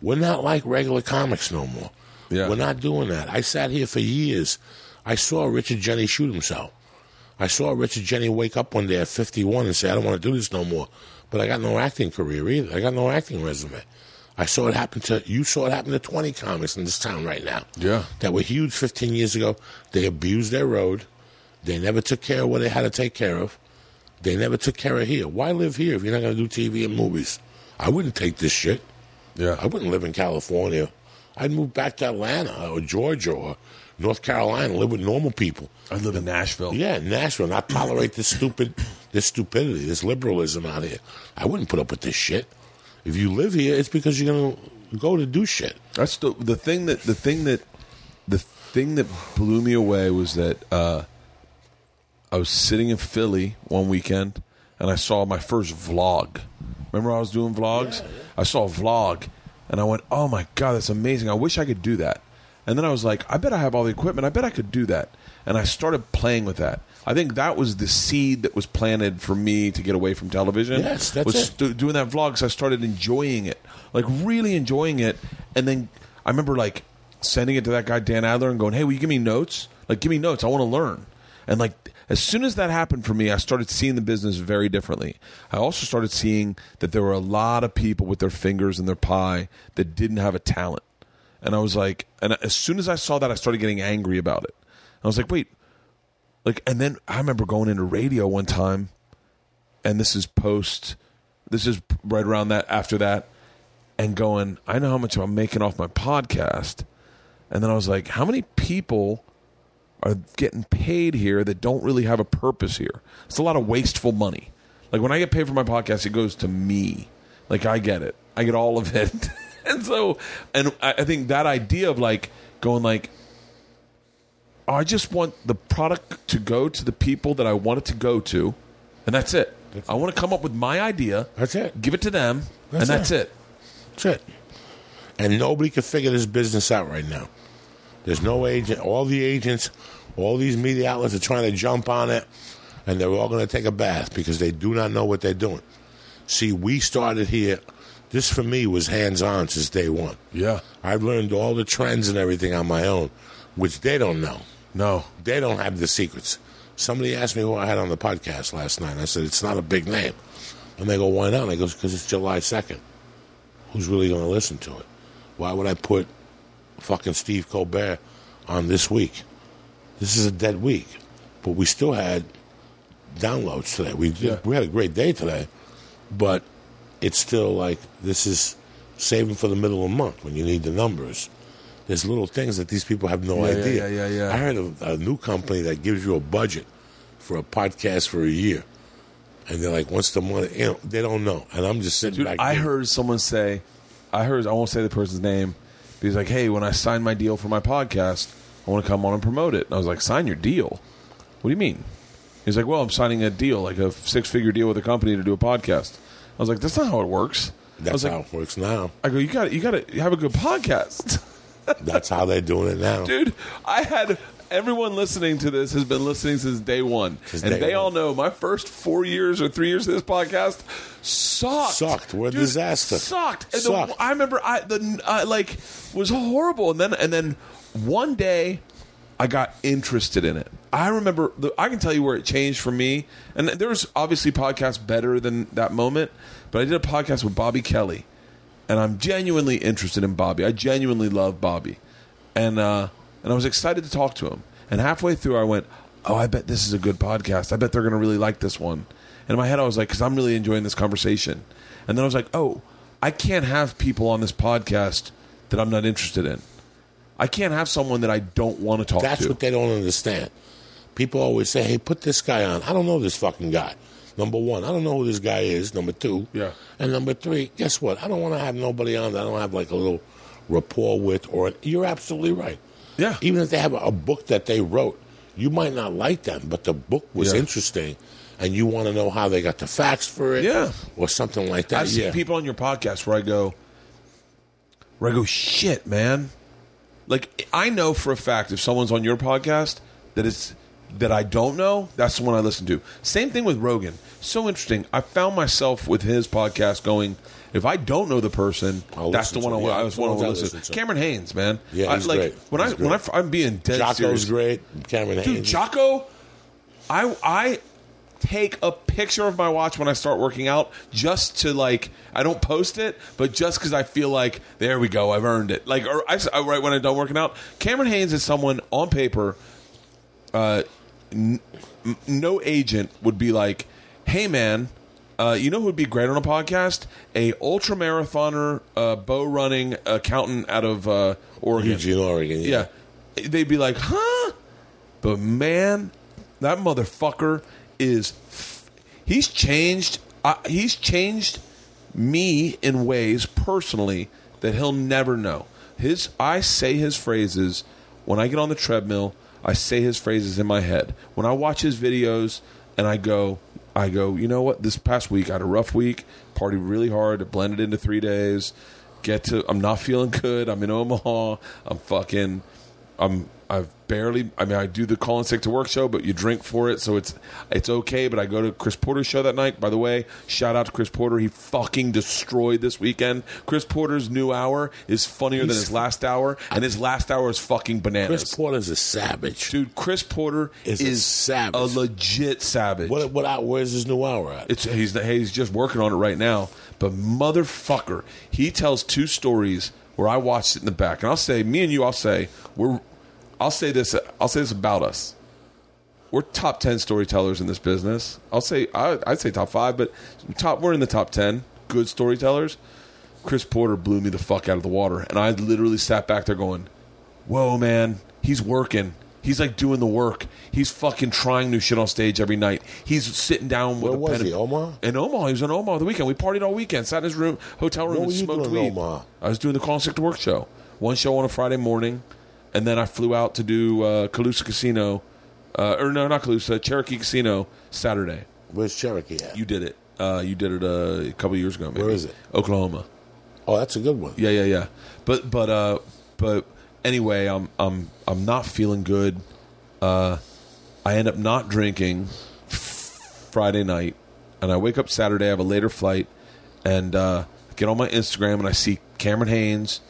We're not like regular comics no more. Yeah. We're not doing that. I sat here for years. I saw Richard Jeni shoot himself. I saw Richard Jeni wake up one day at 51 and say, I don't want to do this no more. But I got no acting career either. I got no acting resume. I saw it happen to, you saw it happen to 20 comics in this town right now. Yeah. That were huge 15 years ago. They abused their road. They never took care of what they had to take care of. They never took care of here. Why live here if you're not going to do TV and movies? I wouldn't take this shit. Yeah. I wouldn't live in California. I'd move back to Atlanta or Georgia or North Carolina, live with normal people. I live in Nashville. Yeah, Nashville, not tolerate this stupid, this stupidity, this liberalism out here. I wouldn't put up with this shit. If you live here, it's because you're gonna go to do shit. That's the the thing that the thing that the thing that blew me away was that uh, I was sitting in Philly one weekend and I saw my first vlog. Remember I was doing vlogs? I saw a vlog and I went, "Oh my god, that's amazing! I wish I could do that." And then I was like, "I bet I have all the equipment. I bet I could do that." And I started playing with that. I think that was the seed that was planted for me to get away from television. Yes, that's was it. st- doing that vlog because I started enjoying it, like really enjoying it. And then I remember like sending it to that guy Dan Adler and going, "Hey, will you give me notes? Like, give me notes. I want to learn." And like as soon as that happened for me, I started seeing the business very differently. I also started seeing that there were a lot of people with their fingers in their pie that didn't have a talent. And I was like, and as soon as I saw that, I started getting angry about it. I was like, wait, like, and then I remember going into radio one time, and this is post, this is right around that after that, and going, I know how much I'm making off my podcast, and then I was like, how many people are getting paid here that don't really have a purpose here? It's a lot of wasteful money. Like when I get paid for my podcast, it goes to me. Like I get it, I get all of it, and so, and I I think that idea of like going like. Oh, I just want the product to go to the people that I want it to go to, and that's it. I want to come up with my idea. That's it. Give it to them, That's and that's it. it. That's it. And nobody can figure this business out right now. There's no agent. All the agents, all these media outlets are trying to jump on it, and they're all going to take a bath because they do not know what they're doing. See, we started here. This for me was hands on since day one. Yeah. I've learned all the trends and everything on my own, which they don't know. No. They don't have the secrets. Somebody asked me who I had on the podcast last night. I said, it's not a big name. And they go, why not? And I go, because it's July 2nd. Who's really going to listen to it? Why would I put fucking Steve Colbert on this week? This is a dead week. But we still had downloads today. We, Yeah. we had a great day today. But it's still like, this is saving for the middle of the month when you need the numbers. There's little things that these people have no Yeah, idea. yeah, yeah, yeah. I heard of a new company that gives you a budget for a podcast for a year. And they're like, what's the money? You know, they don't know. And I'm just sitting Dude, back I there. heard someone say, I heard, I won't say the person's name, but he's like, hey, when I sign my deal for my podcast, I want to come on and promote it. And I was like, sign your deal? What do you mean? He's like, well, I'm signing a deal, like a six figure deal with a company to do a podcast. I was like, that's not how it works. That's like, how it works now. I go, you got you got to have a good podcast. That's how they're doing it now. dude i had everyone listening to this has been listening since day one, Since and day they one. all know my first four years or three years of this podcast sucked. Sucked. We're a disaster. Sucked. And the- I remember I the uh, like was horrible, and then and then one day I got interested in it. I remember the, I can tell you where it changed for me, and there was obviously podcasts better than that moment, but I did a podcast with Bobby Kelly, and I'm genuinely interested in Bobby. I genuinely love Bobby, and uh, and I was excited to talk to him. And halfway through, I went, "Oh, I bet this is a good podcast. I bet they're going to really like this one." And in my head, I was like, "Because I'm really enjoying this conversation." And then I was like, "Oh, I can't have people on this podcast that I'm not interested in. I can't have someone that I don't want to talk That's to." That's what they don't understand. People always say, "Hey, put this guy on." I don't know this fucking guy. Number one, I don't know who this guy is. Number two, Yeah. and number three, guess what? I don't want to have nobody on that I don't have like a little rapport with. Or you're absolutely right. Yeah. Even if they have a book that they wrote, you might not like them, but the book was Yeah. interesting, and you want to know how they got the facts for it, Yeah. or something like that. I've seen yeah. people on your podcast where I go, where I go, shit, man. Like I know for a fact if someone's on your podcast that it's that I don't know, that's the one I listen to. Same thing with Rogan. So interesting. I found myself with his podcast going. If I don't know the person, I'll that's the one I. Yeah, I was one I to listen. to. Cameron Hanes, man. Yeah, I, he's like great. when He's I when I great. I'm being dead Jocko's serious. great. Cameron Hanes, Dude. Jocko, I I take a picture of my watch when I start working out just to like I don't post it, but just because I feel like there we go, I've earned it. Like or I, I right when I'm done working out, Cameron Hanes is someone on paper. Uh, n- no agent would be like, "Hey, man." Uh, you know who would be great on a podcast? A ultra marathoner, uh, bow running accountant out of uh, Oregon. Eugene, Oregon. Yeah. They'd be like, huh? But man, that motherfucker is. He's changed. Uh, he's changed me in ways personally that he'll never know. His I say his phrases when I get on the treadmill. I say his phrases in my head. When I watch his videos and I go, I go, you know what? This past week I had a rough week. Party really hard. Blended into three days. Get to. I'm not feeling good. I'm in Omaha. I'm fucking. I'm. I've barely. I mean, I do the call and sick to work show, but you drink for it, so it's it's okay. But I go to Chris Porter's show that night. By the way, shout out to Chris Porter. He fucking destroyed this weekend. Chris Porter's new hour is funnier than his last hour, and his last hour is fucking bananas. Chris Porter's a savage. Dude, Chris Porter Is is, a savage. a legit savage. What what? Where's his new hour at? It's he's he's just working on it right now. But motherfucker, he tells two stories where I watched it in the back, and I'll say, me and you, I'll say we're, I'll say this, I'll say this about us. We're top ten storytellers in this business. I'll say I, I'd say top five, but top we're in the top ten good storytellers. Chris Porter blew me the fuck out of the water, and I literally sat back there going, "Whoa, man, he's working." He's like doing the work. He's fucking trying new shit on stage every night. He's sitting down with Where a was pen he, Omaha? in Omaha. He was in Omaha the weekend. We partied all weekend. Sat in his room, hotel room, What and smoked weed. I was doing the Call and Sick to Work show. One show on a Friday morning, and then I flew out to do uh, Calusa Casino, uh, or no, not Calusa, Cherokee Casino Saturday. Where's Cherokee at? You did it. Uh, you did it uh, a couple years ago. Maybe. Where is it? Oklahoma. oh, that's a good one. Yeah, yeah, yeah. But but uh, but anyway, I'm I'm I'm not feeling good. Uh, I end up not drinking Friday night, and I wake up Saturday. I have a later flight, and uh, get on my Instagram, and I see Cameron Hanes,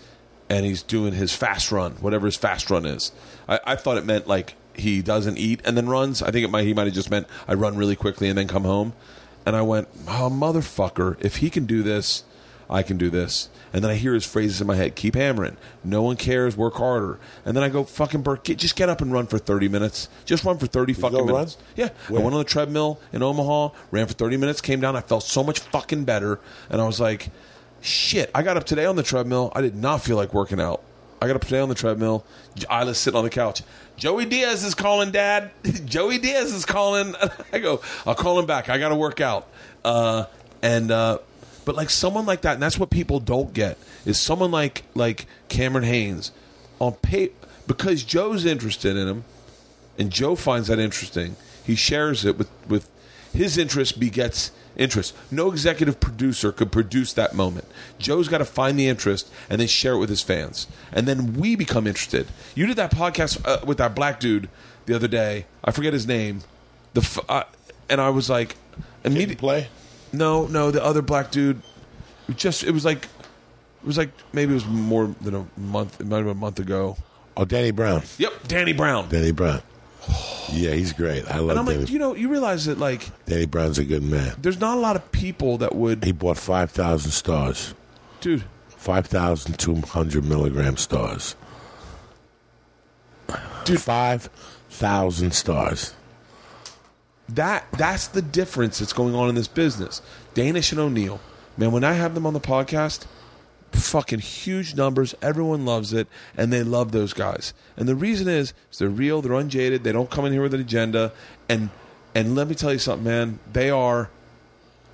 and he's doing his fast run, whatever his fast run is. I, I thought it meant like he doesn't eat and then runs. I think it might he might have just meant I run really quickly and then come home. And I went, oh motherfucker! If he can do this, I can do this. And then I hear his phrases in my head: keep hammering. No one cares. Work harder. And then I go, fucking Burke, get, just get up and run for thirty minutes. Just run for thirty fucking go run? minutes. Yeah, Where? I went on the treadmill in Omaha, ran for 30 minutes, came down. I felt so much fucking better. And I was like, shit, I got up today on the treadmill. I did not feel like working out. I got up today on the treadmill. Ila's sitting on the couch. Joey Diaz is calling, Dad. Joey Diaz is calling. I go, I'll call him back. I got to work out. Uh, and, uh, but like someone like that, and that's what people don't get, is someone like like Cameron Hanes on pay because Joe's interested in him and Joe finds that interesting. He shares it with with his interest begets interest. No executive producer could produce that moment. Joe's got to find the interest and then share it with his fans, and then we become interested. You did that podcast uh, with that black dude the other day. I forget his name. The f- uh, and I was like, immediately. play? No, no, the other black dude. Just it was like, it was like maybe it was more than a month. It might have been a month ago. Oh, Danny Brown. Yep, Danny Brown. Danny Brown. Yeah, he's great. I And love I'm Danny. like, you know, you realize that like Danny Brown's a good man. there's not a lot of people that would, He bought 5,000 stars. dude. 5,200 milligram stars. Dude. 5,000 stars. That that's the difference that's going on in this business. Danish and O'Neill, man. When I have them on the podcast, fucking huge numbers. Everyone loves it, and they love those guys. And the reason is, is they're real. They're unjaded. They don't come in here with an agenda. And and let me tell you something, man. They are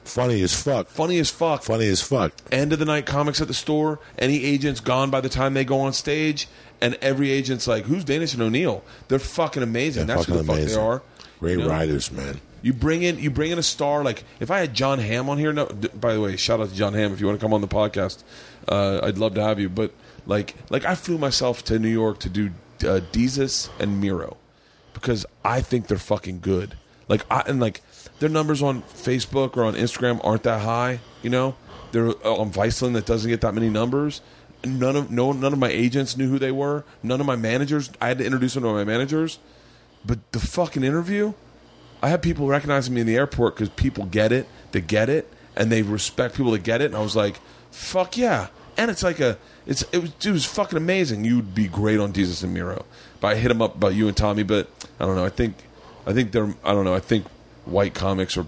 Funny as fuck. funny as fuck. Funny as fuck. End of the night comics at the store. Any agent's gone by the time they go on stage, and every agent's like, "Who's Danish and O'Neill?" They're fucking amazing. They're That's who the fucking fuck they are. Great You know? writers, man. You bring in you bring in a star like if I had Jon Hamm on here. No, d- by the way, shout out to Jon Hamm if you want to come on the podcast. Uh, I'd love to have you. But like like I flew myself to New York to do uh, and Mero because I think they're fucking good. Like I and like their numbers on Facebook or on Instagram aren't that high. You know, they're uh, on Viceland that doesn't get that many numbers. None of no none of my agents knew who they were. None of my managers. I had to introduce them to my managers. But the fucking interview, I had people recognizing me in the airport because people get it, they get it, and they respect people that get it. And I was like, "Fuck yeah!" And it's like a, it's it was, it was fucking amazing. You'd be great on Desus and Mero. But I hit him up about you and Tommy, but I don't know. I think, I think they're, I don't know. I think white comics are,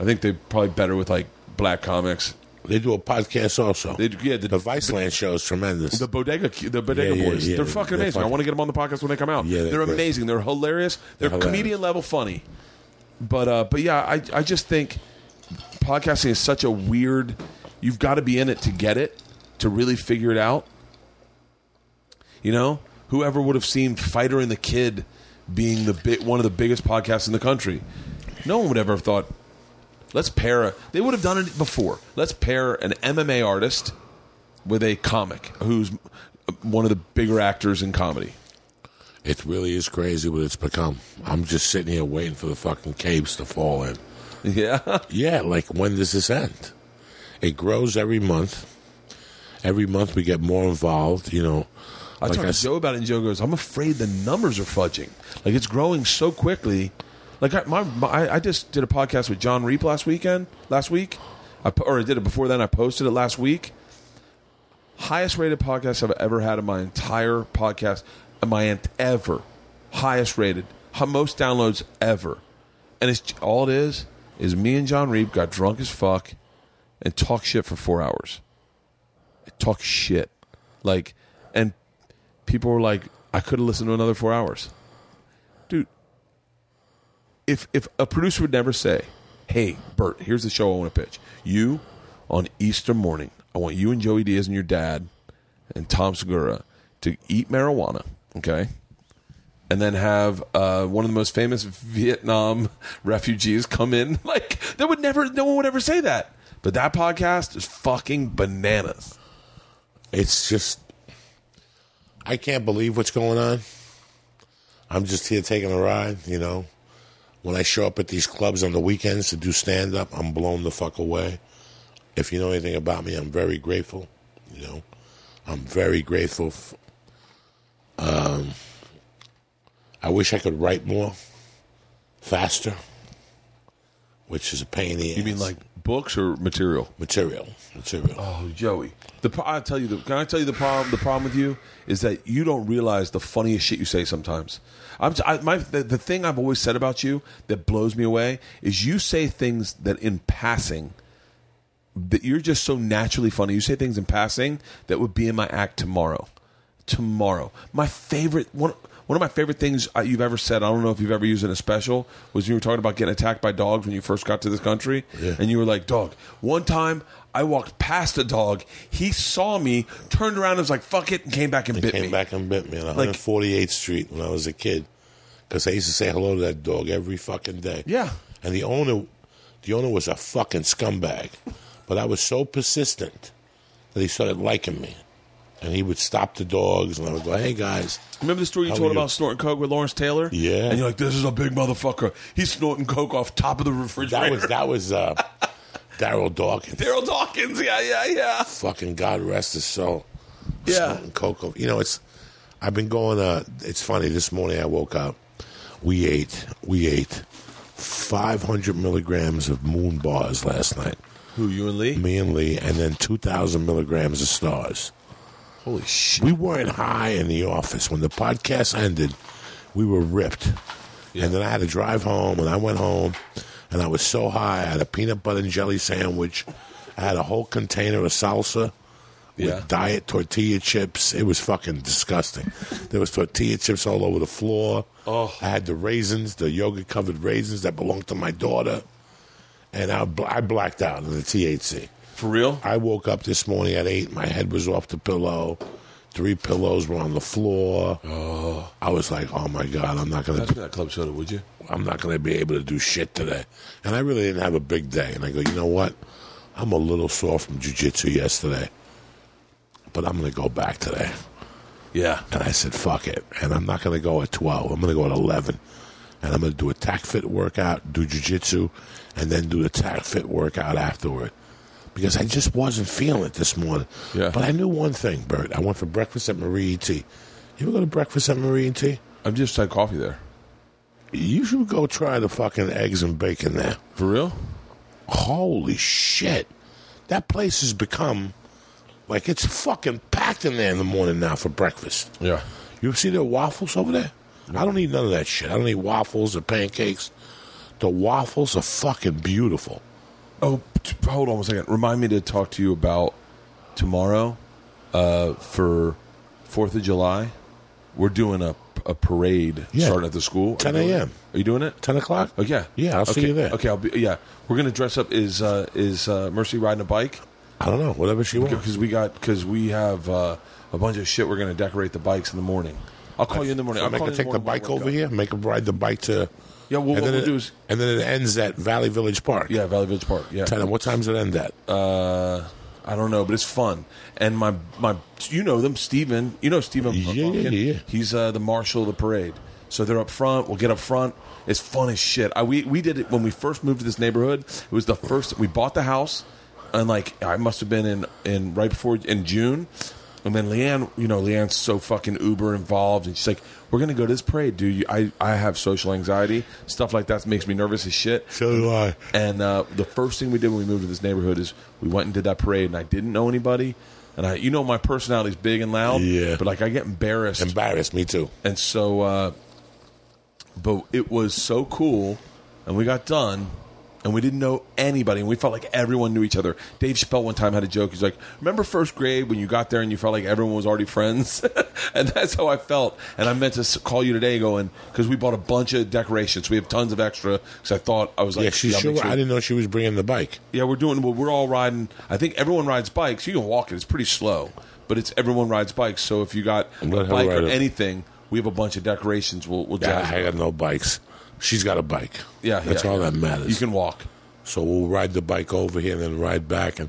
I think they're probably better with like black comics. They do a podcast also. They, yeah, the, the Viceland show is tremendous. the bodega, the bodega Yeah, yeah, boys. yeah. They're fucking They're amazing. I want to get them on the podcast when they come out. Yeah, they're they're, amazing. They're hilarious. They're, They're hilarious. comedian level funny. But uh, but yeah, I I just think podcasting is such a weird. You've got to be in it to get it, to really figure it out. You know, whoever would have seen Fighter and the Kid being the big, one of the biggest podcasts in the country? No one would ever have thought. Let's pair. A, they would have done it before. Let's pair an MMA artist with a comic who's one of the bigger actors in comedy. It really is crazy what it's become. I'm just sitting here waiting for the fucking caves to fall in. Yeah, Yeah, like when does this end? It grows every month. Every month we get more involved. You know, I like talked to s- Joe about it, and Joe goes, "I'm afraid the numbers are fudging. Like it's growing so quickly. Like I, my, my I- I just did a podcast with Jon Reep last weekend, last week, I, or I did it before then. I posted it last week. Highest rated podcast I've ever had in my entire podcast, my ent- ever, highest rated, most downloads ever, and it's all it is is me and Jon Reep got drunk as fuck and talk shit for four hours. Talk shit, like, and people were like, I could have listened to another four hours. Dude, if if a producer would never say, Hey, Bert, here's the show I want to pitch. You on Easter morning, I want you and Joey Diaz and your dad and Tom Segura to eat marijuana, okay? And then have uh, one of the most famous Vietnam refugees come in. Like, that would never, no one would ever say that. But that podcast is fucking bananas. it's just I can't believe what's going on. I'm just here taking a ride, you know. When I show up at these clubs on the weekends to do stand up, I'm blown the fuck away. If you know anything about me, I'm very grateful, you know. I'm very grateful. Um, I wish I could write more, faster, which is a pain in the You mean like books or material? material, material. Oh, Joey. The pro- I tell you, the, can I tell you the problem? The problem with you is that you don't realize the funniest shit you say sometimes. I'm t- I, my the, the thing I've always said about you that blows me away is you say things that in passing that you're just so naturally funny. You say things in passing that would be in my act tomorrow. Tomorrow, my favorite one. One of my favorite things uh, you've ever said. I don't know if you've ever used it in a special. Was you were talking about getting attacked by dogs when you first got to this country, Yeah. and you were like, "Dog." One time, I walked past a dog. He saw me, turned around, and was like, "Fuck it," and came back and He bit came me. Came back and bit me on Like- 148th Street when I was a kid because I used to say hello to that dog every fucking day. Yeah. And the owner, The owner was a fucking scumbag, but I was so persistent that he started liking me, and he would stop the dogs, and I would go, "Hey guys." Remember the story you told you? about snorting coke with Lawrence Taylor? Yeah. And you're like, this is a big motherfucker. He's snorting coke off top of the refrigerator." That was that was uh, Daryl Dawkins. Daryl Dawkins. Yeah, yeah, yeah. fucking God rest his soul. Yeah. Smoking cocoa. You know, it's. I've been going. Uh, it's funny. This morning I woke up. We ate. We ate. 500 milligrams of moon bars last night. Who, you and Lee? Me and Lee, and then 2,000 milligrams of stars. Holy shit. We weren't high in the office. When the podcast ended, we were ripped. And then I had to drive home, and I went home, and I was so high. I had a peanut butter and jelly sandwich. I had a whole container of salsa with diet tortilla chips. It was fucking disgusting. There was tortilla chips all over the floor. Oh. I had the raisins, the yogurt covered raisins that belonged to my daughter, and I, I blacked out in the THC. For real? I woke up this morning at eight. My head was off the pillow. Three pillows were on the floor. Oh. I was like, "Oh my god, I'm not gonna, Pass that club soda, would you? I'm not gonna be able to do shit today." And I really didn't have a big day. And I go, "You know what? I'm a little sore from jujitsu yesterday, but I'm gonna go back today." Yeah. And I said, "Fuck it." And I'm not gonna go at 12. I'm gonna go at 11. And I'm gonna do a TACFIT workout, do jujitsu, and then do the TACFIT workout afterward. Because I just wasn't feeling it this morning. Yeah. But I knew one thing, Bert. I went for breakfast at Marie E.T. You ever go to breakfast at Marie E.T.? I've just had coffee there. You should go try the fucking eggs and bacon there. For real? Holy shit. That place has become like it's fucking packed in there in the morning now for breakfast. Yeah. You see the waffles over there? I don't need none of that shit. I don't need waffles or pancakes. The waffles are fucking beautiful. Oh, t- hold on one second. Remind me to talk to you about tomorrow uh, for Fourth of July. We're doing a, a parade Yeah. starting at the school. 10 Are you doing it? a.m.. Are you doing it? 10 o'clock? Oh yeah, Yeah, I'll see you there. Okay, I'll be. Yeah, we're gonna dress up. Is uh, is uh, Mercy riding a bike? I don't know. Whatever she wants. Because we got because we have uh, a bunch of shit. We're gonna decorate the bikes in the morning. I'll call you in the morning. I'll make call her you in take the morning when I bike over here. Make her ride the bike to. Yeah, well, and what then we'll it, do is and then it ends at Valley Village Park. yeah, Valley Village Park. Yeah, Tell them what time's it end at? uh, I don't know, but it's fun. And my my, you know them, Stephen. You know Stephen. Yeah, yeah, yeah. He's uh, the marshal of the parade. So they're up front. We'll get up front. It's fun as shit. I, we we did it when we first moved to this neighborhood. It was the first we bought the house, and like I must have been in in right before in June. And then Leanne, you know, Leanne's so fucking uber involved, and she's like, "We're gonna go to this parade, dude. You, I I have social anxiety, stuff like that makes me nervous as shit." So do I. And uh, the first thing we did when we moved to this neighborhood is we went and did that parade, and I didn't know anybody. And I, you know, my personality's big and loud, Yeah. But like, I get embarrassed, Embarrassed me too. and so, uh, but it was so cool, and we got done, and we didn't know anybody, and we felt like everyone knew each other. Dave Chappelle one time had a joke. He's like, "Remember first grade when you got there and you felt like everyone was already friends?" and that's how I felt. And I meant to call you today, going because we bought a bunch of decorations. We have tons of extra because I thought I was like, yeah, she's I'll sure. I didn't know she was bringing the bike. yeah, we're doing. Well, we're all riding. I think everyone rides bikes. You can walk it. It's pretty slow, but it's everyone rides bikes. So if you got a bike or anything, we have a bunch of decorations. We'll, we'll Yeah. I got no bikes. She's got a bike. yeah, that's yeah, all yeah. that matters. You can walk. So we'll ride the bike over here and then ride back, and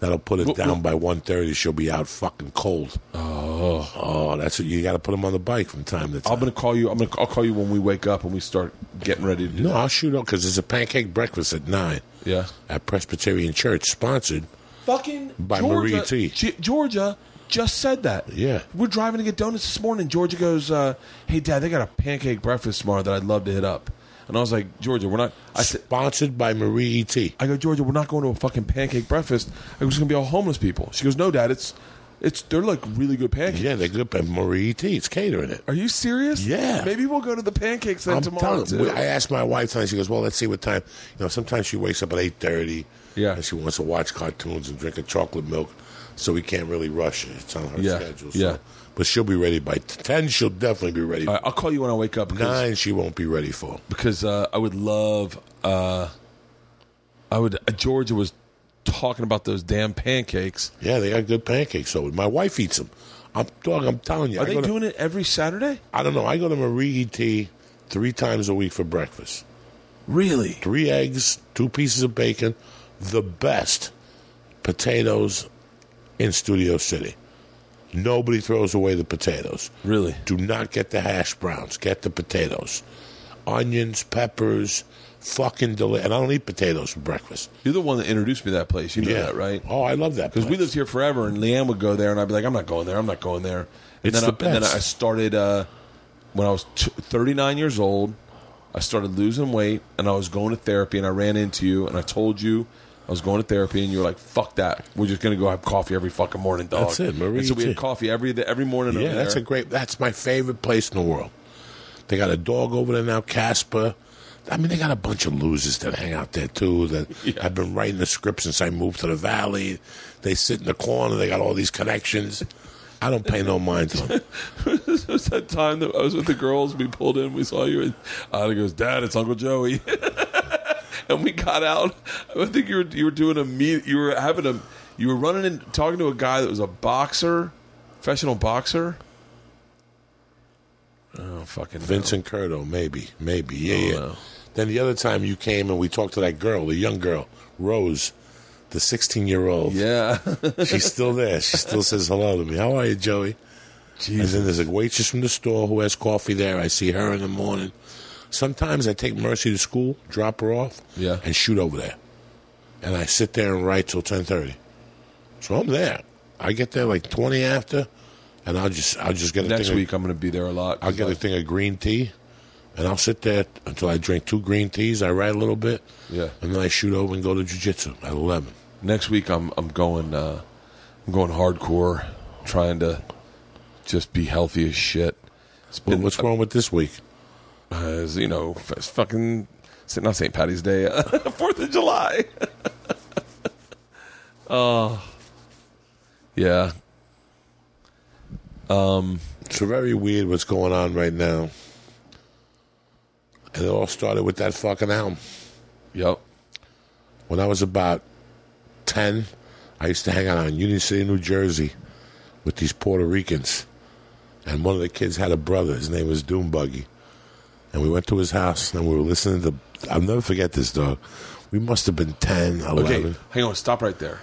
that'll put it down by one thirty. She'll be out fucking cold. Oh, oh, that's what you got to put them on the bike from time to time. I'm gonna call you. I'm gonna. I'll call you when we wake up and we start getting ready to do. no, that. I'll shoot up because there's a pancake breakfast at nine Yeah. at Presbyterian Church, sponsored. Fucking By Georgia, Marie T. G- Georgia just said that. Yeah. We're driving to get donuts this morning. Georgia goes, uh, "Hey, Dad, they got a pancake breakfast tomorrow that I'd love to hit up." And I was like, "Georgia, we're not." I said, Sponsored by Marie E E.T. I go, Georgia, we're not going to a fucking pancake breakfast. I was going to be all homeless people. She goes, No, Dad, it's it's they're like really good pancakes. Yeah, they're good by Marie E.T. It's catering it. Are you serious? Yeah. Maybe we'll go to the pancakes then I'm tomorrow telling too. I asked my wife tonight. She goes, "Well, let's see what time." You know, sometimes she wakes up at eight thirty. Yeah. and she wants to watch cartoons and drink a chocolate milk, so we can't really rush it. It's on her Yeah, schedule. So. yeah. but she'll be ready by ten. She'll definitely be ready. All right, I'll call you when I wake up because, Nine, she won't be ready for. because uh, I would love. Uh, I would. Uh, Georgia was talking about those damn pancakes. Yeah, they got good pancakes. So my wife eats them. I'm dog. I'm telling you. Are I they to- doing it every Saturday? I don't know. I go to Marie E.T. three times a week for breakfast. Really? Three eggs, two pieces of bacon, the best potatoes in Studio City. Nobody throws away the potatoes. Really? Do not get the hash browns. Get the potatoes. Onions, peppers, fucking deli- And I don't eat potatoes for breakfast. You're the one that introduced me to that place. You know that, right? Oh, I love that. Because we lived here forever, and Leanne would go there, and I'd be like, "I'm not going there. I'm not going there." And It's then, the I, and then. I started uh, when I was t- 39 years old. I started losing weight, and I was going to therapy, and I ran into you, and I told you I was going to therapy, and you were like, "Fuck that. We're just gonna go have coffee every fucking morning, dog." That's it, Marie And so we had coffee every every morning. Yeah, that's there. a great. That's my favorite place in the world. They got a dog over there now, Casper. I mean, they got a bunch of losers that hang out there too. That Yeah. have been writing the script since I moved to the valley. They sit in the corner. They got all these connections. I don't pay no mind to them. It was that time that I was with the girls. We pulled in. We saw you, and Ada goes, "Dad, it's Uncle Joey." and we got out. I think you were you were doing a meet. You were having a. You were running and talking to a guy that was a boxer, professional boxer. Oh fucking. Vincent Curto, maybe, maybe, yeah, Oh, yeah. no. Then the other time you came and we talked to that girl, the young girl, Rose, the sixteen-year-old. Yeah, She's still there. She still says hello to me. How are you, Joey? And then there's a waitress from the store who has coffee there. I see her in the morning. Sometimes I take Mercy to school, drop her off, Yeah. and shoot over there. And I sit there and write till ten thirty. So I'm there. I get there like twenty after, and I'll just I'll just get a next week Of, I'm going to be there a lot. I'll get a thing of green tea, and I'll sit there until I drink two green teas. I write a little bit, Yeah. and then I shoot over and go to jujitsu at eleven. next week I'm I'm going uh, I'm going hardcore, trying to just be healthy as shit. Been what's wrong with this week? Uh, is, you know, it's fucking not St. Patty's Day, Fourth of July. oh, yeah. It's very weird what's going on right now. And it all started with that fucking album. Yep. When I was about 10, I used to hang out in Union City, New Jersey with these Puerto Ricans. And one of the kids had a brother. His name was Doombuggy. And we went to his house and we were listening to. I'll never forget this, dog. We must have been 10, 11. Okay, hang on. Stop right there.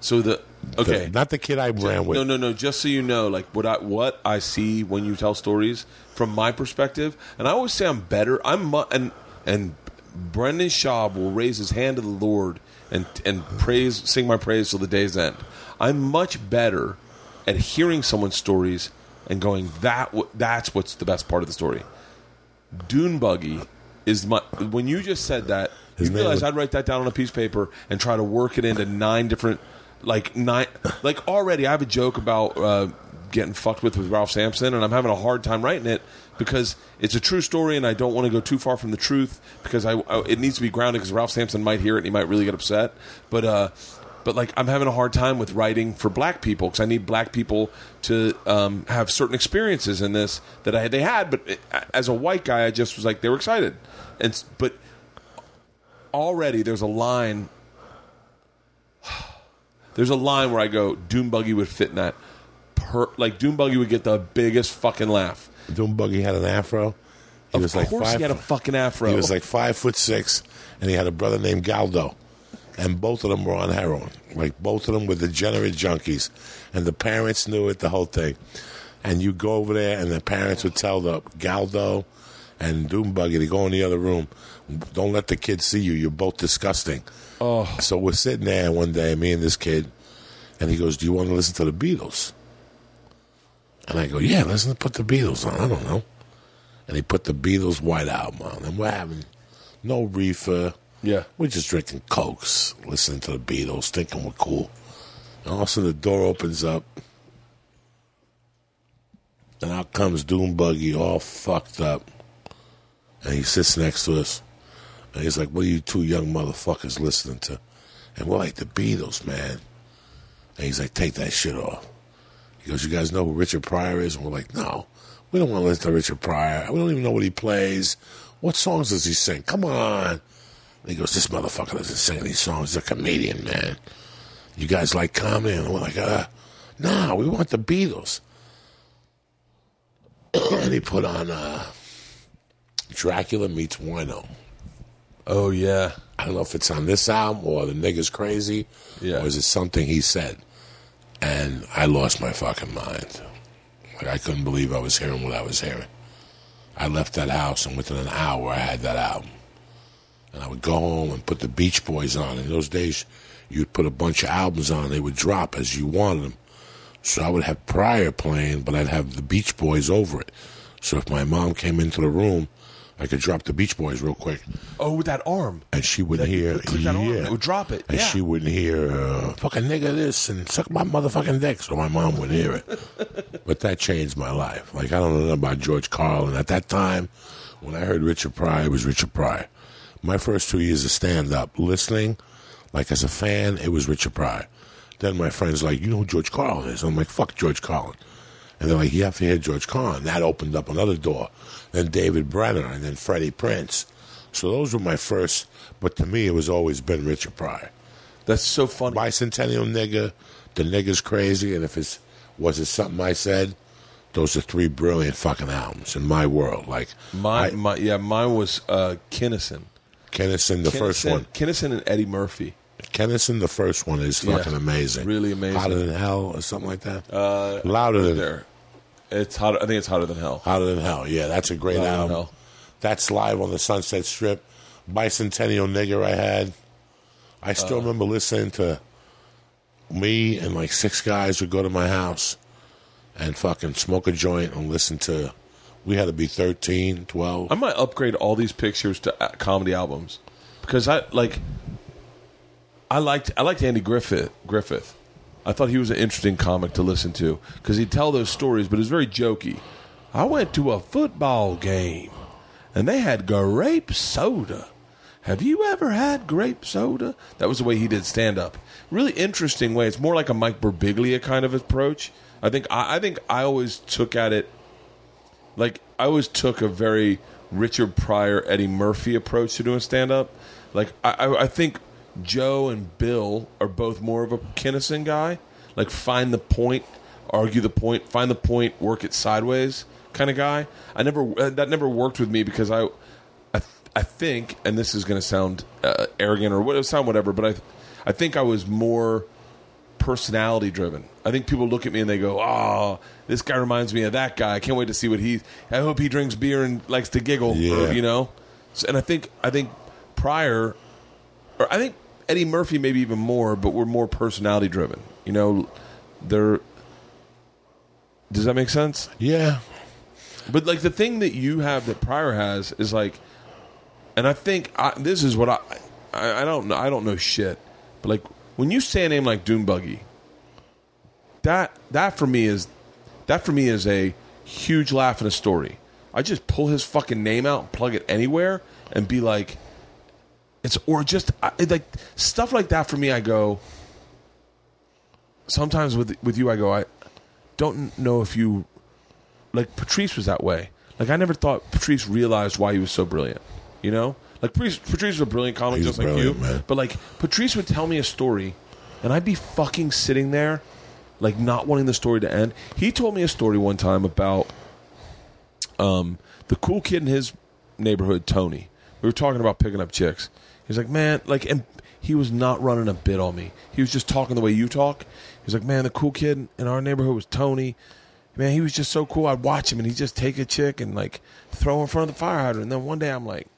So the The- okay, not the kid I ran with. no, no, no. Just so you know, like what I what I see when you tell stories from my perspective, and I always say I'm better. I'm and and Brendan Schaub will raise his hand to the Lord and and praise, sing my praise till the day's end. I'm much better at hearing someone's stories and going that that's what's the best part of the story. Dune buggy is my when you just said that His you name realize was- I'd write that down on a piece of paper and try to work it into nine different like nine like already I have a joke about uh, getting fucked with with Ralph Sampson and I'm having a hard time writing it because it's a true story and I don't want to go too far from the truth because I, I it needs to be grounded because Ralph Sampson might hear it and he might really get upset. But uh but like I'm having a hard time with writing for black people because I need black people to um, have certain experiences in this that I they had, but uh, as a white guy, I just was like they were excited, and but already there's a line. There's a line where I go, Doom Buggy would fit in that. Per, like Doom Buggy would get the biggest fucking laugh. Doombuggy had an afro. He of was like course, five he had a fucking afro. He was like five foot six, and he had a brother named Galdo, and both of them were on heroin. Like both of them were degenerate junkies, and the parents knew it. The whole thing, and you go over there, and the parents would tell the Galdo and Doombuggy to go in the other room. Don't let the kids see you. You're both disgusting. Oh. So we're sitting there one day, me and this kid, and he goes, "Do you want to listen to the Beatles?" And I go, "Yeah, listen. Put the Beatles on. I don't know." and he put the Beatles White Album on, and we're having no reefer. Yeah. We're just drinking cokes, listening to the Beatles, thinking we're cool. And all of a sudden, the door opens up, and out comes Doombuggy, all fucked up, and he sits next to us, and he's like, "What are you two young motherfuckers listening to?" And we're like, "The Beatles, man." And he's like, "Take that shit off." He goes, "You guys know who Richard Pryor is?" And we're like, "No." We don't want to listen to Richard Pryor. We don't even know what he plays. What songs does he sing? Come on. And he goes, This motherfucker doesn't sing any songs. He's a comedian, man. You guys like comedy? And we're like, uh, nah, we want the Beatles. and he put on uh, Dracula Meets Wino. Oh yeah. I don't know if it's on this album or the nigga's crazy, Yeah. or is it something he said? And I lost my fucking mind. Like I couldn't believe I was hearing what I was hearing. I left that house, and within an hour, I had that album. And I would go home and put the Beach Boys on. In those days, you'd put a bunch of albums on; they would drop as you wanted them. So I would have Pryor playing, but I'd have the Beach Boys over it. So if my mom came into the room, I could drop the Beach Boys real quick, Oh, with that arm. and she wouldn't That- hear. arm, yeah. it would drop it. And yeah. she wouldn't hear, uh, fucking nigga this and suck my motherfucking dick, so my mom wouldn't hear it. but that changed my life. Like, I don't know about George Carlin. At that time, when I heard Richard Pryor, it was Richard Pryor. My first two years of stand up, listening, like as a fan, it was Richard Pryor. Then my friends like, you know who George Carlin is? I'm like, fuck George Carlin. And they're like, you have to hear George Carlin. That opened up another door. Then David Brenner, and then Freddie Prinze. So those were my first, but to me, it was always been Richard Pryor. That's so funny. Bicentennial nigga, the nigga's crazy, and if it's was it something I said, those are three brilliant fucking albums in my world. Like My, I- my yeah, mine was uh, Kinison. Kinison, the first one. Kinison and Eddie Murphy. Kinison, the first one is Yeah, fucking amazing. really amazing. Hotter than hell or something like that. Uh, Louder than there. It's hot. I think it's hotter than hell. Hotter than hell. Yeah, that's a great Louder album. Hell. That's live on the Sunset Strip. Bicentennial nigger I had. I still Uh. remember listening to me and like six guys would go to my house and fucking smoke a joint and listen to. We had to be 13, 12. I might upgrade all these pictures to uh, comedy albums because I like. I liked I liked Andy Griffith. Griffith, I thought he was an interesting comic to listen to because he'd tell those stories, but it was very jokey. I went to a football game, and they had grape soda. Have you ever had grape soda? That was the way he did stand up. Really interesting way. It's more like a Mike Birbiglia kind of approach. I think I, I think I always took at it like I always took a very Richard Pryor, Eddie Murphy approach to doing stand up. Like I, I, think Joe and Bill are both more of a Kinison guy. Like find the point, argue the point, find the point, work it sideways kind of guy. I never uh, that never worked with me because I, I, I think, and this is going to sound uh, arrogant or what sound whatever, but I, I think I was more personality driven. I think people look at me and they go, "Oh, this guy reminds me of that guy. I can't wait to see what he. I hope he drinks beer and likes to giggle." Yeah. You know. So, and I think I think Pryor, or I think Eddie Murphy, maybe even more, but we're more personality driven. You know, they're. Does that make sense? yeah. But like the thing that you have that Pryor has is like, and I think I, this is what I, I I don't know I don't know shit, but like when you say a name like Doom Buggy, that that for me is that for me is a huge laugh in a story. I just pull his fucking name out and plug it anywhere and be like, it's or just I, like stuff like that for me. I go. Sometimes with with you, I go. I don't know if you like Patrice was that way. Like I never thought Patrice realized why he was so brilliant. You know, like Patrice, Patrice was a brilliant comic He's just like brilliant, you. man. But like Patrice would tell me a story, and I'd be fucking sitting there, like not wanting the story to end. He told me a story one time about um, the cool kid in his neighborhood, Tony. We were talking about picking up chicks. He's like, man, like, and he was not running a bit on me. He was just talking the way you talk. He's like, man, the cool kid in our neighborhood was Tony. Man, he was just so cool. I'd watch him and he'd just take a chick and like throw her in front of the fire hydrant. And then one day I'm like,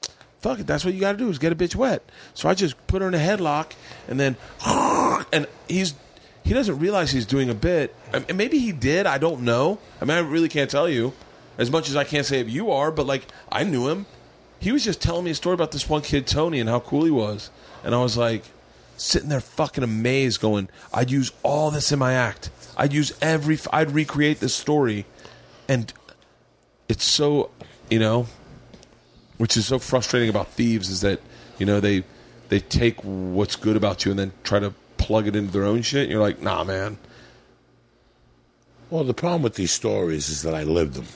fuck it, that's what you got to do is get a bitch wet. So I just put her in a headlock and then, and he's he doesn't realize he's doing a bit. And maybe he did. I don't know. I mean, I really can't tell you as much as I can't say if you are. But like, I knew him. He was just telling me a story about this one kid Tony and how cool he was, and I was like, sitting there fucking amazed, going, I'd use all this in my act. I'd use every. I'd recreate this story, and it's so, you know, which is so frustrating about thieves is that you know they they take what's good about you and then try to plug it into their own shit. You're like, nah, man. Well, the problem with these stories is that I lived them.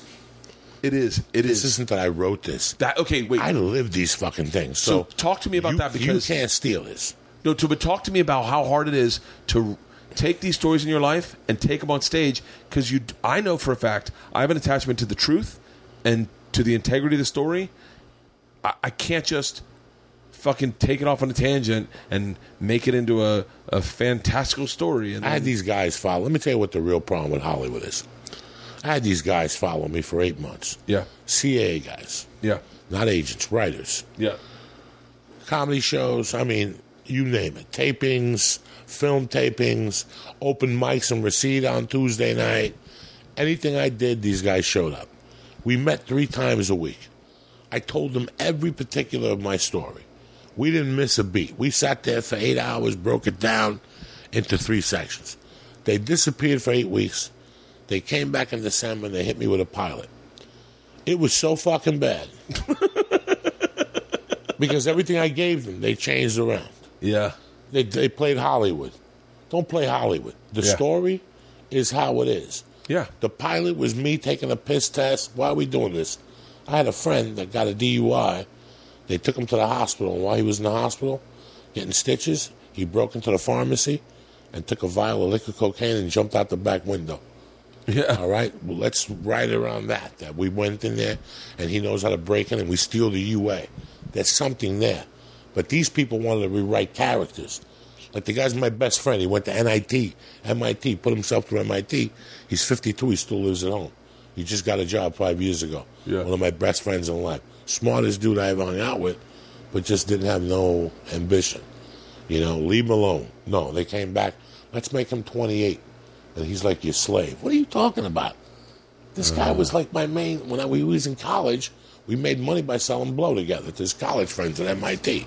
It is. It This is. isn't that I wrote this. That okay? Wait. I lived these fucking things. So So, talk to me about you, that because you can't steal this. No, to but talk to me about how hard it is to take these stories in your life and take them on stage because you. I know for a fact I have an attachment to the truth and to the integrity of the story. I, I can't just fucking take it off on a tangent and make it into a, a fantastical story. And I had these guys follow. Let me tell you what the real problem with Hollywood is. I had these guys follow me for eight months. yeah, CA guys, yeah, not agents, writers. yeah, comedy shows. I mean, you name it. Tapings, film tapings, open mics and receipt on Tuesday night. Anything I did, these guys showed up. We met three times a week. I told them every particular of my story. We didn't miss a beat. We sat there for eight hours, broke it down into three sections. They disappeared for eight weeks. They came back in December and they hit me with a pilot. It was so fucking bad. because everything I gave them, they changed around. yeah, They, they played Hollywood. Don't play Hollywood. The Yeah. story is how it is. yeah. The pilot was me taking a piss test. Why are we doing this? I had a friend that got a DUI. They took him to the hospital. And while he was in the hospital, getting stitches, he broke into the pharmacy and took a vial of liquid cocaine and jumped out the back window. Yeah. All right, well, let's write around that. That we went in there and he knows how to break in and we steal the UA. There's something there. But these people wanted to rewrite characters. Like the guy's my best friend. He went to NIT, MIT, put himself through MIT. He's 52. He still lives at home. He just got a job five years ago. Yeah. One of my best friends in life. Smartest dude I ever hung out with, but just didn't have no ambition. You know, leave him alone. No, they came back. Let's make him 28. And he's like your slave. What are you talking about? This guy was like my main. When I, we was in college, we made money by selling blow together to his college friends at MIT.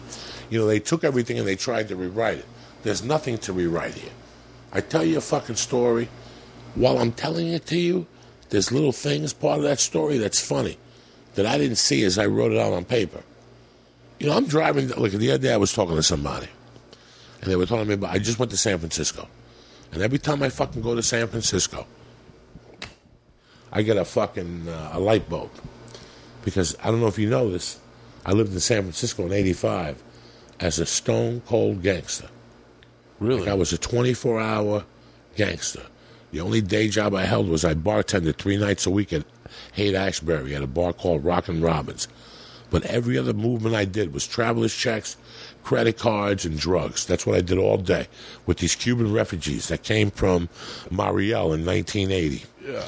You know, they took everything and they tried to rewrite it. There's nothing to rewrite here. I tell you a fucking story. While I'm telling it to you, there's little things, part of that story that's funny that I didn't see as I wrote it out on paper. You know, I'm driving. Look, the other day I was talking to somebody, and they were telling me about. I just went to San Francisco, and every time I fucking go to San Francisco, I get a fucking uh, a light bulb because I don't know if you know this. I lived in San Francisco in '85 as a stone cold gangster. Really? Like I was a 24 hour gangster. The only day job I held was I bartended three nights a week at Haight Ashbury at a bar called Rockin' Robins. But every other movement I did was traveler's checks, credit cards, and drugs. That's what I did all day with these Cuban refugees that came from Mariel in 1980. yeah.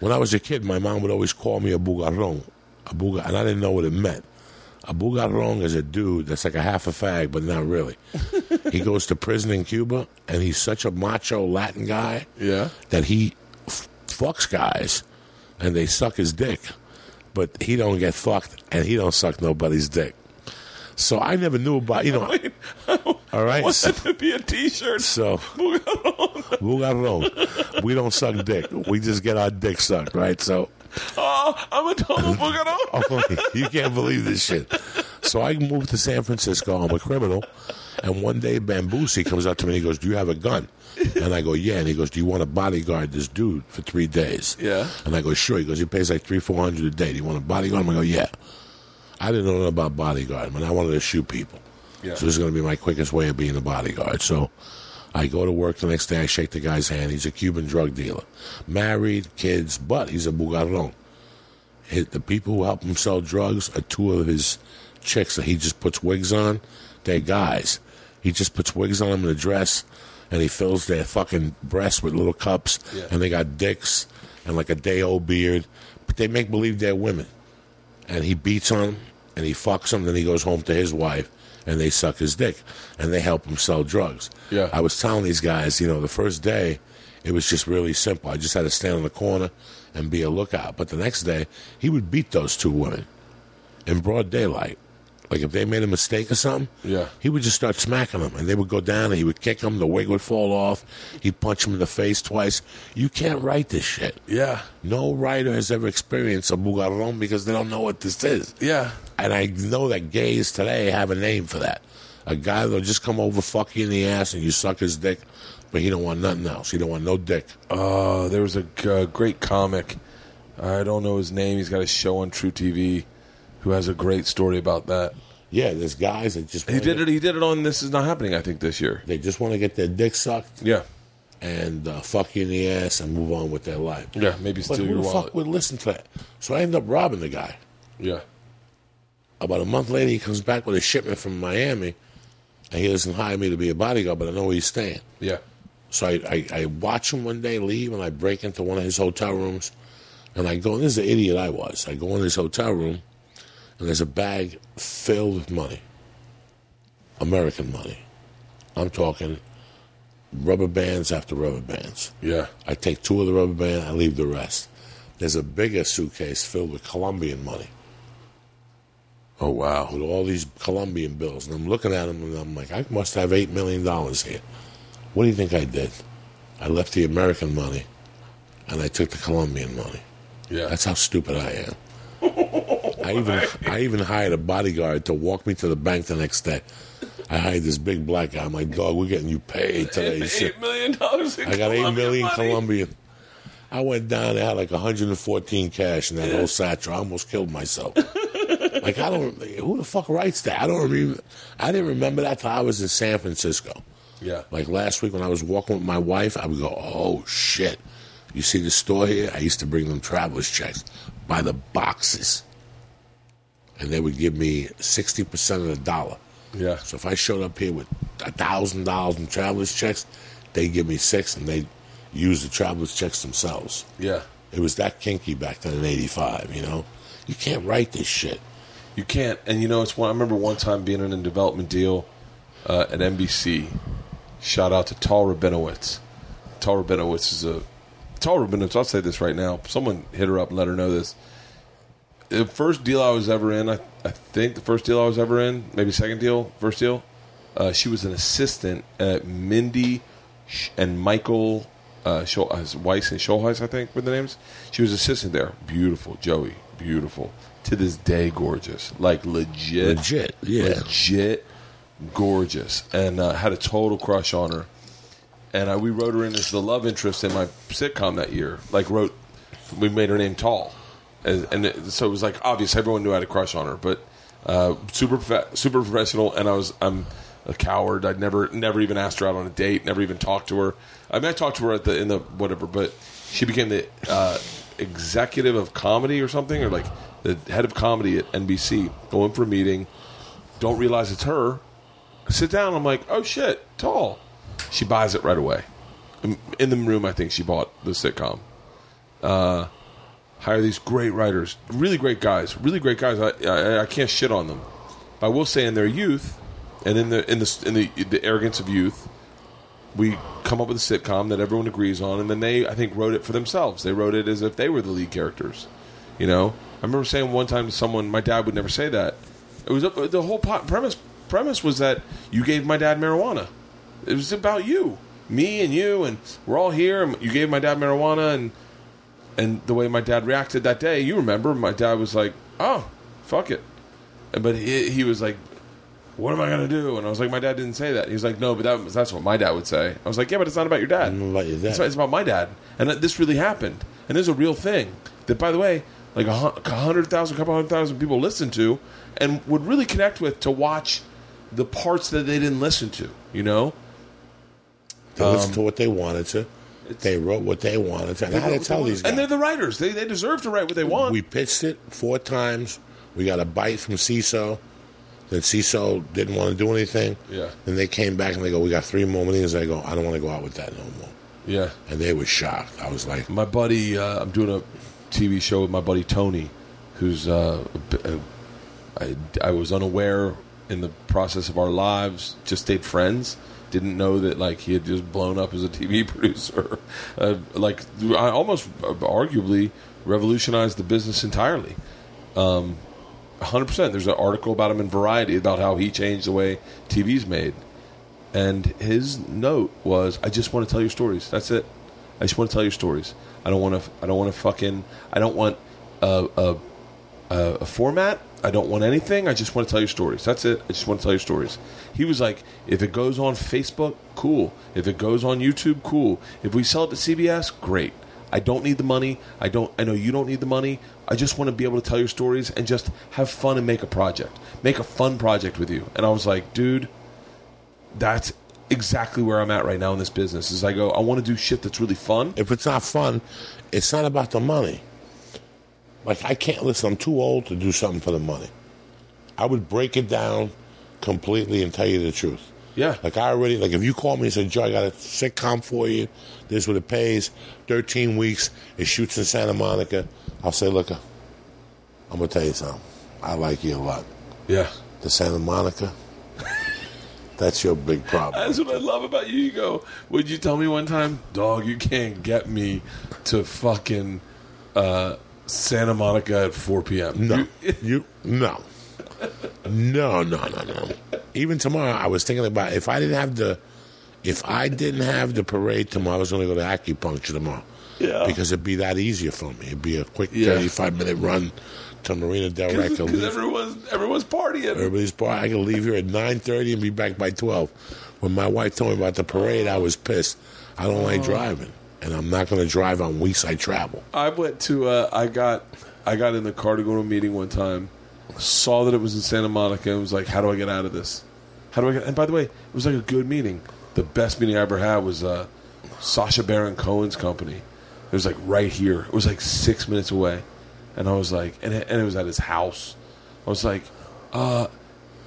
When I was a kid, my mom would always call me a bugarron, a buga, and I didn't know what it meant. A bugarron is a dude that's like a half a fag, but not really. he goes to prison in Cuba, and he's such a macho Latin guy Yeah. that he f- fucks guys, and they suck his dick, but he don't get fucked, and he don't suck nobody's dick. So I never knew about you know. All right, want so, that to be a T-shirt. so bugarron, we don't suck dick. We just get our dick sucked, right? So. Oh, I'm a total boogaroo. Oh, you can't believe this shit. So I moved to San Francisco. I'm a criminal. And one day, Bambusi comes up to me and he goes, Do you have a gun? And I go, Yeah. And he goes, Do you want to bodyguard this dude for three days? Yeah. And I go, Sure. He goes, He pays like three, four hundred a day. Do you want to bodyguard him? I go, oh, Yeah. I didn't know about bodyguard, but I wanted to shoot people. Yeah. So this is going to be my quickest way of being a bodyguard. So I go to work the next day. I shake the guy's hand. He's a Cuban drug dealer, married, kids, but he's a bugarron. The people who help him sell drugs are two of his chicks that he just puts wigs on. They're guys. He just puts wigs on them in a dress, and he fills their fucking breasts with little cups, Yeah. and they got dicks and like a day old beard, but they make believe they're women. And he beats on them, and he fucks them. Then he goes home to his wife, and they suck his dick, and they help him sell drugs. Yeah. I was telling these guys, you know, the first day, it was just really simple. I just had to stand on the corner and be a lookout. But the next day, he would beat those two women in broad daylight. Like if they made a mistake or something, Yeah. he would just start smacking them, and they would go down, and he would kick them. The wig would fall off. He'd punch them in the face twice. You can't write this shit. Yeah. No writer has ever experienced a bugarron because they don't know what this is. Yeah. And I know that gays today have a name for that. A guy that'll just come over, fuck you in the ass, and you suck his dick, but he don't want nothing else. He don't want no dick. Uh, there was a uh, great comic. I don't know his name. He's got a show on truTV. Who has a great story about that? Yeah, there's guys that just He did get- it. He did it on This Is Not Happening. I think this year. They just want to get their dick sucked Yeah. and uh, fuck you in the ass and move on with their life. Yeah. Maybe But steal who your the wallet. fuck would listen to that? So I end up robbing the guy. Yeah. About a month later, he comes back with a shipment from Miami, and he doesn't hire me to be a bodyguard, but I know where he's staying. Yeah. So I, I, I watch him one day leave, and I break into one of his hotel rooms, and I go, and this is the idiot I was. I go in his hotel room, and there's a bag filled with money, American money. I'm talking rubber bands after rubber bands. Yeah. I take two of the rubber bands, I leave the rest. There's a bigger suitcase filled with Colombian money, Oh wow. with all these Colombian bills. And I'm looking at them, and I'm like, I must have $8 million here. What do you think I did? I left the American money, and I took the Colombian money. Yeah. That's how stupid I am. I even I even hired a bodyguard to walk me to the bank the next day. I hired this big black guy. I'm like, dog, we're getting you paid today. Shit. eight million dollars. I got eight million Colombian. I went down there, had like 114 cash in that whole satchel. I almost killed myself. like I don't, who the fuck writes that? I don't remember. I didn't remember that till I was in San Francisco. Yeah. Like last week when I was walking with my wife, I would go, "Oh shit! You see the store here? I used to bring them travelers checks by the boxes, and they would give me sixty percent of the dollar. Yeah. So if I showed up here with a thousand dollars in travelers checks, they give me six, and they use the travelers checks themselves. Yeah. It was that kinky back then in '85. You know, you can't write this shit. You can't. And you know, it's one. I remember one time being in a development deal uh, at NBC. Shout out to Tal Rabinowitz. Tal Rabinowitz is a Tal Rabinowitz. I'll say this right now. Someone hit her up and let her know this. The first deal I was ever in, I, I think the first deal I was ever in, maybe second deal, first deal. Uh, she was an assistant at Mindy and Michael uh, uh, Weiss and Schultheis, I think were the names. She was assistant there. Beautiful, Joey. Beautiful. To this day, gorgeous. Like legit. Legit, yeah. Legit gorgeous. And uh, had a total crush on her. And I, we wrote her in as the love interest in my sitcom that year. Like, wrote, we made her name Tal. And, and it, so it was like obvious. Everyone knew I had a crush on her. But uh, super, super professional. And I was, I'm a coward. I'd never, never even asked her out on a date. Never even talked to her. I mean, I talked to her at the in the whatever, but she became the uh, executive of comedy or something, or like the head of comedy at NBC. Going for a meeting, don't realize it's her. I sit down. I'm like, oh shit, Tal. She buys it right away. In- the room, I think she bought the sitcom. Uh, hire these great writers, really great guys, really great guys. I, I, I can't shit on them. But I will say, in their youth, and in the in the in the, the arrogance of youth, we come up with a sitcom that everyone agrees on, and then they, I think, wrote it for themselves. They wrote it as if they were the lead characters. You know, I remember saying one time to someone, my dad would never say that. It was the whole pot premise. Premise was that you gave my dad marijuana. It was about you, me, and you, and we're all here. And you gave my dad marijuana, and and the way my dad reacted that day, you remember, my dad was like, "Oh, fuck it," but he, he was like, "What am I gonna do?" And I was like, "My dad didn't say that." He was like, "No, but that was, that's what my dad would say." I was like, "Yeah, but it's not about your dad. About your dad. It's, it's about my dad." And this really happened, and this is a real thing. That, by the way, like a hundred thousand, couple hundred thousand people listen to, and would really connect with to watch the parts that they didn't listen to. You know, They listened to what they wanted to. They wrote what they wanted to. And had to tell these guys. and they're the writers. They they deserve to write what they want. We pitched it four times. We got a bite from Seeso. Then Seeso didn't want to do anything. Yeah. Then they came back and they go, "We got three more meetings." I go, "I don't want to go out with that no more." yeah. And they were shocked. I was like, My buddy, uh, I'm doing a TV show with my buddy Tony, who's uh, a- I, I was unaware in the process of our lives, just stayed friends. Didn't know that like he had just blown up as a TV producer, uh, like I almost uh, arguably revolutionized the business entirely. Um, 100%. There's an article about him in Variety about how he changed the way TV's made. And his note was, "I just want to tell your stories. That's it. I just want to tell your stories. I don't want to. I don't want to fucking. I don't want a, a, a, format. I don't want anything. I just want to tell your stories. That's it. I just want to tell your stories." He was like, "If it goes on Facebook, cool. If it goes on YouTube, cool. If we sell it to CBS, great. I don't need the money. I don't. I know you don't need the money. I just want to be able to tell your stories and just have fun and make a project. Make a fun project with you." And I was like, "Dude." that's exactly where I'm at right now in this business. Is oh, I go, I want to do shit that's really fun. if it's not fun, it's not about the money. Like I can't listen. I'm too old to do something for the money. I would break it down completely and tell you the truth. Yeah. Like I already like if you call me and say, Joe, I got a sitcom for you. This is what it pays. Thirteen weeks. It shoots in Santa Monica. I'll say, look, I'm gonna tell you something. I like you a lot. Yeah. The Santa Monica. That's your big problem. That's what I love about you. You go, would you tell me one time, dog, you can't get me to fucking uh, Santa Monica at 4 p.m. No, You- you no, no, no, no, no. Even tomorrow, I was thinking about if I didn't have the, if I didn't have the parade tomorrow, I was going to go to acupuncture tomorrow. Yeah. because it'd be that easier for me. It'd be a quick Yeah. thirty-five minute run to Marina Del Rey. Because everyone's, everyone's partying. Everybody's partying. I can leave here at nine thirty and be back by twelve. When my wife told me about the parade, I was pissed. I don't like driving, and I'm not going to drive on weeks I travel. I went to uh, I got I got in the car to go to a meeting one time, saw that it was in Santa Monica and was like, How do I get out of this? How do I get and by the way, it was like a good meeting. The best meeting I ever had was uh, Sacha Baron Cohen's company. It was like right here. It was like six minutes away. And I was like and it, and it was at his house. I was like, uh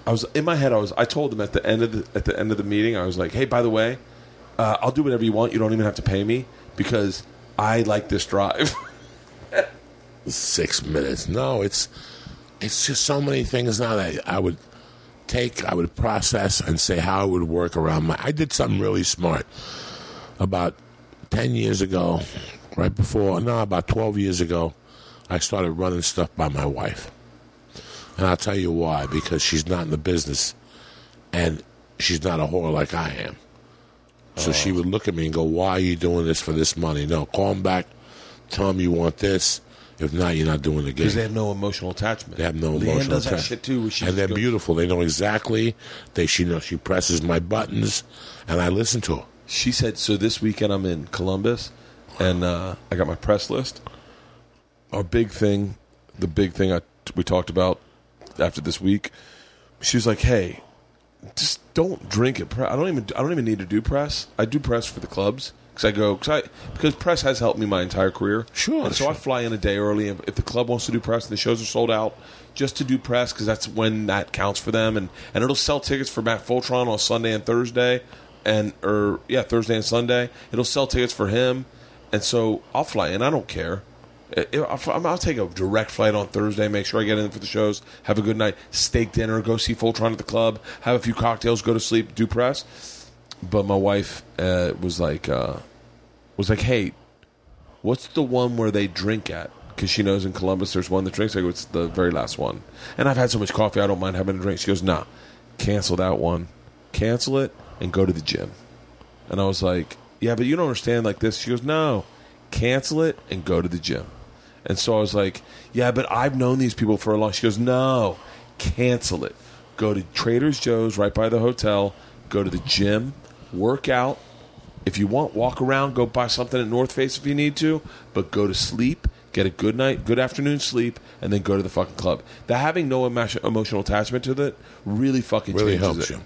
I was in my head I was I told him at the end of the at the end of the meeting, I was like, Hey, by the way, uh, I'll do whatever you want. You don't even have to pay me because I like this drive. six minutes. No, it's it's just so many things now that I would take, I would process and say how it would work around my. I did something really smart about ten years ago, right before no, about twelve years ago. I started running stuff by my wife, and I'll tell you why. Because she's not in the business, and she's not a whore like I am. So she would look at me and go, "Why are you doing this for this money? No, call him back. Tell him you want this. If not, you're not doing the game." Because they have no emotional attachment. They have no Leanne emotional does that attachment. shit too. And they're beautiful. They know exactly. They she knows she presses my buttons, and I listen to her. She said, "So this weekend I'm in Columbus, and uh, I got my press list. Our big thing, the big thing I, we talked about after this week. She was like, "Hey, just don't drink it. I don't even I don't even need to do press. I do press for the clubs." Because I go, cause I, because press has helped me my entire career. Sure, And so sure. I fly in a day early. And if the club wants to do press and the shows are sold out, just to do press because that's when that counts for them. And, and it'll sell tickets for Matt Fulchiron on Sunday and Thursday, and or yeah Thursday and Sunday. It'll sell tickets for him, and so I'll fly in. I don't care. I- I'll, take a direct flight on Thursday. Make sure I get in for the shows. Have a good night. Steak dinner. Go see Fulchiron at the club. Have a few cocktails. Go to sleep. Do press. But my wife uh, was like, uh, was like, hey, what's the one where they drink at? Because she knows in Columbus there's one that drinks. I go, it's the very last one. And I've had so much coffee, I don't mind having a drink. She goes, nah, cancel that one. Cancel it and go to the gym. And I was like, yeah, but you don't understand like this. She goes, no, cancel it and go to the gym. And so I was like, yeah, but I've known these people for a long. She goes, no, cancel it. Go to Trader Joe's right by the hotel. Go to the gym, work out. If you want, walk around, go buy something at North Face if you need to, but go to sleep, get a good night, good afternoon sleep, and then go to the fucking club. That having no emo- emotional attachment to it really fucking Really changes helps it. you.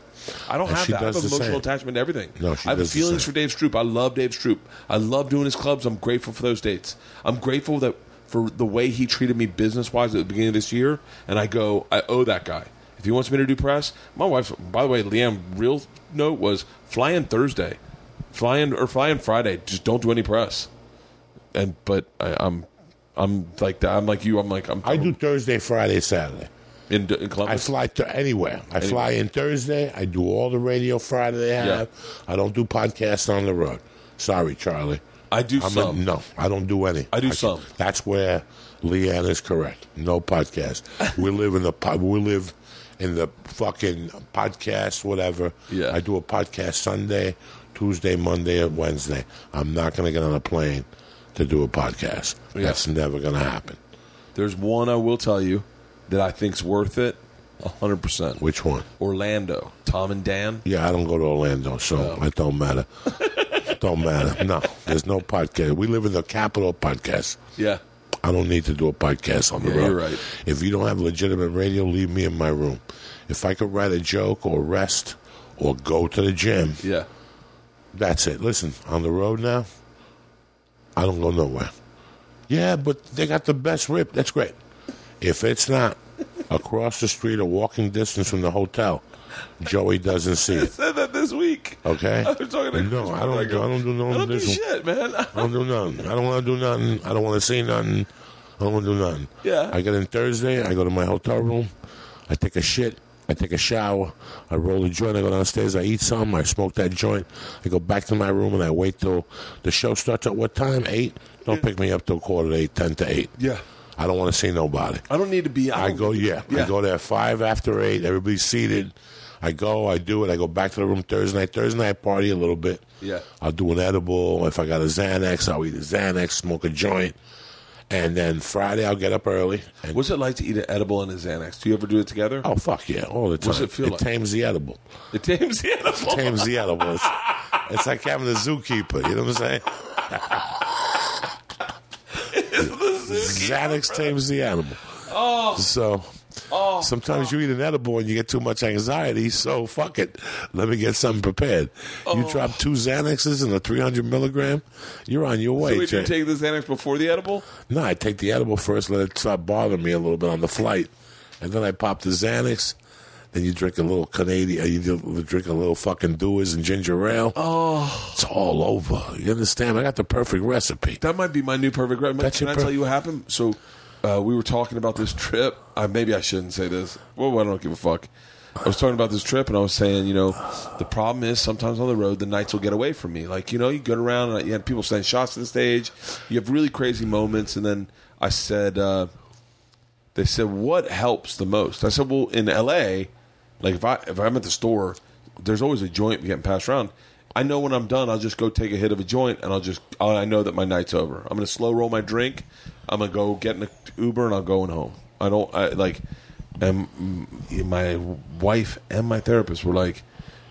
I don't And have she that. I have does the emotional same. attachment to everything. No, she I have does the feelings same. for Dave Stroop. I love Dave Stroop. I love doing his clubs. I'm grateful for those dates. I'm grateful that for the way he treated me business wise at the beginning of this year. And I go, I owe that guy. If he wants me to do press, my wife. By the way, Liam, real note was fly in Thursday, fly in or fly in Friday. Just don't do any press. And but I, I'm. I'm like that. I'm like you. I'm like I'm. I do Thursday, Friday, Saturday. in, in I fly to anywhere. I fly in Thursday. I do all the radio Friday they have. I don't do podcasts on the road. Sorry, Charlie. I do I'm a- some. no, I don't do any. I do some. That's where Leanne is correct. No podcast. we live in the we live in the fucking podcast, whatever. Yeah. I do a podcast Sunday, Tuesday, Monday, and Wednesday. I'm not going to get on a plane to do a podcast. Yeah. That's never going to happen. There's one I will tell you that I think's worth it, hundred percent. Which one? Orlando, Tom and Dan. Yeah, I don't go to Orlando, so it don't matter. don't matter. No, there's no podcast. We live in the capital podcast. Yeah, I don't need to do a podcast on the Yeah, road. you're right. If you don't have legitimate radio, leave me in my room. If I could write a joke or rest or go to the gym, yeah. that's it. Listen, on the road now, I don't go nowhere. Yeah, but they got the best rip. That's great. If it's not, across the street, or walking distance from the hotel. Joey doesn't see it. I said that this week. Okay. I talking to no, Chris I don't. I don't do no. I don't do shit, man. I don't do nothing. I don't want to do nothing. I don't want to see nothing. I don't want to do nothing. Yeah. I get in Thursday. I go to my hotel room. I take a shit. I take a shower. I roll a joint. I go downstairs. I eat some. I smoke that joint. I go back to my room and I wait till the show starts at what time? Eight. Don't pick me up till quarter to eight, ten to eight. Yeah. I don't want to see nobody. I don't need to be. I don't- go, yeah. I go there five after eight. Everybody's seated. I go, I do it. I go back to the room Thursday night. Thursday night, I party a little bit. Yeah. I'll do an edible. If I got a Xanax, I'll eat a Xanax, smoke a joint. And then Friday, I'll get up early. And, What's it like to eat an edible and a Xanax? Do you ever do it together? oh, fuck yeah, all the time. What's it feel like? tames the edible. It tames the edible. It tames the edible. It's, it's like having a zookeeper. You know what I'm saying? Xanax tames the animal. Oh. So sometimes you eat an edible and you get too much anxiety, so fuck it. Let me get something prepared. You drop two Xanaxes and a 300 milligram, you're on your So way, wait, do you take the Xanax before the edible? no, I take the edible first, let it start bothering me a little bit on the flight. And then I pop the Xanax. Then you drink a little Canadian, uh, you drink a little fucking Dewar's and ginger ale. Oh. It's all over. You understand? I got the perfect recipe. That might be my new perfect. Recipe. Can I tell you what happened? So uh, we were talking about this trip. Uh, maybe I shouldn't say this. Well, I don't give a fuck. I was talking about this trip, and I was saying, you know, the problem is sometimes on the road, the nights will get away from me. Like, you know, you go around and you have people sending shots to the stage. You have really crazy moments, and then I said, uh, they said, "What helps the most?" I said, "Well, in L.A., like if I if I'm at the store, there's always a joint getting passed around. I know when I'm done, I'll just go take a hit of a joint, and I'll just I'll, know that my night's over. I'm gonna slow roll my drink. I'm gonna go get in an Uber, and I'll going home. I don't I like." And my wife and my therapist were like,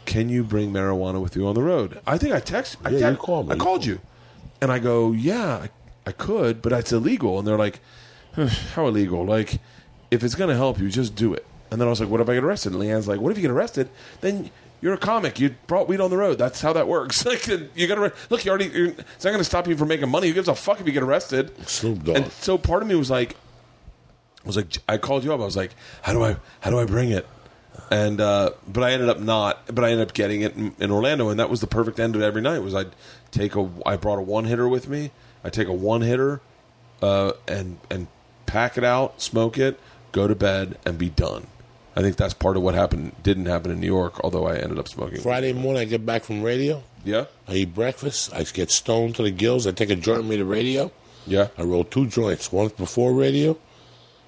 "Can you bring marijuana with you on the road?" I think I text. I, Yeah, you called me. I called you, and I go, "Yeah, I, I could, but it's illegal." And they're like, how illegal? Like, if it's going to help you, just do it. And then I was like, what if I get arrested? And Leanne's like, what if you get arrested? Then you're a comic. You brought weed on the road. That's how that works. like, you got to look. You already. You're, it's not going to stop you from making money. Who gives a fuck if you get arrested? Snoop Dogg. And so part of me was like, I was like, I called you up. I was like, how do I, how do I bring it? And uh, but I ended up not. But I ended up getting it in, in Orlando, and that was the perfect end of every night. Was I'd take a, I brought a one hitter with me. I take a one hitter, uh, and and pack it out, smoke it, go to bed, and be done. I think that's part of what happened. Didn't happen in New York, although I ended up smoking. Friday morning, I get back from radio. Yeah, I eat breakfast. I get stoned to the gills. I take a joint with me to radio. yeah. I roll two joints, one before radio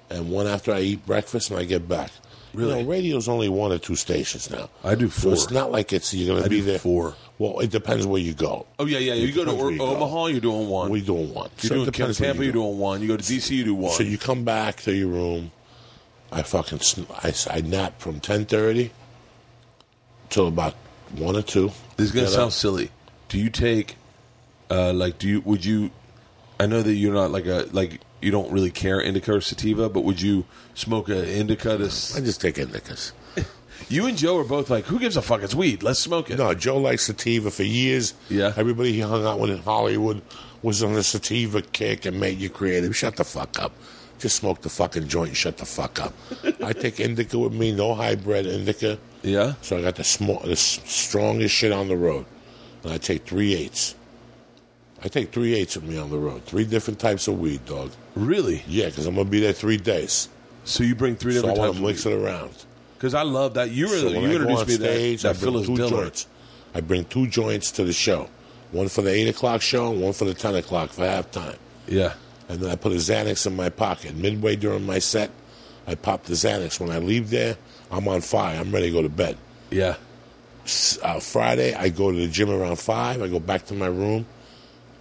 and one after I eat breakfast and I get back. Really? You know, radio's only one or two stations now. I do So four. it's not like it's you're going to be do there. four. Well, it depends where you go. Oh yeah, yeah. You go to or- you go. Omaha, you're doing one. We're doing one. you're So doing Tampa, you you're doing one. You go to DC, you do one. So you come back to your room. I fucking I, I nap from ten thirty till about one or two. This is gonna sound up. silly. Do you take, uh, like, do you would you? I know that you're not like a like you don't really care indica or sativa, but would you smoke a indica? To s- I just take indicas. you and Joe are both like, who gives a fuck? It's weed. Let's smoke it. No, Joe likes sativa for years. Yeah. Everybody he hung out with in Hollywood was on the sativa kick and made you creative. Shut the fuck up. Just smoke the fucking joint and shut the fuck up. I take indica with me, no hybrid indica. Yeah. So I got the, small, the strongest shit on the road. And I take three eighths. I take three eighths with me on the road. Three different types of weed, dog. Really? Yeah, because I'm to be there three days. So you bring three different So I want types to mix it around. Because I love that. You were So you introduced me stage, that, I bring Phyllis two Diller. joints. I bring two joints to the show. One for the 8 o'clock show and one for the 10 o'clock for halftime. Yeah. And then I put a Xanax in my pocket. Midway during my set, I pop the Xanax. When I leave there, I'm on fire. I'm ready to go to bed. Yeah. Uh, Friday, I go to the gym around 5. I go back to my room.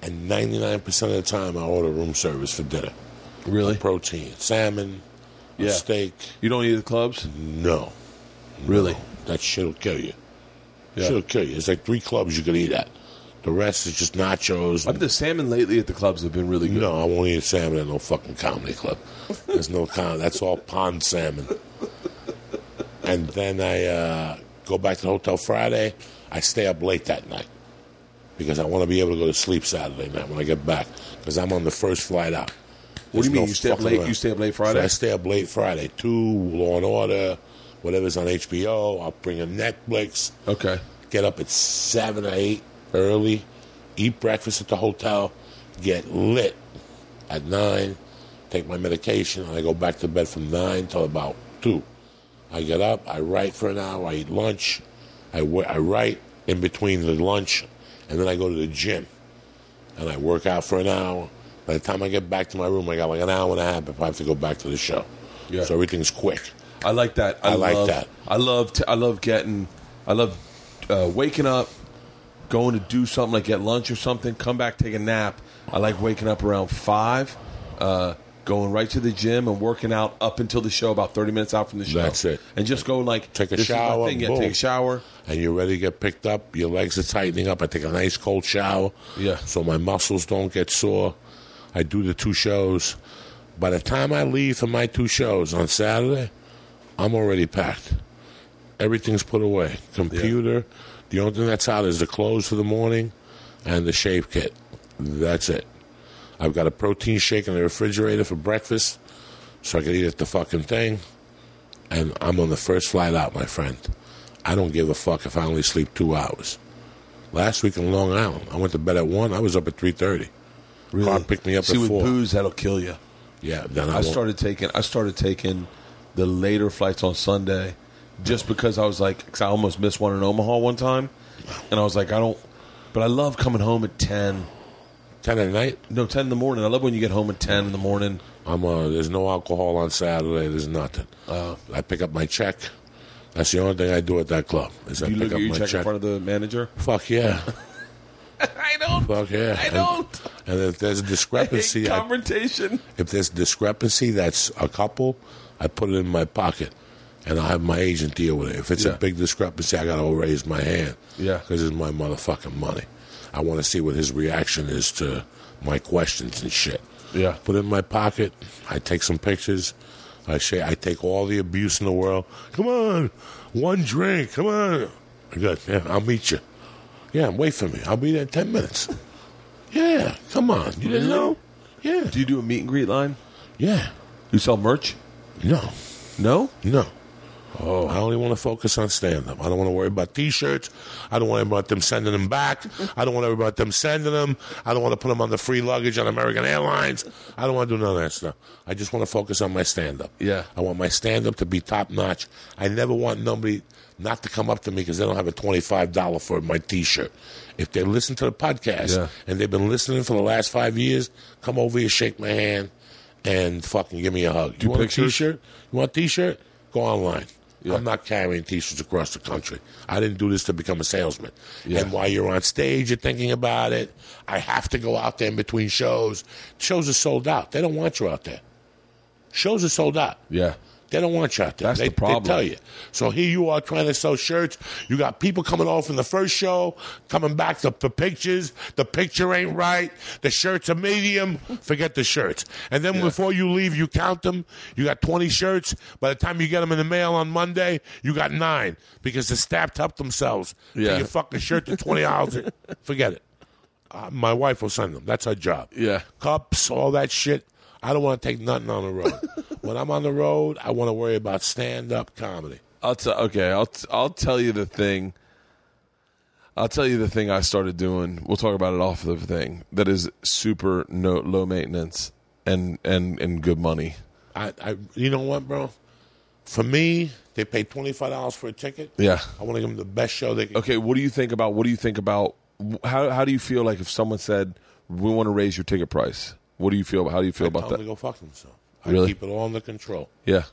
And 99% of the time, I order room service for dinner. Really? Protein, salmon, Yeah. steak. You don't eat the clubs? No. Really? That shit'll kill you. Yeah. Shit'll kill you. It's like three clubs you could eat at. The rest is just nachos. I've the salmon lately at the clubs have been really good. No, I won't eat salmon at no fucking comedy club. There's no con. That's all pond salmon. And then I uh, go back to the hotel Friday. I stay up late that night because I want to be able to go to sleep Saturday night when I get back because I'm on the first flight out. What do you mean? no you stay up late? around. You stay up late So Friday? I stay up late Friday. Two, Law and Order, whatever's on HBO. I'll bring a Netflix. okay. Get up at seven or eight early, eat breakfast at the hotel, get lit at nine, take my medication, and I go back to bed from nine till about two. I get up, I write for an hour, I eat lunch, I, I write in between the lunch, and then I go to the gym and I work out for an hour. By the time I get back to my room, I got like an hour and a half if I have to go back to the show. Yeah. So everything's quick. I like that. I, I like love, that. I love. T- I love getting. I love uh, waking up, going to do something like get lunch or something. Come back, take a nap. I like waking up around five, uh, going right to the gym and working out up until the show, about thirty minutes out from the show. That's it. And just go like Take a this is my shower, thing. Yeah, take a shower. and you're ready to get picked up. Your legs are tightening up. I take a nice cold shower. Yeah. So my muscles don't get sore. I do the two shows. By the time I leave for my two shows on Saturday, I'm already packed. Everything's put away. Computer. The only thing that's out is the clothes for the morning and the shave kit. That's it. I've got a protein shake in the refrigerator for breakfast so I can eat at the fucking thing. And I'm on the first flight out, my friend. I don't give a fuck if I only sleep two hours. Last week in Long Island, I went to bed at one. I was up at three thirty. Really? Car picked me up See, at with four. booze, that'll kill you. Yeah, then I, I started taking. I started taking the later flights on Sunday, just because I was like, 'cause I almost missed one in Omaha one time, and I was like, I don't. But I love coming home at ten. ten at night. No, ten in the morning. I love when you get home at ten in the morning. I'm uh, there's no alcohol on Saturday. There's nothing. Uh, I pick up my check. That's the only thing I do at that club. Is I you pick look up at your my check, check. in front of the manager. Fuck yeah. I don't. Fuck yeah. I And- don't. And, if there's a discrepancy, I, confrontation. if there's discrepancy that's a couple, I put it in my pocket, and I'll have my agent deal with it. If it's Yeah. a big discrepancy, I got to raise my hand. Yeah. because it's my motherfucking money. I want to see what his reaction is to my questions and shit. Yeah. Put it in my pocket. I take some pictures. I say I take all the abuse in the world. Come on, one drink. Come on. Good. Yeah, I'll meet you. Yeah, wait for me. I'll be there in ten minutes. Yeah, come on. You didn't know? Yeah, Do you do a meet and greet line? yeah. You sell merch? No, No. no. Oh, I only want to focus on stand up. I don't want to worry about t shirts. I don't want to worry about them sending them back. I don't want to worry about them sending them. I don't want to put them on the free luggage on American Airlines. I don't want to do none of that stuff. I just want to focus on my stand up. Yeah. I want my stand up to be top notch. I never want nobody not to come up to me because they don't have a $25 for my t shirt. If they listen to the podcast Yeah. and they've been listening for the last five years, come over here, shake my hand, and fucking give me a hug. Do you want pictures? a t shirt? You want a t shirt? Go online. Yeah. I'm not carrying t-shirts across the country. I didn't do this to become a salesman. Yeah. And while you're on stage, you're thinking about it. I have to go out there in between shows. Shows are sold out. They don't want you out there. Shows are sold out. Yeah. They don't want you out there. That's they, the problem. They tell you. So here you are trying to sell shirts. You got people coming off from the first show, coming back to, for pictures. The picture ain't right. The shirts are medium. Forget the shirts. And then before you leave, you count them. You got 20 shirts. By the time you get them in the mail on Monday, you got nine because the staff helped themselves. Yeah. Your fucking shirt to $20. Forget it. Uh, my wife will send them. That's her job Yeah. cups, all that shit. I don't want to take nothing on the road. when I'm on the road, I want to worry about stand up comedy. I'll tell. Okay, I'll t- I'll tell you the thing. I'll tell you the thing I started doing. We'll talk about it off the thing that is super no low maintenance and and and good money. I, I, you know what, bro? For me, they pay twenty five dollars for a ticket. Yeah. I want to give them the best show they can. Okay, what do you think about? What do you think about? How how do you feel like if someone said we want to raise your ticket price? What do you feel? How do you feel I about tell them that? to go fuck themselves. I Really? keep it all under control. Yeah,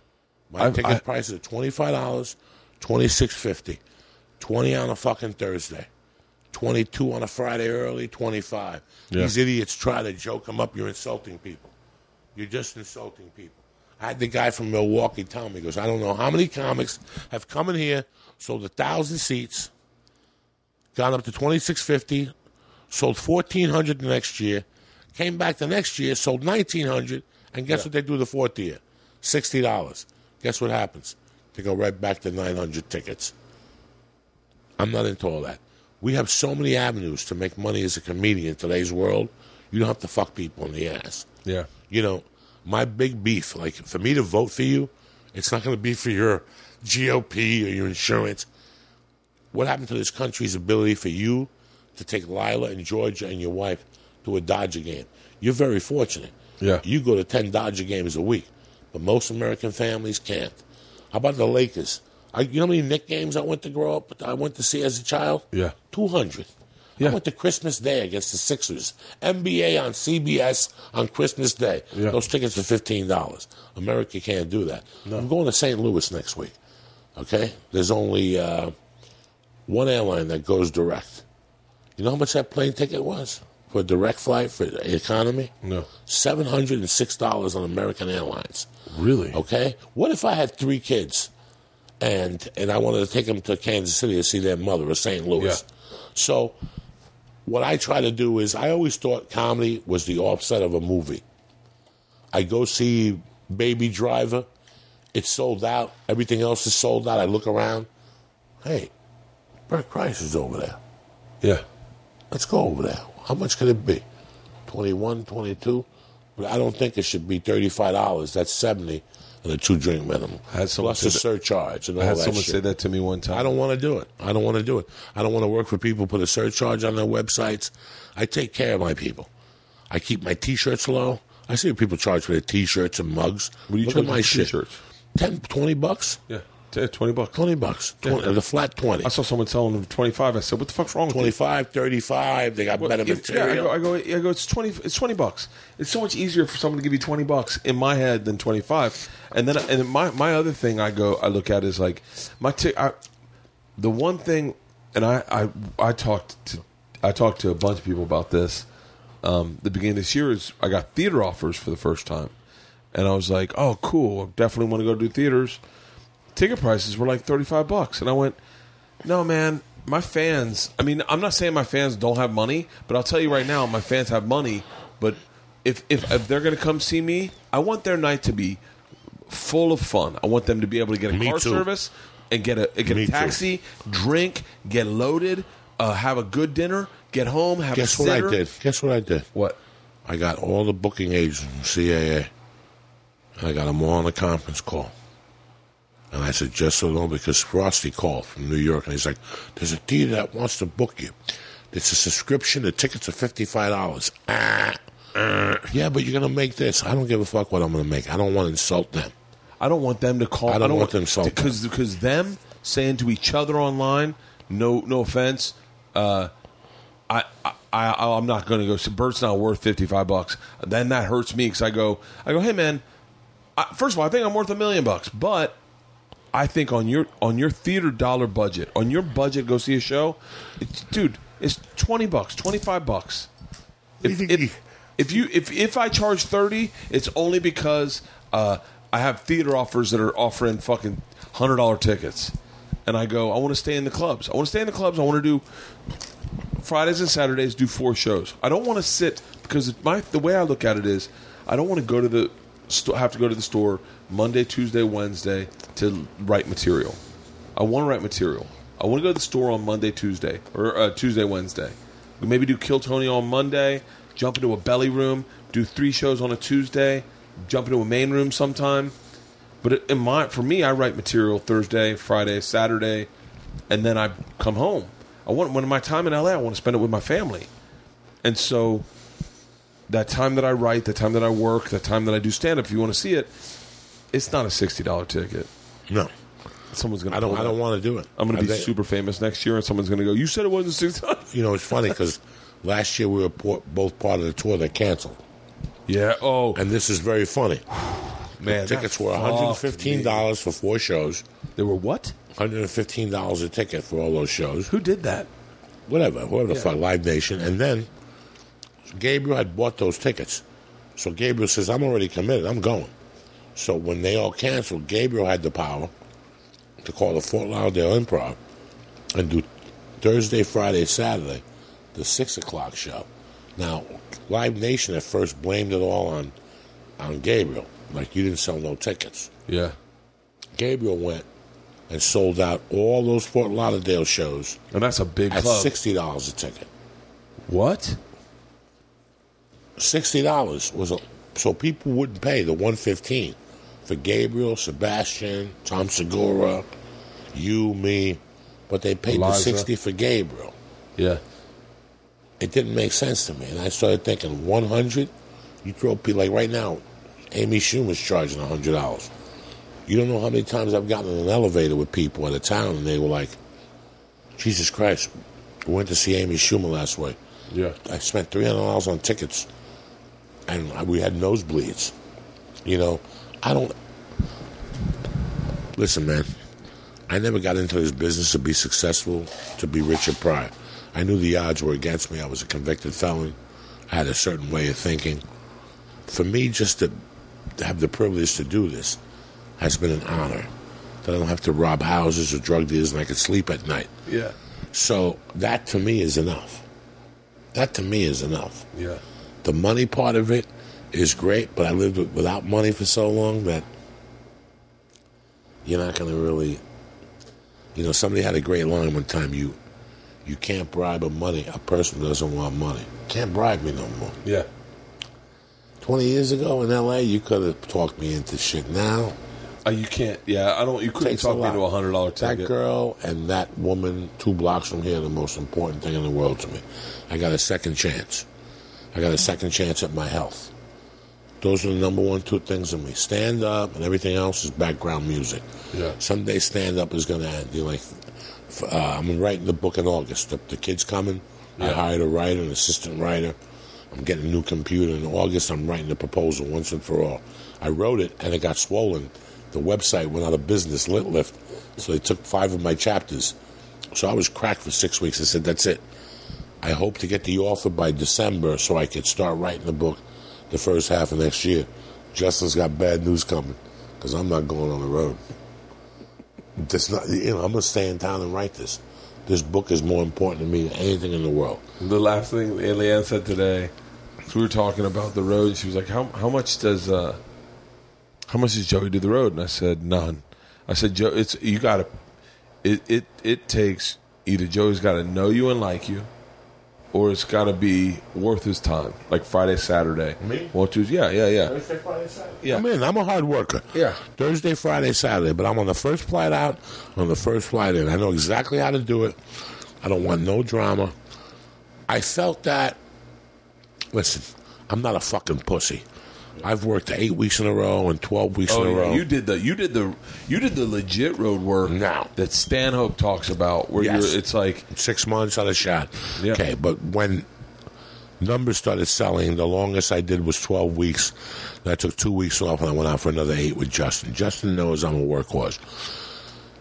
My I've- ticket I- prices are twenty five dollars, twenty six fifty, twenty on a fucking Thursday, twenty two on a Friday early, twenty five. Yeah. These idiots try to joke them up. You're insulting people. You're just insulting people. I had the guy from Milwaukee tell me, he goes, I don't know how many comics have come in here, sold a thousand seats, gone up to twenty six fifty, sold fourteen hundred the next year, came back the next year, sold nineteen hundred, and guess what they do the fourth year? Sixty dollars. Guess what happens? They go right back to nine hundred tickets. I'm not into all that. We have so many avenues to make money as a comedian in today's world. You don't have to fuck people in the ass. yeah, You know, my big beef, like for me to vote for you, it's not going to be for your GOP or your insurance. What happened to this country's ability for you to take Lila and Georgia and your wife to a Dodger game? You're very fortunate. Yeah. You go to 10 Dodger games a week, but most American families can't. How about the Lakers? I, you know how many Knick games I went to grow up? I went to see as a child? Yeah. 200. Yeah. I went to Christmas Day against the Sixers. NBA on CBS on Christmas Day. Yeah. Those tickets are fifteen dollars. America can't do that. I'm going to St. Louis next week. Okay, there's only uh, one airline that goes direct. You know how much that plane ticket was for a direct flight for economy? No. Seven hundred and six dollars on American Airlines. Really? Okay. What if I had three kids, and and I wanted to take them to Kansas City to see their mother or St. Louis? Yeah. So, what I try to do is, I always thought comedy was the offset of a movie. I go see Baby Driver. It's sold out. Everything else is sold out. I look around. Hey, Bert Kreis is over there. Yeah. Let's go over there. How much could it be? 21, 22? But I don't think it should be $35. That's 70 and a two drink minimum. I had someone Plus the surcharge and all I had that someone shit. say that to me one time. I don't want to do it. I don't want to do it. I don't want to work for people who put a surcharge on their websites. I take care of my people. I keep my T-shirts low. I see people charge for their T-shirts and mugs. What do you Look charge at my. T-shirts? 10, 20 bucks? Yeah. T- Twenty bucks. 20 bucks. 20, The flat 20. I saw someone selling them for twenty five. I said, "What the fuck's wrong with 25, 35. They got Well, better if- yeah, I material. go, I go, I go. It's twenty. It's twenty bucks. It's so much easier for someone to give you twenty bucks in my head than twenty five. And then, and my my other thing I go, I look at is like my t- I, the one thing, and I I I talked to I talked to a bunch of people about this. Um, the beginning of this year is I got theater offers for the first time, and I was like, oh, cool. I definitely want to go do theaters. Ticket prices were like thirty five bucks, and I went, no, man. My fans. I mean, I'm not saying my fans don't have money, but I'll tell you right now, my fans have money. But if if, if they're going to come see me, I want their night to be full of fun. I want them to be able to get a Me car too. service and get a get Me a too. taxi, drink, get loaded, uh, have a good dinner, get home, have Guess a Guess what I did? Guess what I did? What? I got all the booking agents from CAA. And I got them all on a conference call. And I said, just so know, because Frosty called from New York, and he's like, there's a theater that wants to book you. It's a subscription. The tickets are $55. Ah. uh, yeah, but you're going to make this. I don't give a fuck what I'm going to make. I don't want to insult them. I don't want them to call. I don't want them to insult because because them saying to each other online. No, no offense. Uh, I, I, I I'm not going to go. So Bert's not worth fifty five bucks. Then that hurts me because I go. I go. Hey man. I, first of all, I think I'm worth a million bucks, but I think on your on your theater dollar budget, on your budget, go see a show, it's, dude. It's twenty bucks, twenty five bucks. If, You if, if you if if I charge thirty, it's only because uh, I have theater offers that are offering fucking hundred dollar tickets, and I go, I want to stay in the clubs. I want to stay in the clubs. I want to do Fridays and Saturdays. Do four shows. I don't want to sit because my the way I look at it is, I don't want to go to the have to go to the store Monday, Tuesday, Wednesday to write material. I want to write material. I want to go to the store on Monday, Tuesday, or uh, Tuesday, Wednesday. We maybe do Kill Tony on Monday, jump into a belly room, do three shows on a Tuesday, jump into a main room sometime. But in my, for me, I write material Thursday, Friday, Saturday, and then I come home. I want when my time in LA, I want to spend it with my family, and so that time that I write, the time that I work, the time that I do stand up. If you want to see it, it's not a sixty dollar ticket. No. Someone's gonna. I don't, I don't want to do it. I'm going to I be think- super famous next year, and someone's going to go. You said it wasn't sixty dollars. You know, it's funny because last year we were po- both part of the tour that canceled. Yeah. Oh And this is very funny. man, Tickets that were fucked me. $115 for four shows. They were what? $115 a ticket for all those shows. Who did that? Whatever, whatever the fuck, Live Nation. And then Gabriel had bought those tickets. So Gabriel says, I'm already committed. I'm going. So when they all canceled, Gabriel had the power to call the Fort Lauderdale Improv and do Thursday, Friday, Saturday, the 6 o'clock show. Now, Live Nation at first blamed it all on, on Gabriel. Like, you didn't sell no tickets. Yeah. Gabriel went and sold out all those Fort Lauderdale shows And that's a big at club. sixty dollars a ticket. What? Sixty dollars was a So people wouldn't pay the 115 for Gabriel, Sebastian, Tom Segura, you, me, but they paid the 60 for Gabriel. Yeah. It didn't make sense to me. And I started thinking, 100? You throw people, like right now, Amy Schumer's charging $100. You don't know how many times I've gotten in an elevator with people at a town and they were like, Jesus Christ, we went to see Amy Schumer last week. Yeah. I spent three hundred dollars on tickets, and we had nosebleeds. You know, I don't. Listen, man. I never got into this business to be successful, to be rich Richard Pryor. I knew the odds were against me. I was a convicted felon. I had a certain way of thinking. For me, just to, to have the privilege to do this has been an honor. That I don't have to rob houses or drug dealers, and I can sleep at night. Yeah. So that to me is enough. That to me is enough. Yeah. The money part of it is great, but I lived without money for so long that you're not going to really. You know, somebody had a great line one time. You, you can't bribe a money a person who doesn't want money. Can't bribe me no more. Yeah. Twenty years ago in L.A., you could have talked me into shit. Now Uh, you can't. Yeah, I don't. You couldn't talk me into a hundred dollar ticket. That girl and that woman, two blocks from here, are the most important thing in the world to me. I got a second chance. I got a second chance at my health. Those are the number one two things in me. Stand up and everything else is background music. Yeah. Someday stand up is going to end. You're like, uh, I'm writing the book in August. The, the kid's coming. Yeah. I hired a writer, an assistant writer. I'm getting a new computer. In August, I'm writing the proposal once and for all. I wrote it and it got swollen. The website went out of business, Lit Lift. So they took five of my chapters. So I was cracked for six weeks. I said, that's it. I hope to get the offer by December so I could start writing the book the first half of next year. Justin's got bad news coming because I'm not going on the road. That's not, you know, I'm going to stay in town and write this. This book is more important to me than anything in the world. The last thing Leanne said today, we were talking about the road. She was like, "How how much does uh, how much does Joey do the road?" And I said, "None." I said, "Joe, it's you got to. It it it takes either Joey's got to know you and like you, or it's got to be worth his time, like Friday, Saturday. Me? One, two, yeah, yeah, yeah. Thursday, Friday, Saturday. Yeah. I'm in. I'm a hard worker. Yeah. Thursday, Friday, Saturday, but I'm on the first flight out, on the first flight in. I know exactly how to do it. I don't want no drama. I felt that. Listen, I'm not a fucking pussy. I've worked eight weeks in a row and twelve weeks Oh, in a yeah. row. you did the you did the you did the legit road work Now. that Stanhope talks about, where Yes. you're, it's like six months on a shot. Yeah. Okay, but when numbers started selling, the longest I did was 12 weeks. And I took two weeks off and I went out for another eight with Justin. Justin knows I'm a workhorse.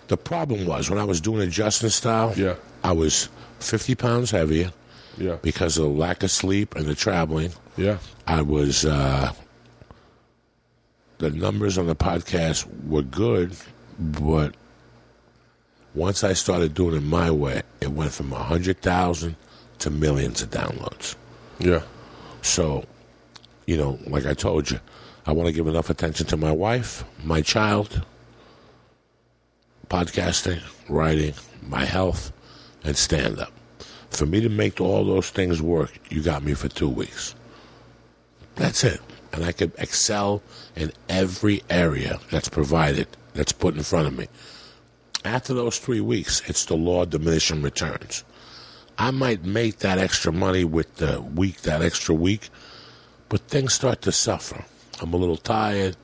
The problem was when I was doing a Justin style, Yeah. I was 50 pounds heavier yeah, because of the lack of sleep and the traveling. yeah, I was, uh, the numbers on the podcast were good, but once I started doing it my way, it went from 100,000 to millions of downloads. yeah. So, you know, like I told you, I want to give enough attention to my wife, my child, podcasting, writing, my health, and stand up. For me to make all those things work, you got me for two weeks. That's it. And I could excel in every area that's provided, that's put in front of me. After those three weeks, it's the law of diminishing returns. I might make that extra money with the week, that extra week, but things start to suffer. I'm a little tired.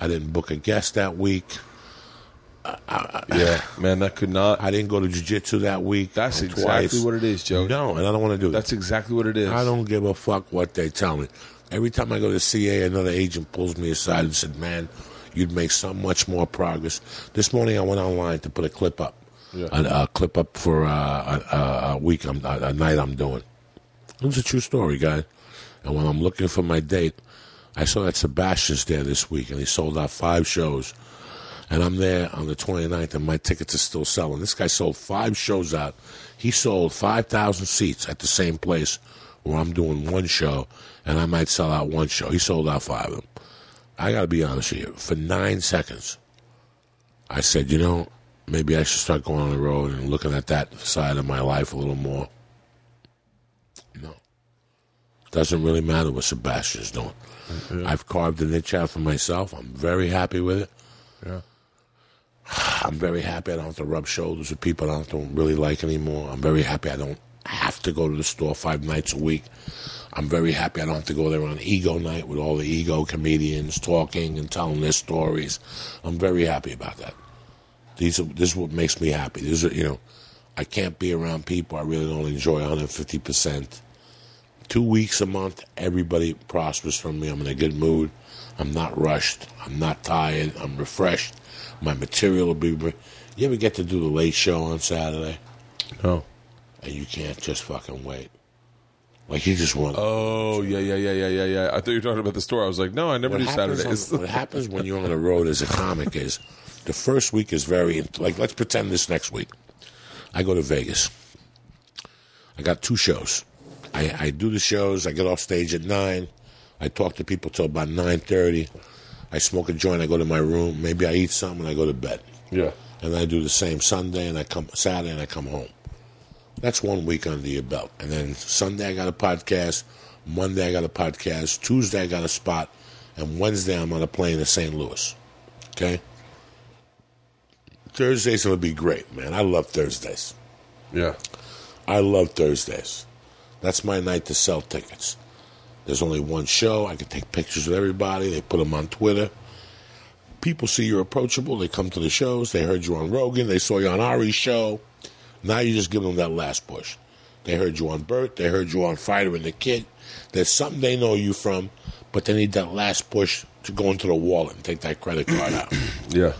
I didn't book a guest that week. Yeah, man, that could not. I didn't go to jiu-jitsu that week. That's exactly twice. what it is, Joe. No, and I don't want to do that. That's exactly what it is. I don't give a fuck what they tell me. Every time I go to CAA, another agent pulls me aside and said, "Man, you'd make so much more progress." This morning, I went online to put a clip up, Yeah. a, a clip up for uh, a, a, week, I'm, a, a night I'm doing. It was a true story, guy. And when I'm looking for my date, I saw that Sebastian's there this week, and he sold out five shows. And I'm there on the 29th, and my tickets are still selling. This guy sold five shows out. He sold 5,000 seats at the same place where I'm doing one show, and I might sell out one show. He sold out five of them. I got to be honest with you. For nine seconds, I said, you know, maybe I should start going on the road and looking at that side of my life a little more. No. Doesn't really matter what Sebastian's doing. I've carved a niche out for myself. I'm very happy with it. Yeah. I'm very happy I don't have to rub shoulders with people I don't really like anymore. I'm very happy I don't have to go to the store five nights a week. I'm very happy I don't have to go there on ego night with all the ego comedians talking and telling their stories. I'm very happy about that. These are, this is what makes me happy. These are, you know, I can't be around people I really don't enjoy 150%. Two weeks a month, everybody prospers from me. I'm in a good mood. I'm not rushed. I'm not tired. I'm refreshed. My material will be. re- You ever get to do the late show on Saturday? No. and you can't just fucking wait. Like you just want. Oh yeah, yeah, yeah, yeah, yeah, yeah. I thought you were talking about the store. I was like, no, I never what do Saturdays. on, what happens when you're on the road as a comic is the first week is very like. Let's pretend this next week. I go to Vegas. I got two shows. I, I do the shows. I get off stage at nine. I talk to people till about nine thirty. I smoke a joint. I go to my room. Maybe I eat something. and I go to bed. yeah. and I do the same Sunday, and I come Saturday, and I come home. That's one week under your belt, and then Sunday I got a podcast, Monday I got a podcast, Tuesday I got a spot, and Wednesday I'm on a plane to St. Louis. Okay. Thursdays gonna be great, man. I love Thursdays. Yeah. I love Thursdays. That's my night to sell tickets. There's only one show. I can take pictures with everybody. They put them on Twitter. People see you're approachable. They come to the shows. They heard you on Rogan. They saw you on Ari's show. Now you just give them that last push. They heard you on Bert. They heard you on Fighter and the Kid. There's something they know you from, but they need that last push to go into the wallet and take that credit card out. Yeah.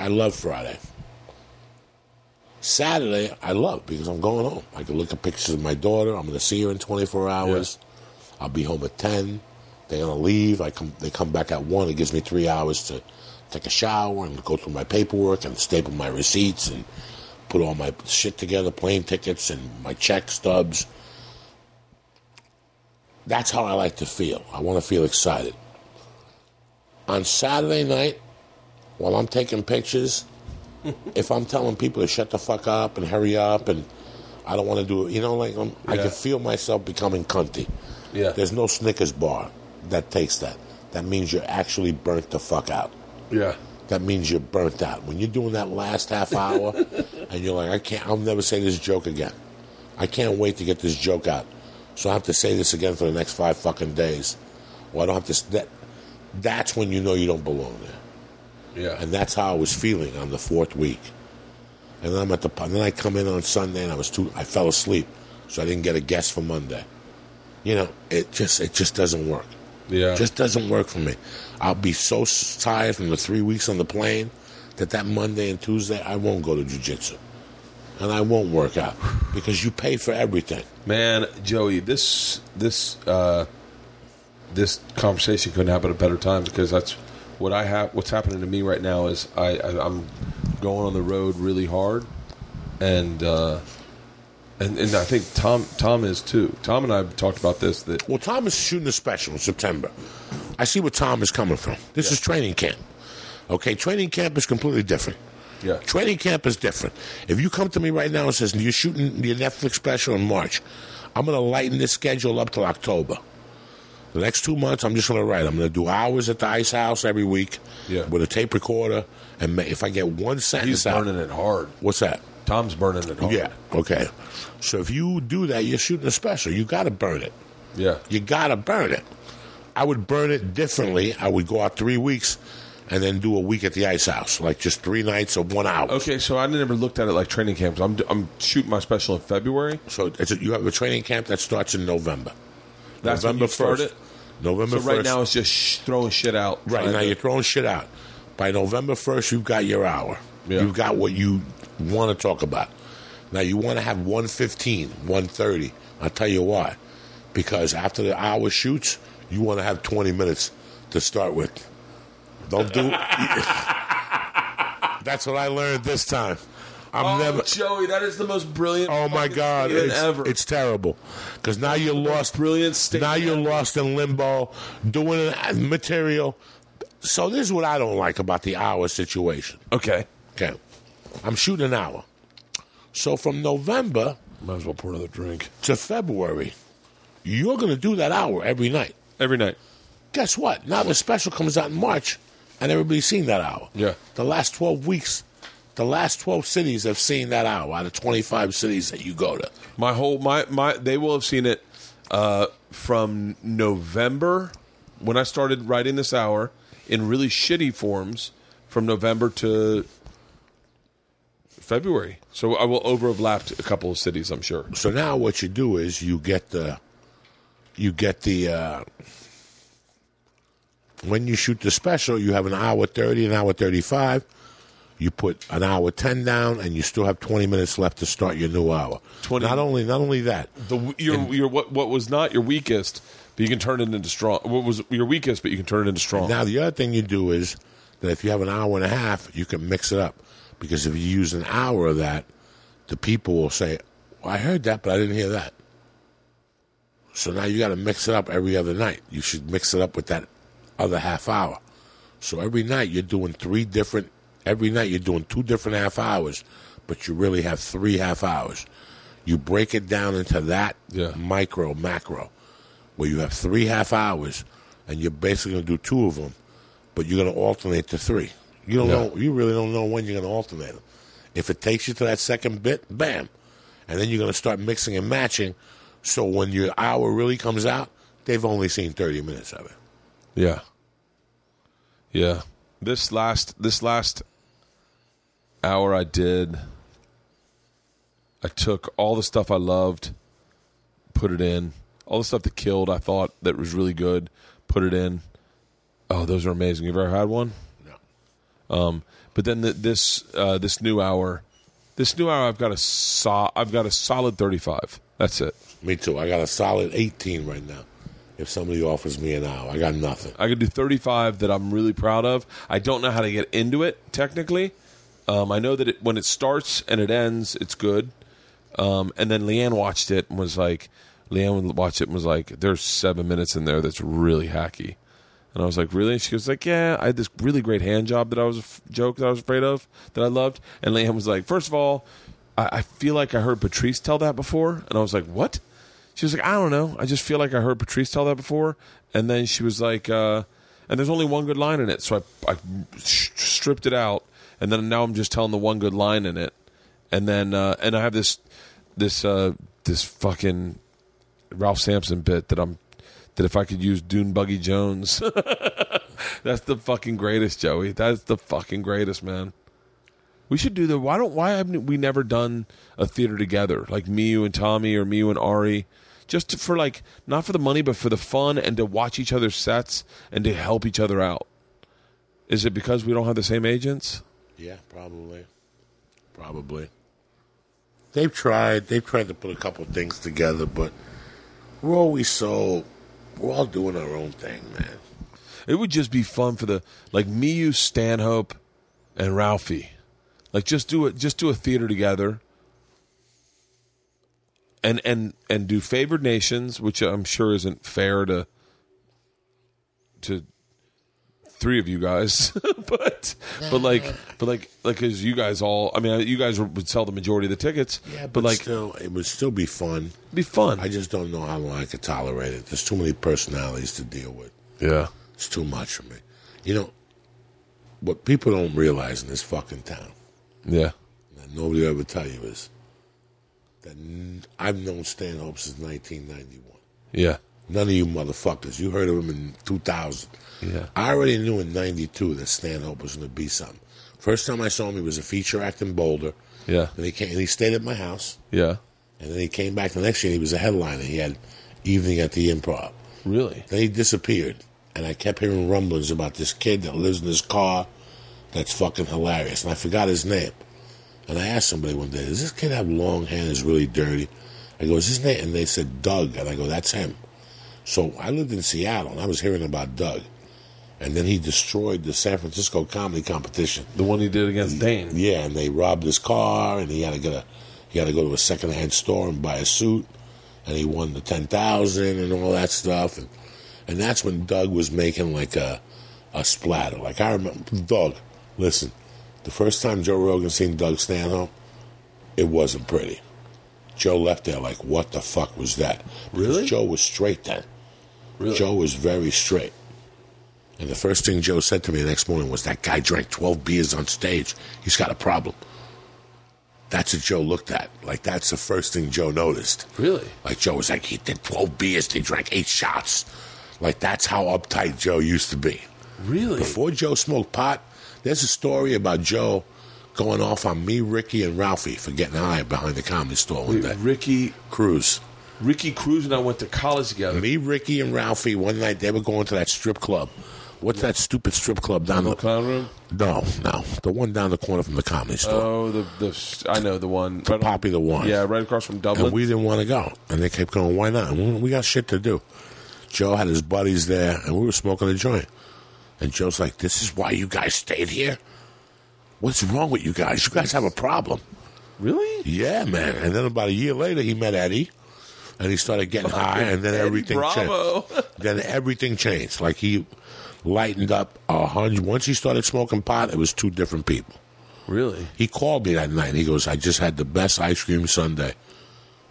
I love Friday. Saturday, I love because I'm going home. I can look at pictures of my daughter. I'm going to see her in 24 hours. I'll be home at 10. They're going to leave. I come. They come back at one. It gives me three hours to take a shower and go through my paperwork and staple my receipts and put all my shit together, plane tickets and my check stubs. That's how I like to feel. I want to feel excited. On Saturday night, while I'm taking pictures, if I'm telling people to shut the fuck up and hurry up and I don't want to do it, you know, like I'm, I can feel myself becoming cunty. Yeah. There's no Snickers bar that takes that. That means you're actually burnt the fuck out. Yeah. That means you're burnt out. When you're doing that last half hour and you're like, I can't, I'll never say this joke again. I can't wait to get this joke out. So I have to say this again for the next five fucking days. Well, I don't have to. That, that's when you know you don't belong there. Yeah. And that's how I was feeling on the fourth week. And then I'm at the and then I come in on Sunday and I was too I fell asleep, so I didn't get a guest for Monday. You know, it just it just doesn't work. Yeah. Just doesn't work for me. I'll be so tired from the three weeks on the plane that that Monday and Tuesday I won't go to jujitsu, and I won't work out because you pay for everything. Man, Joey, this this uh, this conversation couldn't happen at a better time because that's what I have. What's happening to me right now is I, I I'm going on the road really hard, and uh, and and I think Tom Tom is too. Tom and I have talked about this that Well, Tom is shooting a special in September. I see where Tom is coming from. This is training camp. Okay, training camp is completely different. yeah Training camp is different. If you come to me right now and says you're shooting your Netflix special in March, I'm going to lighten this schedule up till October. The next two months, I'm just going to write. I'm going to do hours at the Ice House every week Yeah. with a tape recorder, and if I get one sentence he's out, burning it hard. what's that? Tom's burning it hard. Yeah, okay. So if you do that, you're shooting a special. You got to burn it. yeah. You got to burn it. I would burn it differently. I would go out three weeks and then do a week at the Ice House, like just three nights of one hour. Okay, so I never looked at it like training camps. I'm I'm shooting my special in February. So it's a, you have a training camp that starts in November. That's when November you start 1st. it? November So right 1st. now it's just sh- throwing shit out. right now to- you're throwing shit out. By November 1st, you've got your hour. Yeah. You've got what you want to talk about. Now you want to have 115, 130. I'll tell you why. Because after the hour shoots, you want to have 20 minutes to start with. Don't do. That's what I learned this time. I'm Oh, never. Joey, that is the most brilliant. Oh my God! It's, ever. it's terrible because now you're lost. brilliant Now you're ever. lost in limbo, doing uh, material. So this is what I don't like about the hour situation. okay. Okay, I'm shooting an hour. So from November Might as well pour another drink. to February, you're going to do that hour every night. Every night. Guess what? Now the special comes out in March, and everybody's seen that hour. Yeah. The last 12 weeks, the last 12 cities have seen that hour out of 25 cities that you go to. My whole my my they will have seen it uh, from November when I started writing this hour in really shitty forms from November to February. So I will over have lapped a couple of cities, I'm sure. So now what you do is you get the, you get the, uh, when you shoot the special, you have an hour 30, an hour 35. You put an hour 10 down, and you still have 20 minutes left to start your new hour. 20 Not only, not only that, The your your what what was not your weakest, but you can turn it into strong. What was your weakest, but you can turn it into strong. Now, the other thing you do is that if you have an hour and a half, you can mix it up. Because if you use an hour of that, the people will say, well, I heard that, but I didn't hear that. So now you got to mix it up every other night. You should mix it up with that other half hour. So every night you're doing three different, every night you're doing two different half hours, but you really have three half hours. You break it down into that Yeah. micro, macro, where you have three half hours, and you're basically going to do two of them, but you're going to alternate to three. You don't know. You really don't know when you're going to alternate them. If it takes you to that second bit, bam, and then you're going to start mixing and matching. So when your hour really comes out, they've only seen 30 minutes of it. Yeah. Yeah. This last this last hour I did I took all the stuff I loved, put it in. All the stuff that killed I thought that was really good, put it in. Oh, those are amazing. You've ever had one? No. But then the, this uh, this new hour, this new hour I've got a so, I've got a solid 35. That's it. Me too. I got a solid 18 right now. If somebody offers me an hour, I got nothing. I could do 35 that I'm really proud of. I don't know how to get into it technically. Um, I know that it, when it starts and it ends, it's good. Um, and then Leanne watched it and was like, Leanne watched it and was like, there's seven minutes in there that's really hacky. And I was like, really? She was like, yeah, I had this really great hand job that I was a f- joke that I was afraid of that I loved. And Leanne was like, first of all, I, I feel like I heard Patrice tell that before. And I was like, what? She was like, I don't know. I just feel like I heard Patrice tell that before. And then she was like, uh, and there's only one good line in it. So I, I sh- stripped it out. And then now I'm just telling the one good line in it. And then, uh, and I have this, this, uh, this fucking Ralph Sampson bit that I'm, that if I could use Dune Buggy Jones, that's the fucking greatest, Joey. That's the fucking greatest, man. We should do the. Why don't? Why haven't we never done a theater together? Like me, you, and Tommy, or me, you, and Ari, just to, for like not for the money, but for the fun and to watch each other's sets and to help each other out. Is it because we don't have the same agents? Yeah, probably. Probably. They've tried. They've tried to put a couple things together, but we're always so. We're all doing our own thing, man. It would just be fun for the like me, you, Stanhope, and Ralphie. Like just do it. Just do a theater together. And and and do favored nations, which I'm sure isn't fair to to three of you guys, but but like but like like because you guys all, I mean, you guys would sell the majority of the tickets. Yeah, but, like still, it would still be fun. be fun. I just don't know how long I could tolerate it. There's too many personalities to deal with. yeah, It's too much for me. You know, what people don't realize in this fucking town, yeah, that nobody will ever tell you is that I've known Stanhope since 1991. yeah, None of you motherfuckers. You heard of him in 2000. Yeah. I already knew in 92 that Stanhope was going to be something. First time I saw him, he was a feature act in Boulder. Yeah, And he, came, and he stayed at my house. yeah. And then he came back the next year. He was a headliner. He had Evening at the Improv. Really? Then he disappeared. And I kept hearing rumblings about this kid that lives in his car that's fucking hilarious. And I forgot his name. And I asked somebody one day, does this kid have long hair and is really dirty? I go, is his name? And they said Doug. And I go, that's him. So I lived in Seattle and I was hearing about Doug. And then he destroyed the San Francisco comedy competition. The one he did against Dane. Yeah, and they robbed his car, and he had to get a he had to go to a secondhand store and buy a suit, and he won the ten thousand and all that stuff, and and that's when Doug was making like a a splatter. Like I remember, Doug. Listen, the first time Joe Rogan seen Doug Stanhope, it wasn't pretty. Joe left there like, what the fuck was that? Because Really? Joe was straight then. Really? Joe was very straight. And the first thing Joe said to me the next morning was, that guy drank 12 beers on stage. He's got a problem. That's what Joe looked at. Like, that's the first thing Joe noticed. Really? Like, Joe was like, he did 12 beers, he drank eight shots. Like, that's how uptight Joe used to be. Really? Before Joe smoked pot, there's a story about Joe going off on me, Ricky, and Ralphie for getting high behind the comedy store one Wait, day. Ricky Cruz. Ricky Cruz and I went to college together. Me, Ricky, and Ralphie, one night they were going to that strip club. What's that stupid strip club down No the clown room. No, no. The one down the corner from the comedy store. Oh, the the I know the one. the right on- popular one. Yeah, right across from Dublin. And we didn't want to go. And they kept going, why not? We we got shit to do. Joe had his buddies there, and we were smoking a joint. And Joe's like, this is why you guys stayed here? What's wrong with you guys? You guys have a problem. really? Yeah, man. And then about a year later, he met Eddie, and he started getting high, and then everything Bravo. changed. then everything changed. Like he lightened up a hundred. Once he started smoking pot, it was two different people. Really? He called me that night. He goes, "I just had the best ice cream sundae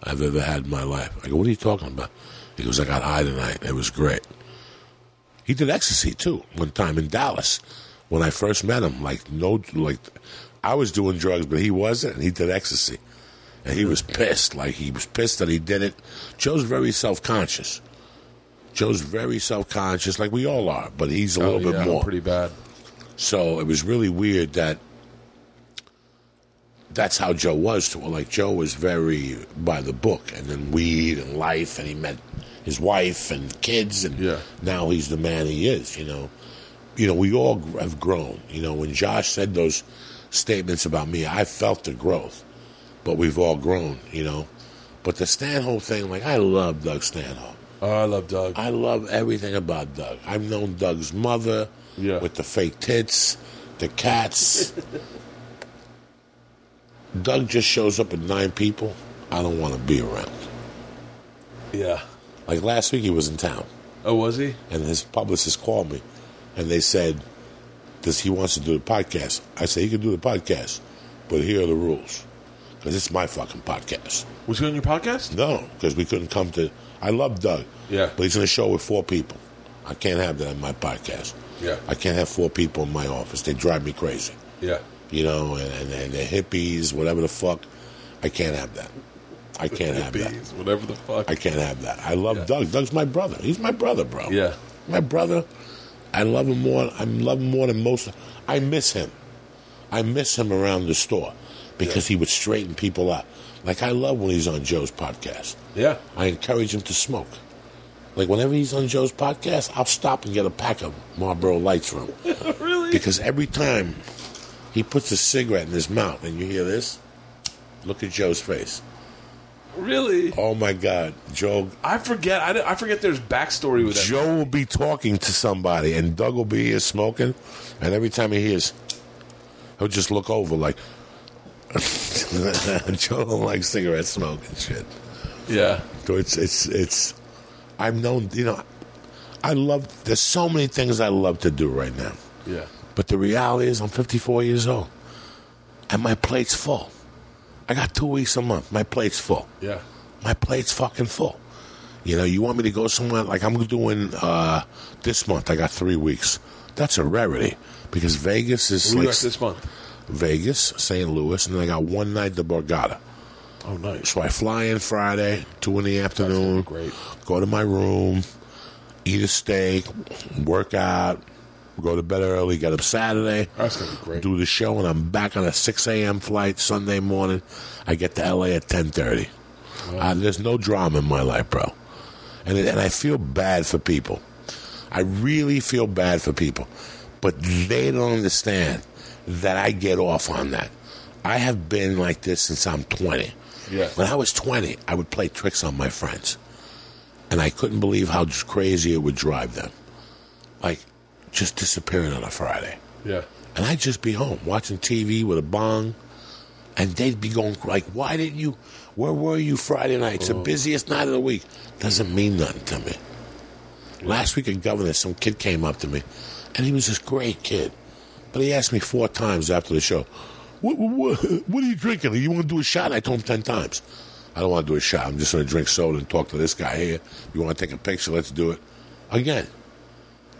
I've ever had in my life." I go, "What are you talking about?" He goes, "I got high tonight. It was great." He did ecstasy too one time in Dallas when I first met him. Like no, like I was doing drugs, but he wasn't. And he did ecstasy, and he was hmm. pissed. Like he was pissed that he did it. Joe's very self conscious. Joe's very self conscious, like we all are, but he's a Oh, little yeah, bit more. Pretty bad. So it was really weird that that's how Joe was to her. Like Joe was very by the book, and then weed and life, and he met his wife and kids, and Yeah. now he's the man he is. You know, you know, we all have grown. You know, when Josh said those statements about me, I felt the growth, but we've all grown. You know, but the Stanhope thing, like I love Doug Stanhope. Oh, I love Doug. I love everything about Doug. I've known Doug's mother Yeah. with the fake tits, the cats. Doug just shows up with nine people. I don't want to be around. yeah. Like last week, he was in town, Oh, was he? and his publicist called me, and they said, "Does he wants to do the podcast?" I said, "He can do the podcast, but here are the rules, because it's my fucking podcast." Was he on your podcast? No, because we couldn't come to. I love Doug. Yeah. But he's in a show with four people. I can't have that in my podcast. Yeah. I can't have four people in my office. They drive me crazy. Yeah. You know, and, and, and they're hippies, whatever the fuck. I can't have that. I can't have that. Whatever the fuck. I can't have that. I love Yeah. Doug. Doug's my brother. He's my brother, bro. Yeah. My brother. I love him more. I love him more than most. I miss him. I miss him around the store because he would straighten people out. Like I love when he's on Joe's podcast. yeah. I encourage him to smoke. Like whenever he's on Joe's podcast, I'll stop and get a pack of Marlboro Lights from him really? because every time he puts a cigarette in his mouth and you hear this, look at Joe's face. Really? Oh my God, Joe! I forget. I, I forget. There's backstory with that. Joe will be talking to somebody and Doug will be here smoking, and every time he hears, he'll just look over like. Joe don't like cigarette smoke and shit. Yeah. So it's it's it's. I've known you know, I love. There's so many things I love to do right now, Yeah. but the reality is I'm 54 years old, and my plate's full. I got two weeks a month. My plate's full. Yeah. My plate's fucking full. You know, you want me to go somewhere like I'm doing uh, this month? I got three weeks. That's a rarity because Vegas is Where you like this month? Vegas, St. Louis, and then I got one night to Borgata. Oh, nice. So I fly in Friday, two in the afternoon. great. Go to my room, eat a steak, work out, go to bed early, get up Saturday, That's gonna be great. do the show, and I'm back on a 6 a.m. flight Sunday morning. I get to LA at 10:30. Uh, there's no drama in my life, bro, and it, and I feel bad for people. I really feel bad for people, but they don't understand that I get off on that. I have been like this since I'm 20. Yeah. When I was 20, I would play tricks on my friends. And I couldn't believe how crazy it would drive them. Like, just disappearing on a Friday. Yeah. And I'd just be home watching TV with a bong. And they'd be going, like, why didn't you, where were you Friday night? It's the oh. busiest night of the week. Doesn't mean nothing to me. Last week at Governor, some kid came up to me. And he was this great kid. But he asked me four times after the show, what, what, what are you drinking? You want to do a shot? I told him ten times. I don't want to do a shot. I'm just going to drink soda and talk to this guy here. You want to take a picture? Let's do it. Again,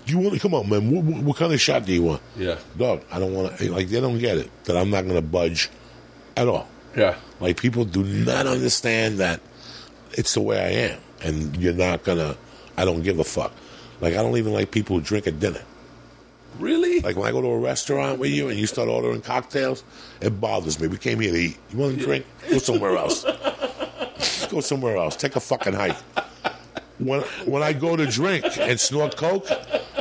do you want to come on, man? What, what, what kind of shot do you want? Yeah. Dog, I don't want to. Eh, like they don't get it that I'm not going to budge at all. Yeah. Like people do not understand that it's the way I am, and you're not gonna. I don't give a fuck. Like I don't even like people who drink at dinner. Really? Like when I go to a restaurant with you and you start ordering cocktails, it bothers me. We came here to eat. You want to drink? Go somewhere else. go somewhere else. Take a fucking hike. When when I go to drink and snort coke,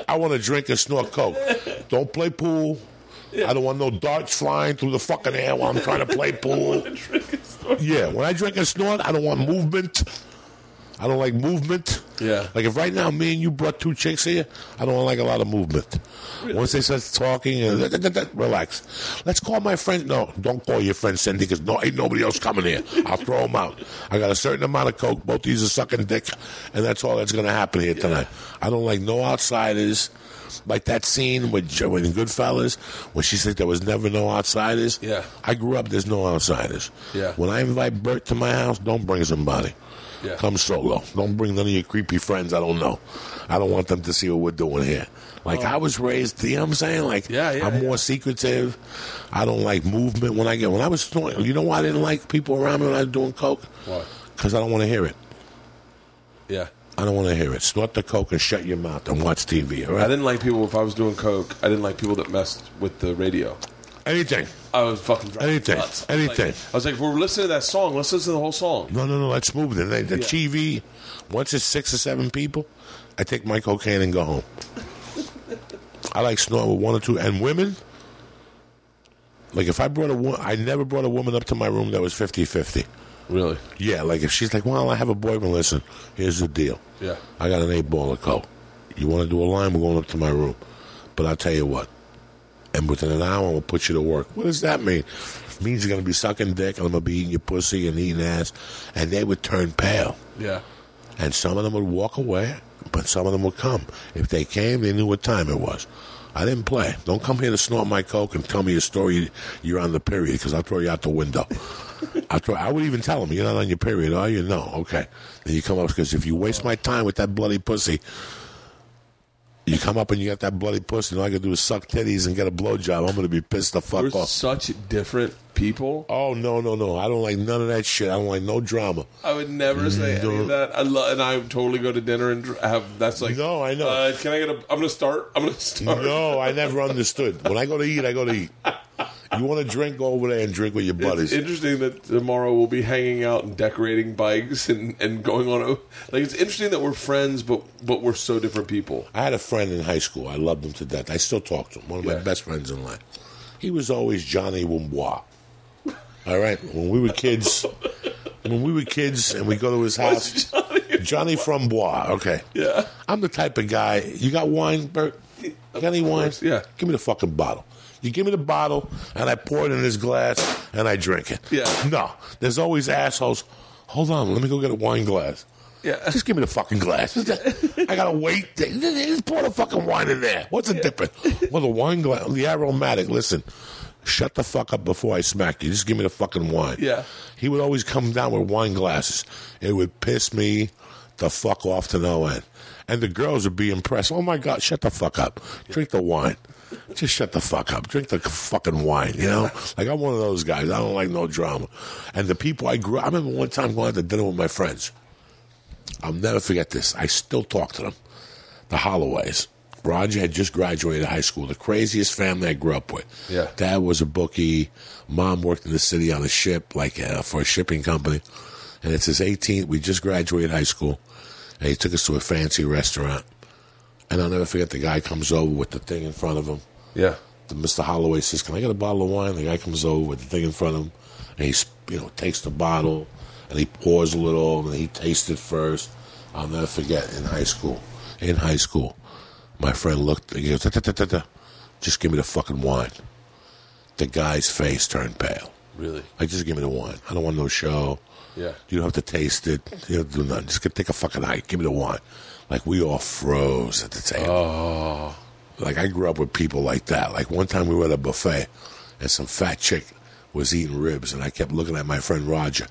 I want to drink and snort coke. Don't play pool. I don't want no darts flying through the fucking air while I'm trying to play pool. Yeah, when I drink and snort, I don't want movement. I don't like movement. Yeah. Like if right now me and you brought two chicks here, I don't like a lot of movement. Once they start talking, and relax. Let's call my friend. No, don't call your friend Cindy because no, ain't nobody else coming here. I'll throw them out. I got a certain amount of coke. Both these are sucking dick, and that's all that's going to happen here tonight. I don't like no outsiders. Like that scene with in Goodfellas, when she said there was never no outsiders. Yeah. I grew up. There's no outsiders. Yeah. When I invite Bert to my house, don't bring somebody. Yeah. Come solo. Don't bring none of your creepy friends I don't know. I don't want them to see what we're doing here. Like oh. I was raised, you know what I'm saying? Like Oh. Yeah, yeah, I'm yeah. more secretive. I don't like movement when I get when I was snorting. You know why I didn't like people around me when I was doing coke? Why? Because I don't want to hear it. Yeah. I don't want to hear it. Snort the coke and shut your mouth and watch TV. All I didn't like people if I was doing coke. I didn't like people that messed with the radio. Anything. I was fucking driving Anything. nuts. Anything. Like, I was like, if we're listening to that song, let's listen to the whole song. No, no, no. Let's move it. The, the TV. Once it's six or seven people, I take my cocaine and go home. I like snorting with one or two. And women, like if I brought a woman, I never brought a woman up to my room that was 50 50. Really? Yeah, like if she's like, well, I have a boyfriend, listen, here's the deal. Yeah. I got an eight ball of coke. You want to do a line? We're going up to my room. But I'll tell you what. And within an hour, we'll put you to work. What does that mean? means you're going to be sucking dick, and I'm going to be eating your pussy and eating ass. And they would turn pale. Yeah. And some of them would walk away, but some of them would come. If they came, they knew what time it was. I didn't play. Don't come here to snort my coke and tell me a story you're on the period because I'll throw you out the window. I throw, I would even tell them you're not on your period, are you? No, okay. Then you come up because if you waste my time with that bloody pussy, you come up and you got that bloody pussy, and all I can do is suck titties and get a blowjob. I'm going to be pissed the fuck We're off. such different people. Oh no, no, no! I don't like none of that shit. I don't like no drama. I would never say any of that. I love, and I would totally go to dinner and dr- have. That's like No, I know. Uh, can I get a? I'm gonna start. I'm gonna start. No, I never understood. When I go to eat, I go to eat. You want to drink, go over there and drink with your buddies. It's interesting that tomorrow we'll be hanging out and decorating bikes and, and going on a like. It's interesting that we're friends, but but we're so different people. I had a friend in high school. I loved him to death. I still talk to him. One of my best friends in life. He was always Johnny Wumbois. All right, when we were kids, when we were kids, and we go to his house, Johnny from Bois. Okay, Yeah. I'm the type of guy. You got wine, Bert? You got any wine? yeah. Give me the fucking bottle. You give me the bottle, and I pour it in this glass, and I drink it. Yeah. No, there's always assholes. Hold on, let me go get a wine glass. Yeah. Just give me the fucking glass. I gotta wait. Just pour the fucking wine in there. What's the difference? Well, the wine glass, the aromatic. Listen, shut the fuck up before I smack you. Just give me the fucking wine. Yeah. He would always come down with wine glasses. It would piss me the fuck off to no end. And the girls would be impressed. Oh my God, shut the fuck up. Drink the wine. Just shut the fuck up. Drink the fucking wine, you know? Like, I'm one of those guys. I don't like no drama. And the people I grew I remember one time going out to dinner with my friends. I'll never forget this. I still talk to them. The Holloways. Roger had just graduated high school. The craziest family I grew up with. Yeah. Dad was a bookie. Mom worked in the city on a ship, like uh, for a shipping company. And it's his 18th. We just graduated high school. And he took us to a fancy restaurant. And I'll never forget the guy comes over with the thing in front of him. Yeah. The Mr. Holloway says, "Can I get a bottle of wine?" The guy comes over with the thing in front of him, and he, you know, takes the bottle and he pours a little, and he tastes it first. I'll never forget in high school. In high school, my friend looked. And he goes, "Da, da, da, da, da. "Just give me the fucking wine." The guy's face turned pale. Really. Like, just give me the wine. I don't want no show. Yeah. You don't have to taste it. You don't do nothing. Just take a fucking hike. Give me the wine. Like we all froze at the table. Oh. Like I grew up with people like that. Like one time we were at a buffet, and some fat chick was eating ribs, and I kept looking at my friend Roger.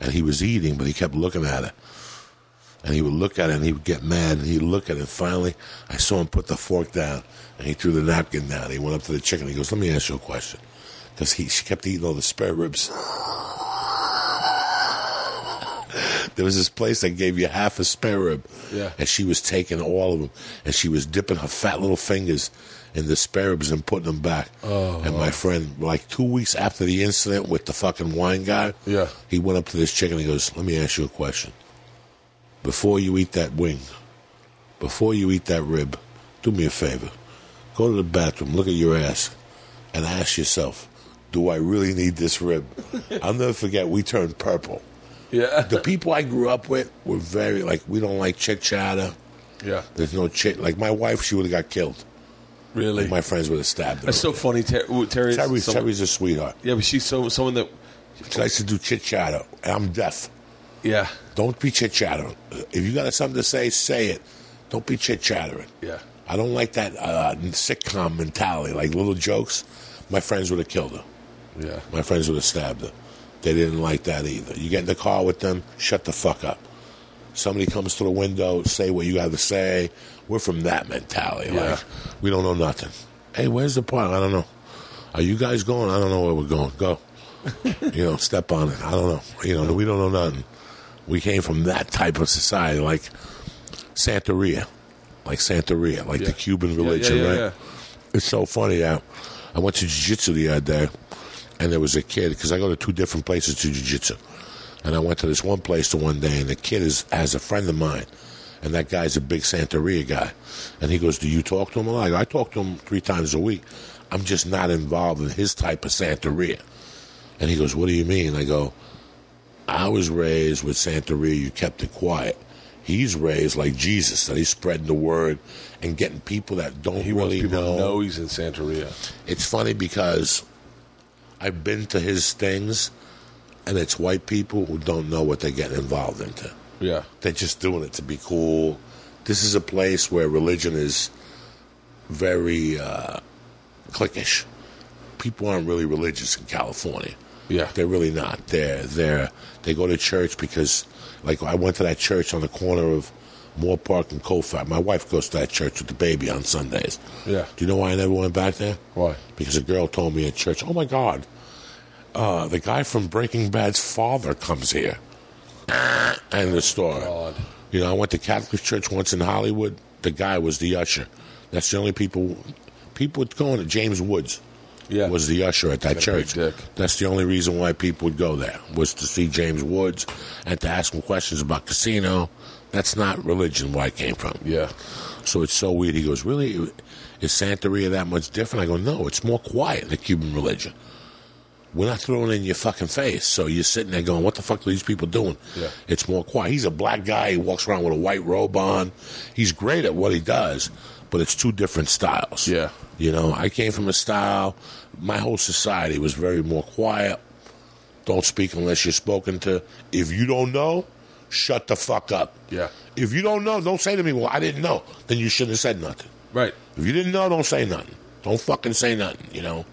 and he was eating, but he kept looking at it. And he would look at it and he would get mad and he'd look at it. Finally, I saw him put the fork down and he threw the napkin down. He went up to the chicken. He goes, Let me ask you a question. Because he she kept eating all the spare ribs. There was this place that gave you half a spare rib. Yeah. And she was taking all of them and she was dipping her fat little fingers in the spare ribs and putting them back. Oh. And my friend, like two weeks after the incident with the fucking wine guy, Yeah. he went up to this chicken and he goes, Let me ask you a question. Before you eat that wing, before you eat that rib, do me a favor. Go to the bathroom, look at your ass, and ask yourself, do I really need this rib? I'll never forget, we turned purple. Yeah. The people I grew up with were very, like, we don't like chit chatter. yeah. There's no chit. Like, my wife, she would have got killed. Really. My friends would have stabbed her. That's so funny. Ter- ooh, Terry's, Terry's, someone- Terry's a sweetheart. Yeah, but she's so someone that. She likes to do chit chatter, I'm deaf. Yeah. Don't be chit chattering. If you got something to say, say it. Don't be chit chattering. Yeah. I don't like that uh, sitcom mentality, like little jokes. My friends would have killed her. Yeah. My friends would have stabbed her. They didn't like that either. You get in the car with them, shut the fuck up. Somebody comes to the window, say what you got to say. We're from that mentality. Yeah. Like, we don't know nothing. Hey, where's the park? I don't know. Are you guys going? I don't know where we're going. Go. you know, step on it. I don't know. You know, we don't know nothing. We came from that type of society, like Santeria, like Santeria, like the Cuban religion, yeah, yeah, right? yeah. It's so funny that I went to jiu-jitsu the other day, and there was a kid because I go to two different places to jiu-jitsu, and I went to this one place the one day, and the kid is has a friend of mine, and that guy's a big Santeria guy, and he goes, "Do you talk to him?" I go, "I talk to him three times a week. I'm just not involved in his type of Santeria." And he goes, "What do you mean?" I go, "I was raised with Santeria. You kept it quiet." He's raised like Jesus, that he's spreading the word and getting people that don't He wants really people know to know he's in Santeria. it's funny because I've been to his things, and it's white people who don't know what they're getting involved into. Yeah. They're just doing it to be cool. This is a place where religion is very uh, cliquish. People aren't really religious in California. Yeah. They're really not. They're they're they go to church because like I went to that church on the corner of Moorpark and Colfax. My wife goes to that church with the baby on Sundays. Yeah. Do you know why I never went back there? Why? Because a girl told me at church, "Oh my God, uh, the guy from Breaking Bad's father comes here." And the story. God. You know, I went to Catholic church once in Hollywood. The guy was the usher. That's the only people. People would go to James Woods. Yeah. Was the usher at that church. That's the only reason why people would go there was to see James Woods and to ask him questions about casino. That's not religion where I came from. Yeah. So it's so weird. He goes, Really? Is Santeria that much different? I go, No, it's more quiet than the Cuban religion. We're not throwing it in your fucking face. So you're sitting there going, What the fuck are these people doing? Yeah. It's more quiet. He's a black guy. He walks around with a white robe on. He's great at what he does, but it's two different styles. Yeah. You know, I came from a style, my whole society was very more quiet. Don't speak unless you're spoken to. If you don't know, shut the fuck up. Yeah. If you don't know, don't say to me, well, I didn't know. Then you shouldn't have said nothing. Right. If you didn't know, don't say nothing. Don't fucking say nothing, you know?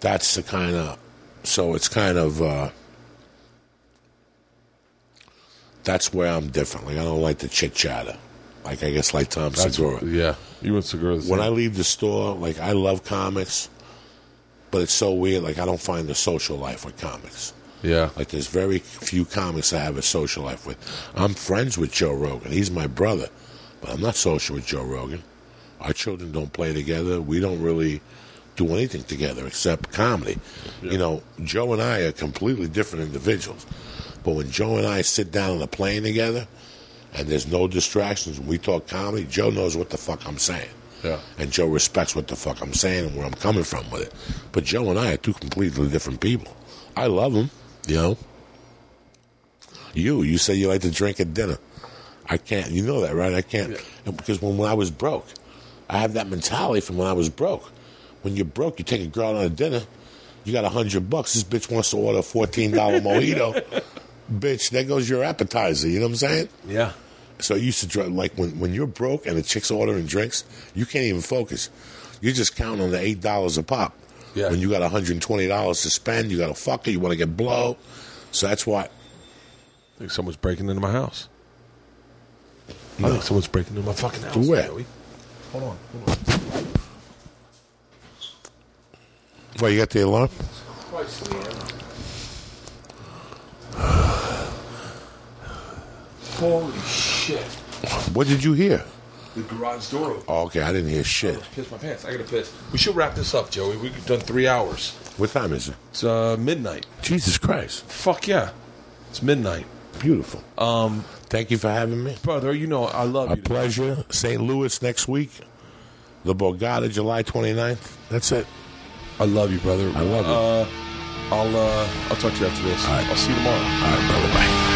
That's the kind of. So it's kind of. Uh, that's where I'm different. Like, I don't like the chit chatter. Like, I guess, like Tom That's Segura. yeah. You and Segura. the When. I leave the store, like, I love comics, but it's so weird. Like, I don't find the social life with comics. Yeah. Like there's very few comics I have a social life with. I'm friends with Joe Rogan. He's my brother, but I'm not social with Joe Rogan. Our children don't play together. We don't really do anything together except comedy. You know, Joe and I are completely different individuals. But when Joe and I sit down on a plane together and there's no distractions and we talk comedy, Joe knows what the fuck I'm saying. Yeah. And Joe respects what the fuck I'm saying and where I'm coming from with it. But Joe and I are two completely different people. I love him, you know. You, you say you like to drink at dinner. I can't. You know that, right? I can't because when, when I was broke, I have that mentality from when I was broke. When you're broke, you take a girl out on a dinner. You got a hundred bucks. This bitch wants to order a fourteen dollar mojito. bitch, there goes your appetizer. You know what I'm saying? Yeah. So I used to drive like when when you're broke and the chick's ordering drinks, you can't even focus. You're just counting on the eight dollars a pop. Yeah. When you got 120 dollars to spend, you got to fuck her. You want to get blow. So that's why I think someone's breaking into my house. I think someone's breaking into my fucking house. Where? Hold on. Hold on. Well, you got the alarm? Holy shit. What did you hear? The garage door open. Oh, okay, I didn't hear shit. Piss my pants. I gotta piss. We should wrap this up, Joey. We've done three hours. What time is it? It's uh, midnight. Jesus Christ. Fuck yeah. It's midnight. Beautiful. Um, Thank you for having me. Brother, you know I love A you. pleasure. St. Louis next week. The Borgata, July 29th. That's it. I love you, brother. I love you. Uh, I'll uh, I'll talk to you after this. All right. I'll see you tomorrow. All right, brother. Bye.